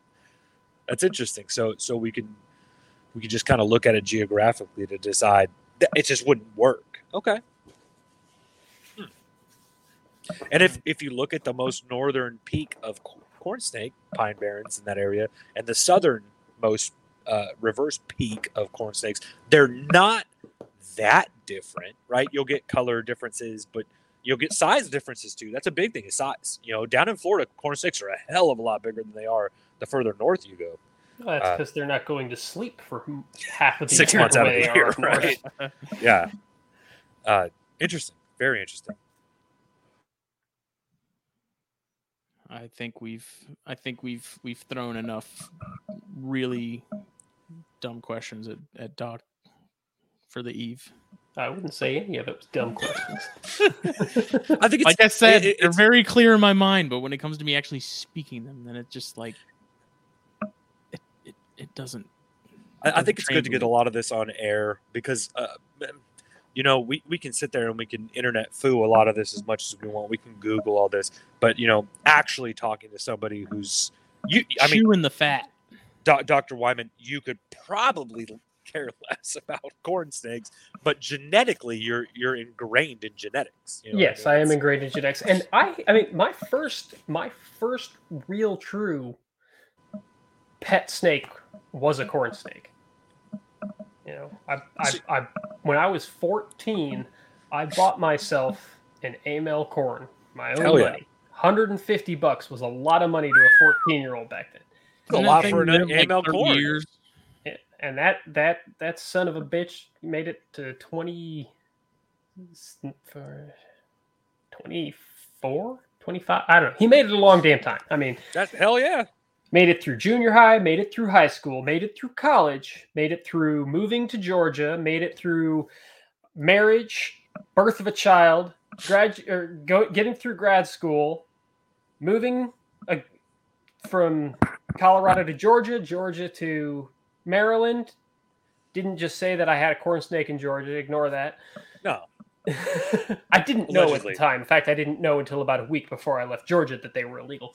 That's interesting. So so we can we can just kind of look at it geographically to decide that it just wouldn't work. Okay. Hmm. And if if you look at the most northern peak of corn snake, pine barrens in that area, and the southernmost uh, reverse peak of corn snakes. They're not that different, right? You'll get color differences, but you'll get size differences too. That's a big thing is size. You know, down in Florida, corn snakes are a hell of a lot bigger than they are the further north you go. Well, that's Uh, because they're not going to sleep for half of the Six year months out of the year, right? Yeah. Uh, interesting. Very interesting. I think we've I think we've we've thrown enough really dumb questions at, at Doc for the eve. I wouldn't say any of it was dumb questions. I think it's Like I said, it- they're it's- very clear in my mind, but when it comes to me actually speaking them, then it just like it it, it doesn't. I, I think it's good to get a lot of this on air because, uh, you know, we, we can sit there and we can internet foo a lot of this as much as we want. We can Google all this, but you know, actually talking to somebody who's you, I mean, chewing the fat. Doc, Dr. Wyman, you could probably care less about corn snakes, but genetically, you're you're ingrained in genetics. You know yes, I am ingrained in genetics, and I, I mean, my first, my first real true pet snake was a corn snake. You know, I, I, I, when I was fourteen, I bought myself an Amel corn, my own Hell yeah. money. 150 bucks was a lot of money to a 14 year old back then. It's a lot for an lived, like, Amel 30 corn. Years? And that that that son of a bitch made it to 20 for 24 25 i don't know he made it a long damn time i mean That's hell yeah. Made it through junior high made it through high school made it through college made it through moving to georgia made it through marriage birth of a child grad or go, getting through grad school moving uh, from colorado to georgia georgia to maryland. Didn't just say that i had a corn snake in georgia ignore that. No, i didn't know Allegedly. at the time. In fact i didn't know until about a week before i left georgia that they were illegal.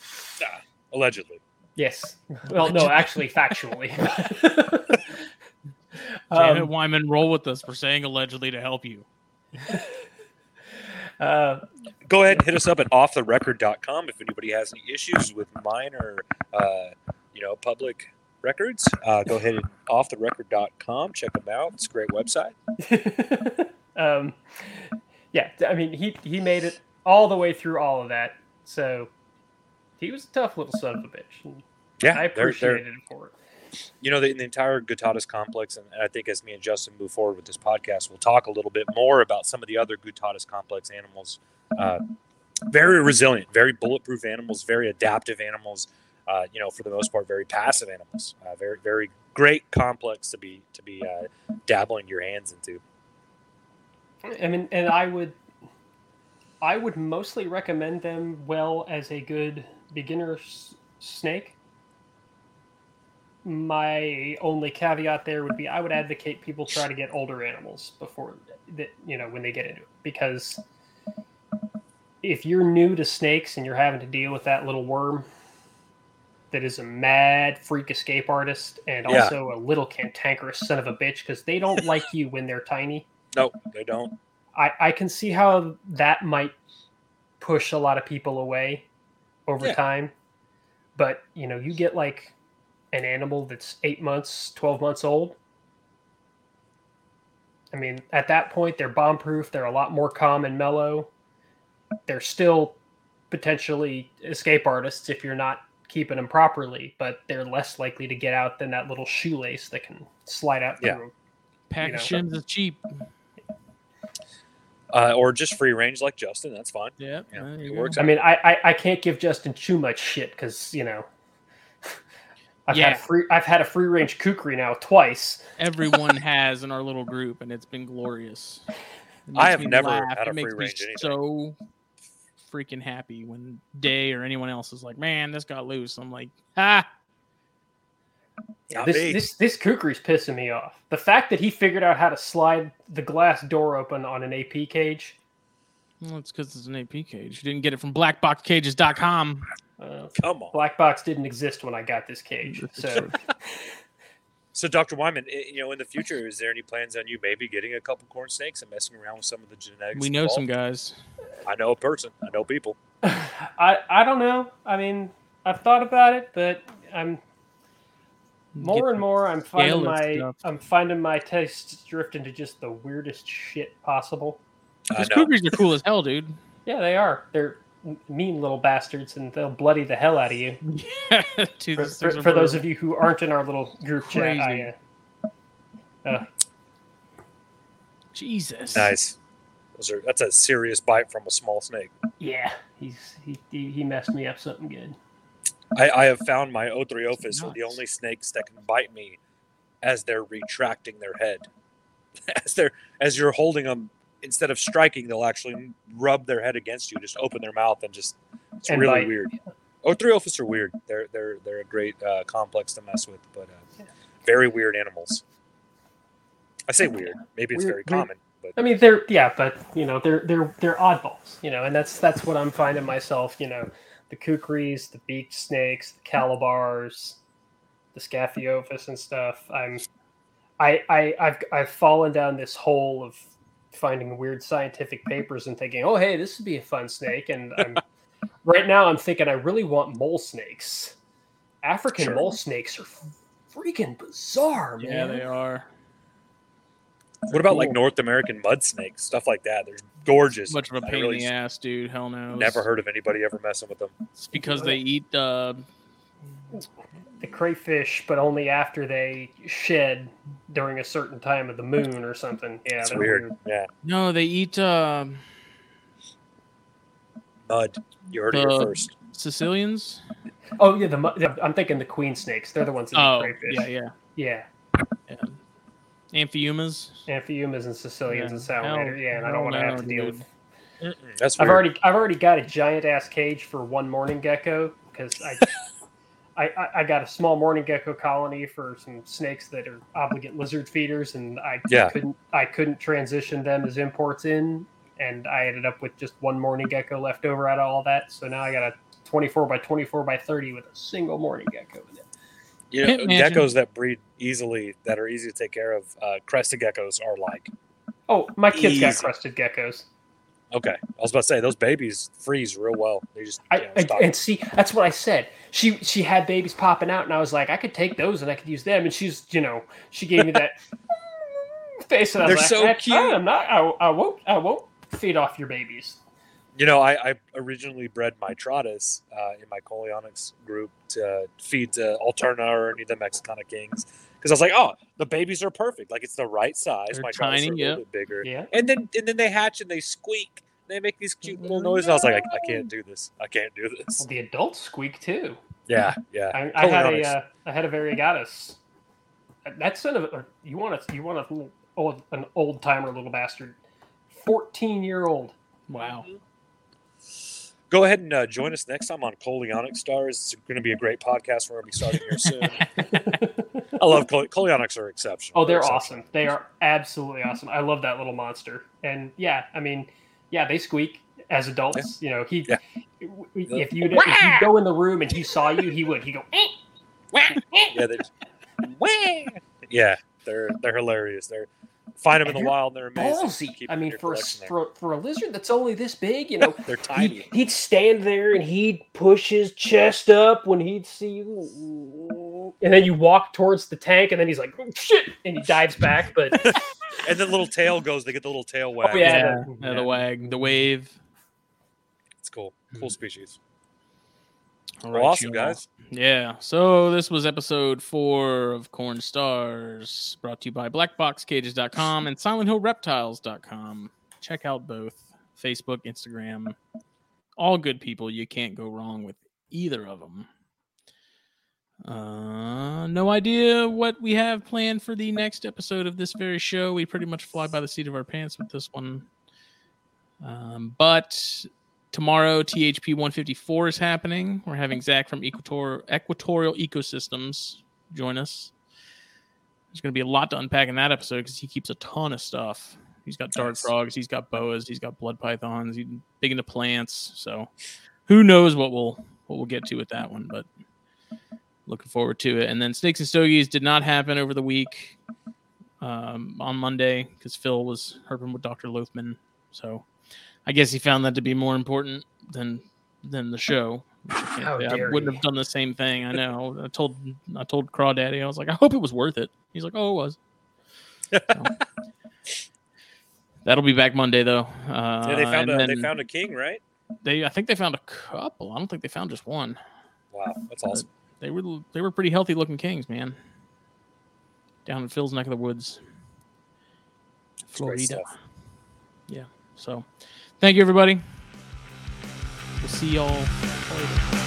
Allegedly. Yes. Well, no, actually, factually. Janet um, Wyman, roll with us for saying allegedly to help you. uh, Go ahead and hit us up at offtherecord.com if anybody has any issues with mine or uh, you know public records. Uh, go ahead and offtherecord.com. Check them out. It's a great website. um, yeah, I mean, he he made it all the way through all of that, so he was a tough little son of a bitch. Yeah, I they're, they're appreciated him for it. you know, the, the entire guttatus complex, and I think as me and Justin move forward with this podcast, we'll talk a little bit more about some of the other guttatus complex animals. Uh, very resilient, very bulletproof animals, very adaptive animals. Uh, you know, for the most part, very passive animals. Uh, very, very great complex to be to be uh, dabbling your hands into. I mean, and I would, I would mostly recommend them well as a good beginner s- snake. My only caveat there would be I would advocate people try to get older animals before that, you know, when they get into it, because if you're new to snakes and you're having to deal with that little worm that is a mad freak escape artist and Yeah. also a little cantankerous son of a bitch because they don't like you when they're tiny. No, they don't. I, I can see how that might push a lot of people away over Yeah. time. But, you know, you get like an animal that's eight months, 12 months old. I mean, at that point, they're bomb proof. They're a lot more calm and mellow. They're still potentially escape artists if you're not keeping them properly, but they're less likely to get out than that little shoelace that can slide out Yeah. through. Pack You of know. shims is cheap. Uh, or just free range like Justin. That's fine. Yeah, Yeah, there it you go. works I mean, I, I, I can't give Justin too much shit because you know, I've Yeah. had a free I've had a free range kukri now twice. Everyone has in our little group, and it's been glorious. It I have never laugh. had It a makes free me range anything. So freaking happy when Day or anyone else is like, "Man, this got loose." I'm like, "Ah, Not this, this this kukri's pissing me off. The fact that he figured out how to slide the glass door open on an AP cage. well, it's because it's an AP cage. You didn't get it from BlackBoxCages.com." Uh, Come on. black box didn't exist when I got this cage, so So, Dr. Wyman, you know, in the future, is there any plans on you maybe getting a couple corn snakes and messing around with some of the genetics? We know some guys. I know a person. I know people. I I don't know. I mean, I've thought about it, but I'm more and more. I'm finding my stuff. I'm finding my tastes drift into just the weirdest shit possible. I Those know. are cool as hell, dude. Yeah, they are. They're mean little bastards, and they'll bloody the hell out of you. Dude, For, those for, for those of you who aren't in our little group chat, Crazy. I, uh, Jesus. Nice. Those are that's a serious bite from a small snake. yeah, he's he, he he messed me up something good. I, I have found my Orthriophis are the only snakes that can bite me as they're retracting their head. As they're as you're holding them, instead of striking, they'll actually rub their head against you, just open their mouth and just it's And really bite. weird. Orthriophis are weird. They're they're they're a great uh, complex to mess with, but uh, very weird animals. I say weird. Maybe it's Weird- very weird. common, but I mean, they're yeah, but you know, they're they're they're oddballs, you know, and that's that's what I'm finding myself. You know, the kukris, the beaked snakes, the calabars, the scaphiophis and stuff. I'm, I I I've I've fallen down this hole of finding weird scientific papers and thinking, oh hey, this would be a fun snake, and I'm right now I'm thinking I really want mole snakes. African Sure. mole snakes are freaking bizarre, man. Yeah, they are. What about like North American mud snakes, stuff like that? They're gorgeous. Much of a I pain really in the ass, dude. Hell no. Never heard of anybody ever messing with them. It's because they eat. Uh, the crayfish, but only after they shed during a certain time of the moon or something. Yeah, It's they're weird. Yeah, no, they eat uh, mud. You heard it The- first. caecilians. Oh yeah, the mu- I'm thinking the queen snakes. They're the ones that Oh, eat crayfish. yeah, yeah. yeah. yeah. Amphiumas. Amphiumas and caecilians Yeah. and salamander. Hell- yeah, and I don't want to have no, to deal with. Mm-mm, That's I've already I've already got a giant ass cage for one mourning gecko because I. I, I- I got a small mourning gecko colony for some snakes that are obligate lizard feeders, and I Yeah. couldn't I couldn't transition them as imports in, and I ended up with just one mourning gecko left over out of all that. So now I got a 24 by 24 by 30 with a single mourning gecko in it. You know, Can't imagine- geckos that breed easily, that are easy to take care of, uh, crested geckos are like Oh, my kids got crested geckos. okay. I was about to say those babies freeze real well. They just I, you know, I and see that's what I said. She she had babies popping out, and I was like, I could take those and I could use them. And she's you know she gave me that face, and I was They're like, so cute." I'm not. I, I won't. I won't feed off your babies. You know, I, I originally bred my Trotus uh, in my Coleonyx group to feed to Alterna or any of the Mexicana kings because I was like, oh, the babies are perfect. Like it's the right size. They're my Trotus tiny, are a yeah. little bit bigger. Yeah. And then and then they hatch and they squeak. They make these cute little noises. I was like, I, I can't do this. I can't do this. Well, the adults squeak too. Yeah, yeah. I, I had Coleonyx. a uh, I had a variegatus. That son of a you want a you want a little old an old timer little bastard, fourteen year old. Wow. Go ahead and uh, join us next time on Coleonyx Stars. It's going to be a great podcast. We're going to be starting here soon. I love Cole- Coleonyx are exceptional. Oh, they're exceptional. awesome. They are absolutely awesome. I love that little monster. And yeah, I mean, yeah, they squeak as adults. You know, he Yeah. if you if you go in the room and he saw you, he would. He go. "Eh." Yeah, they just, yeah, they're they're hilarious. They're find them in the they're wild. They're amazing. Ballsy. Keep I mean, for a, for for a lizard that's only this big, you know, they're tiny. he'd, he'd stand there and he'd push his chest up when he'd see you, and then you walk towards the tank, and then he's like, "Oh, "Shit!" and he dives back. But and then the little tail goes. They get the little tail oh, wag. Oh, yeah, Yeah, yeah, the wag, the wave. it's cool. Cool hmm. species. All Well, right, awesome, y'all. guys. Yeah. So this was episode four of Corn Stars, brought to you by BlackBoxCages.com and SilentHillReptiles.com. Check out both Facebook, Instagram. All good people. You can't go wrong with either of them. Uh, no idea what we have planned for the next episode of this very show. We pretty much fly by the seat of our pants with this one. Um, but tomorrow THP 154 is happening. We're having Zach from Equator Equatorial Ecosystems join us. There's going to be a lot to unpack in that episode because he keeps a ton of stuff. He's got dart Nice. frogs, he's got boas, he's got blood pythons, he's big into plants. So who knows what we'll what we'll get to with that one, but looking forward to it. And then Snakes and Stogies did not happen over the week um, on Monday because Phil was herping with Dr. Lothman. So I guess he found that to be more important than than the show. How Yeah, I wouldn't he. have done the same thing. I know. I told I told Crawdaddy, I was like, I hope it was worth it. He's like, Oh, it was. So, that'll be back Monday though. Uh, yeah, they found and a they found a king, right? they I think they found a couple. I don't think they found just one. Wow, that's awesome. They were they were pretty healthy looking kings, man. Down in Phil's neck of the woods, Florida. Yeah. So, thank you everybody. We'll see y'all later.